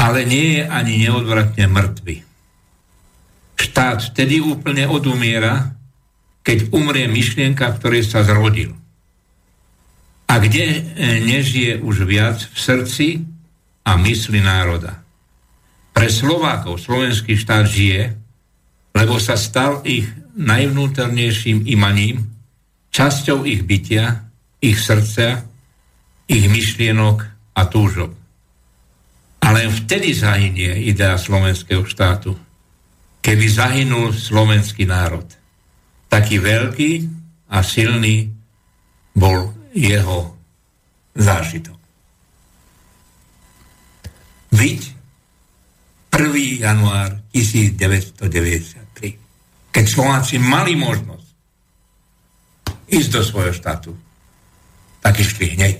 Ale nie je ani neodvratne mŕtvy. Štát vtedy úplne odumiera, keď umrie myšlienka, v sa zrodil a kde e, nežije už viac v srdci a mysli národa. Pre Slovákov slovenský štát žije, lebo sa stal ich najvnútornejším imaním, časťou ich bytia, ich srdca, ich myšlienok a túžob. A len vtedy zahynie idea slovenského štátu, keby zahynul slovenský národ. Taký veľký a silný bol jeho zážitok. Viď 1. január 1993, keď Slováci mali možnosť ísť do svojho štátu, tak išli hneď.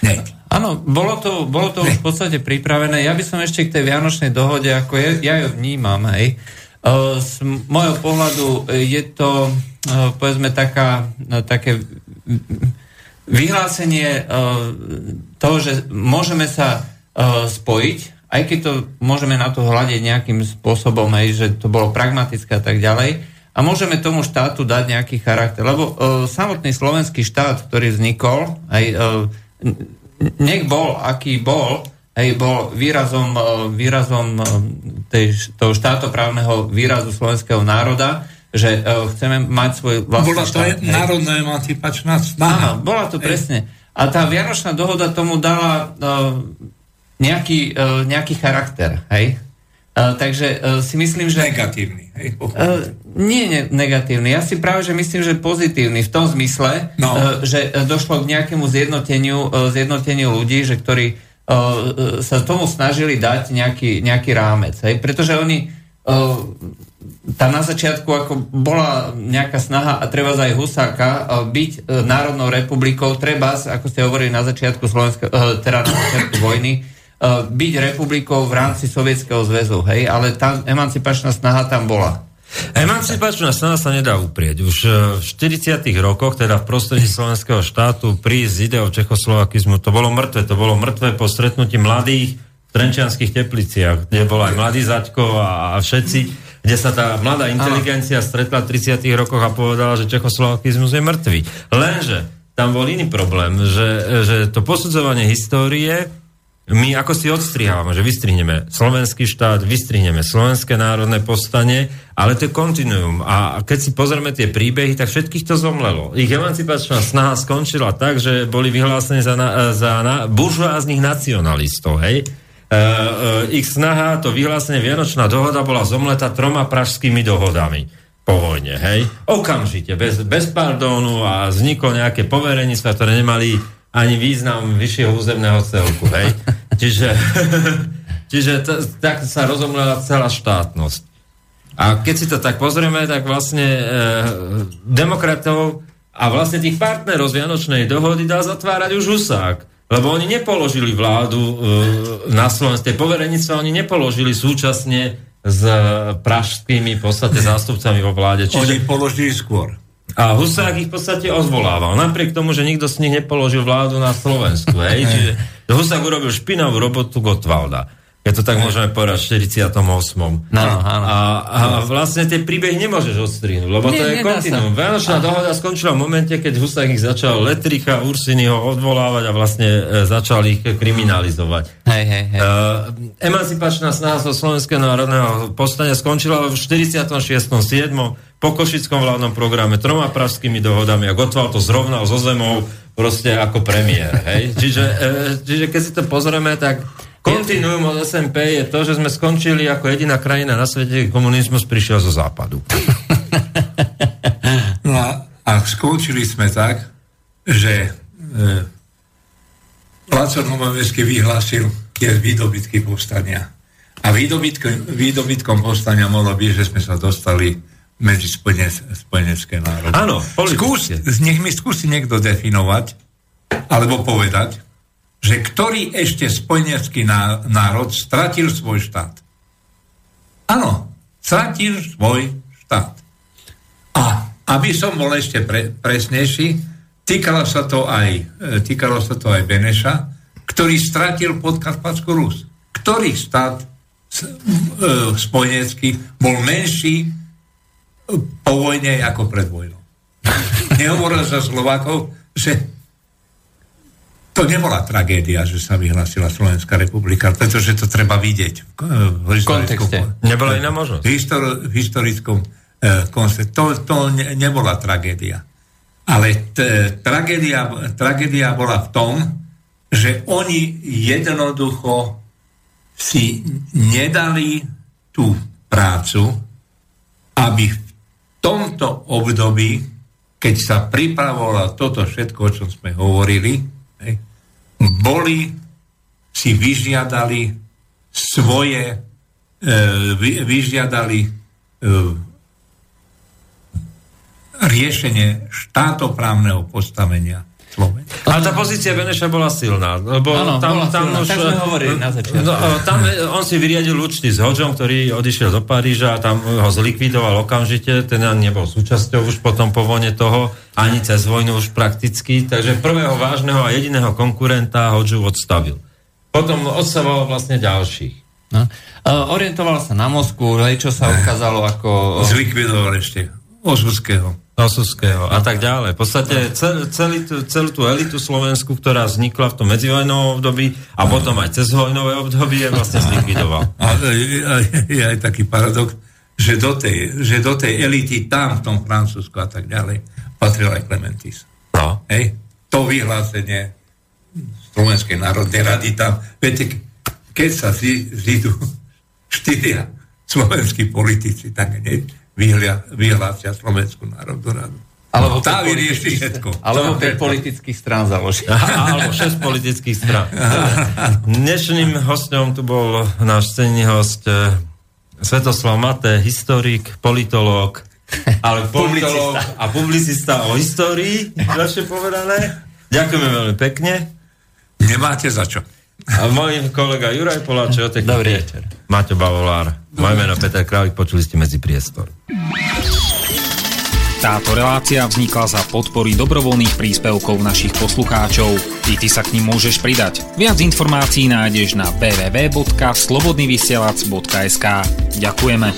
Hneď. Áno, bolo to, bolo to už v podstate pripravené. Ja by som ešte k tej Vianočnej dohode, ako ja, ja ju vnímam, hej. Z môjho pohľadu je to, povedzme, taká, no, také vyhlásenie toho, že môžeme sa spojiť, aj keď to môžeme na to hľadiť nejakým spôsobom, hej, že to bolo pragmatické a tak ďalej, a môžeme tomu štátu dať nejaký charakter. Lebo uh, samotný slovenský štát, ktorý vznikol, aj uh, nech bol, aký bol, hej, bol výrazom, e, výrazom e, tej, toho štátoprávneho výrazu slovenského národa, že uh, chceme mať svoj vlastný Bola to štát. národná emancipačná snaha. Áno, bola to presne. A tá Vianočná dohoda tomu dala uh, nejaký, uh, nejaký charakter, hej? Uh, takže uh, si myslím, že... Negatívny. Hej, Uh, nie ne- negatívny. Ja si práve, že myslím, že pozitívny v tom zmysle, No. uh, že došlo k nejakému zjednoteniu, uh, zjednoteniu ľudí, že ktorí uh, sa tomu snažili dať nejaký, nejaký rámec. Hej? Pretože oni uh, tam na začiatku ako bola nejaká snaha a treba aj Husáka uh, byť uh, národnou republikou, treba, ako ste hovorili na začiatku Slovenska, uh, teda na začiatku vojny, byť republikou v rámci Sovietskeho zväzu, hej, ale tá emancipačná snaha tam bola. Emancipačná snaha sa nedá uprieť. Už e, v 40 rokoch, teda v prostredí slovenského štátu, prísť s ideou čechoslovakizmu, to bolo mŕtve. To bolo mŕtve po stretnutí mladých v Trenčianských tepliciach, kde bol aj mladý Zaďko a, a všetci. kde sa tá mladá inteligencia stretla v 30 rokoch a povedala, že čechoslovakizmus je mŕtvý. Lenže tam bol iný problém, že, že to posudzovanie histórie my ako si odstrihávame, že vystrihneme slovenský štát, vystrihneme slovenské národné povstanie, ale to je kontinuum. A keď si pozrieme tie príbehy, tak všetkých to zomlelo. Ich emancipačná snaha skončila tak, že boli vyhlásení za, na, za na, buržoáznych nacionalistov, hej? E, e, ich snaha, to vyhlásenie Vianočná dohoda bola zomleta troma pražskými dohodami po vojne, hej? Okamžite, bez, bez pardónu a vzniklo nejaké poverenictva, ktoré nemali ani význam vyššieho územného celku, hej? [laughs] Čiže, [laughs] čiže t- tak sa rozomlela celá štátnosť. A keď si to tak pozrieme, tak vlastne e, demokratov a vlastne tých partnerov z Vianočnej dohody dá zatvárať už Husák. Lebo oni nepoložili vládu e, na Slovensku, tie poverenictva oni nepoložili súčasne s pražskými v podstate zástupcami vo vláde. Čiže... Oni položili skôr. A Husák ich v podstate ozvolával. Napriek tomu, že nikto z nich nepoložil vládu na Slovensku. Hej? Čiže Husák urobil špinavú robotu Gotwalda. Keď to tak môžeme povedať v 48. No, áno. A, a vlastne tie príbehy nemôžeš odstrihnúť, lebo Nie, to je kontinuum. Vianočná dohoda skončila v momente, keď Husák ich začal Letricha, Ursiny ho odvolávať a vlastne e, začal ich kriminalizovať. Hej, hej, hej. Uh, emancipačná snaha zo Slovenského národného povstania skončila v 46.7. po Košickom vládnom programe troma pražskými dohodami a Gotwald to zrovnal so zemou proste ako premiér. Hej? Čiže, uh, čiže keď si to pozrieme, tak kontinuum od SMP je to, že sme skončili ako jediná krajina na svete, kde komunizmus prišiel zo západu. [laughs] No a, a skončili sme tak, že e, Laco vyhlásil tie výdobytky povstania. A výdobytkom, výdobytkom povstania mohlo byť, že sme sa dostali medzi spojenec, spojenecké národy. Áno, Skús, nech mi skúsi niekto definovať, alebo povedať, že ktorý ešte spojenecký ná- národ stratil svoj štát. Áno, stratil svoj štát. A aby som bol ešte pre, presnejší, týkalo sa to aj, e, týkalo sa to aj Beneša, ktorý stratil Podkarpatskú Rus. Ktorý štát e, spojenecký bol menší po vojne ako pred vojnou. [laughs] Nehovoril sa Slovákov, že to nebola tragédia, že sa vyhlásila Slovenská republika, pretože to treba vidieť v, ko- v historickom... Nebola iná možnosť. V, histor- v historickom e, koncepte. To, to ne, nebola tragédia. Ale t- tragédia, tragédia bola v tom, že oni jednoducho si nedali tú prácu, aby v tomto období, keď sa pripravovalo toto všetko, o čom sme hovorili, boli, si vyžiadali svoje, e, vy, vyžiadali e, riešenie štátoprávneho postavenia Slovenska. Ale tá pozícia Beneša bola silná, lebo Áno, tam, bola tam silná. už... Tak sme hovorili na začiatku. No, e, tam e, on si vyriadil účty s Hodžom, ktorý odišiel do Paríža a tam ho zlikvidoval okamžite, ten nebol súčasťou už potom po vojne toho, ani cez vojnu už prakticky, takže prvého vážneho a jediného konkurenta Hodžu odstavil. Potom odstavoval vlastne ďalších. No. Uh, orientoval sa na Moskvu, čo sa [laughs] ukázalo ako... Zlikvidoval ešte Osuského. Osuského a tak ďalej. V podstate cel, celý tú, celú tú elitu Slovensku, ktorá vznikla v tom medzivojnovom období a potom aj cez vojnové obdobie vlastne zlikvidoval. [laughs] A je, je aj taký paradox, že do, tej, že do tej elity tam, v tom Francúzsku a tak ďalej, patril aj Clementis. No. Hej? To vyhlásenie Slovenskej národnej rady tam, viete, keď sa zídu štyria slovenskí politici, tak hneď vyhlia, vyhlásia Slovenskú národnú radu. Alebo tá vyrieši všetko. Alebo Tá- 5 politických strán založí. Alebo 6 politických strán. Dnešným hostom tu bol náš cenný host eh, Svetoslav Mate, historik, politológ, ale [laughs] politológ a publicista o histórii, lepšie povedané. Ďakujeme veľmi pekne. Nemáte za čo. A môj kolega Juraj Poláče o technike. Dobrý večer. Maťo Bavolár. Moje meno Peter Králik, počuli ste medzi priestor. Táto relácia vznikla za podpory dobrovoľných príspevkov našich poslucháčov. I ty sa k ním môžeš pridať. Viac informácií nájdeš na www.slobodnyvysielac.sk Ďakujeme.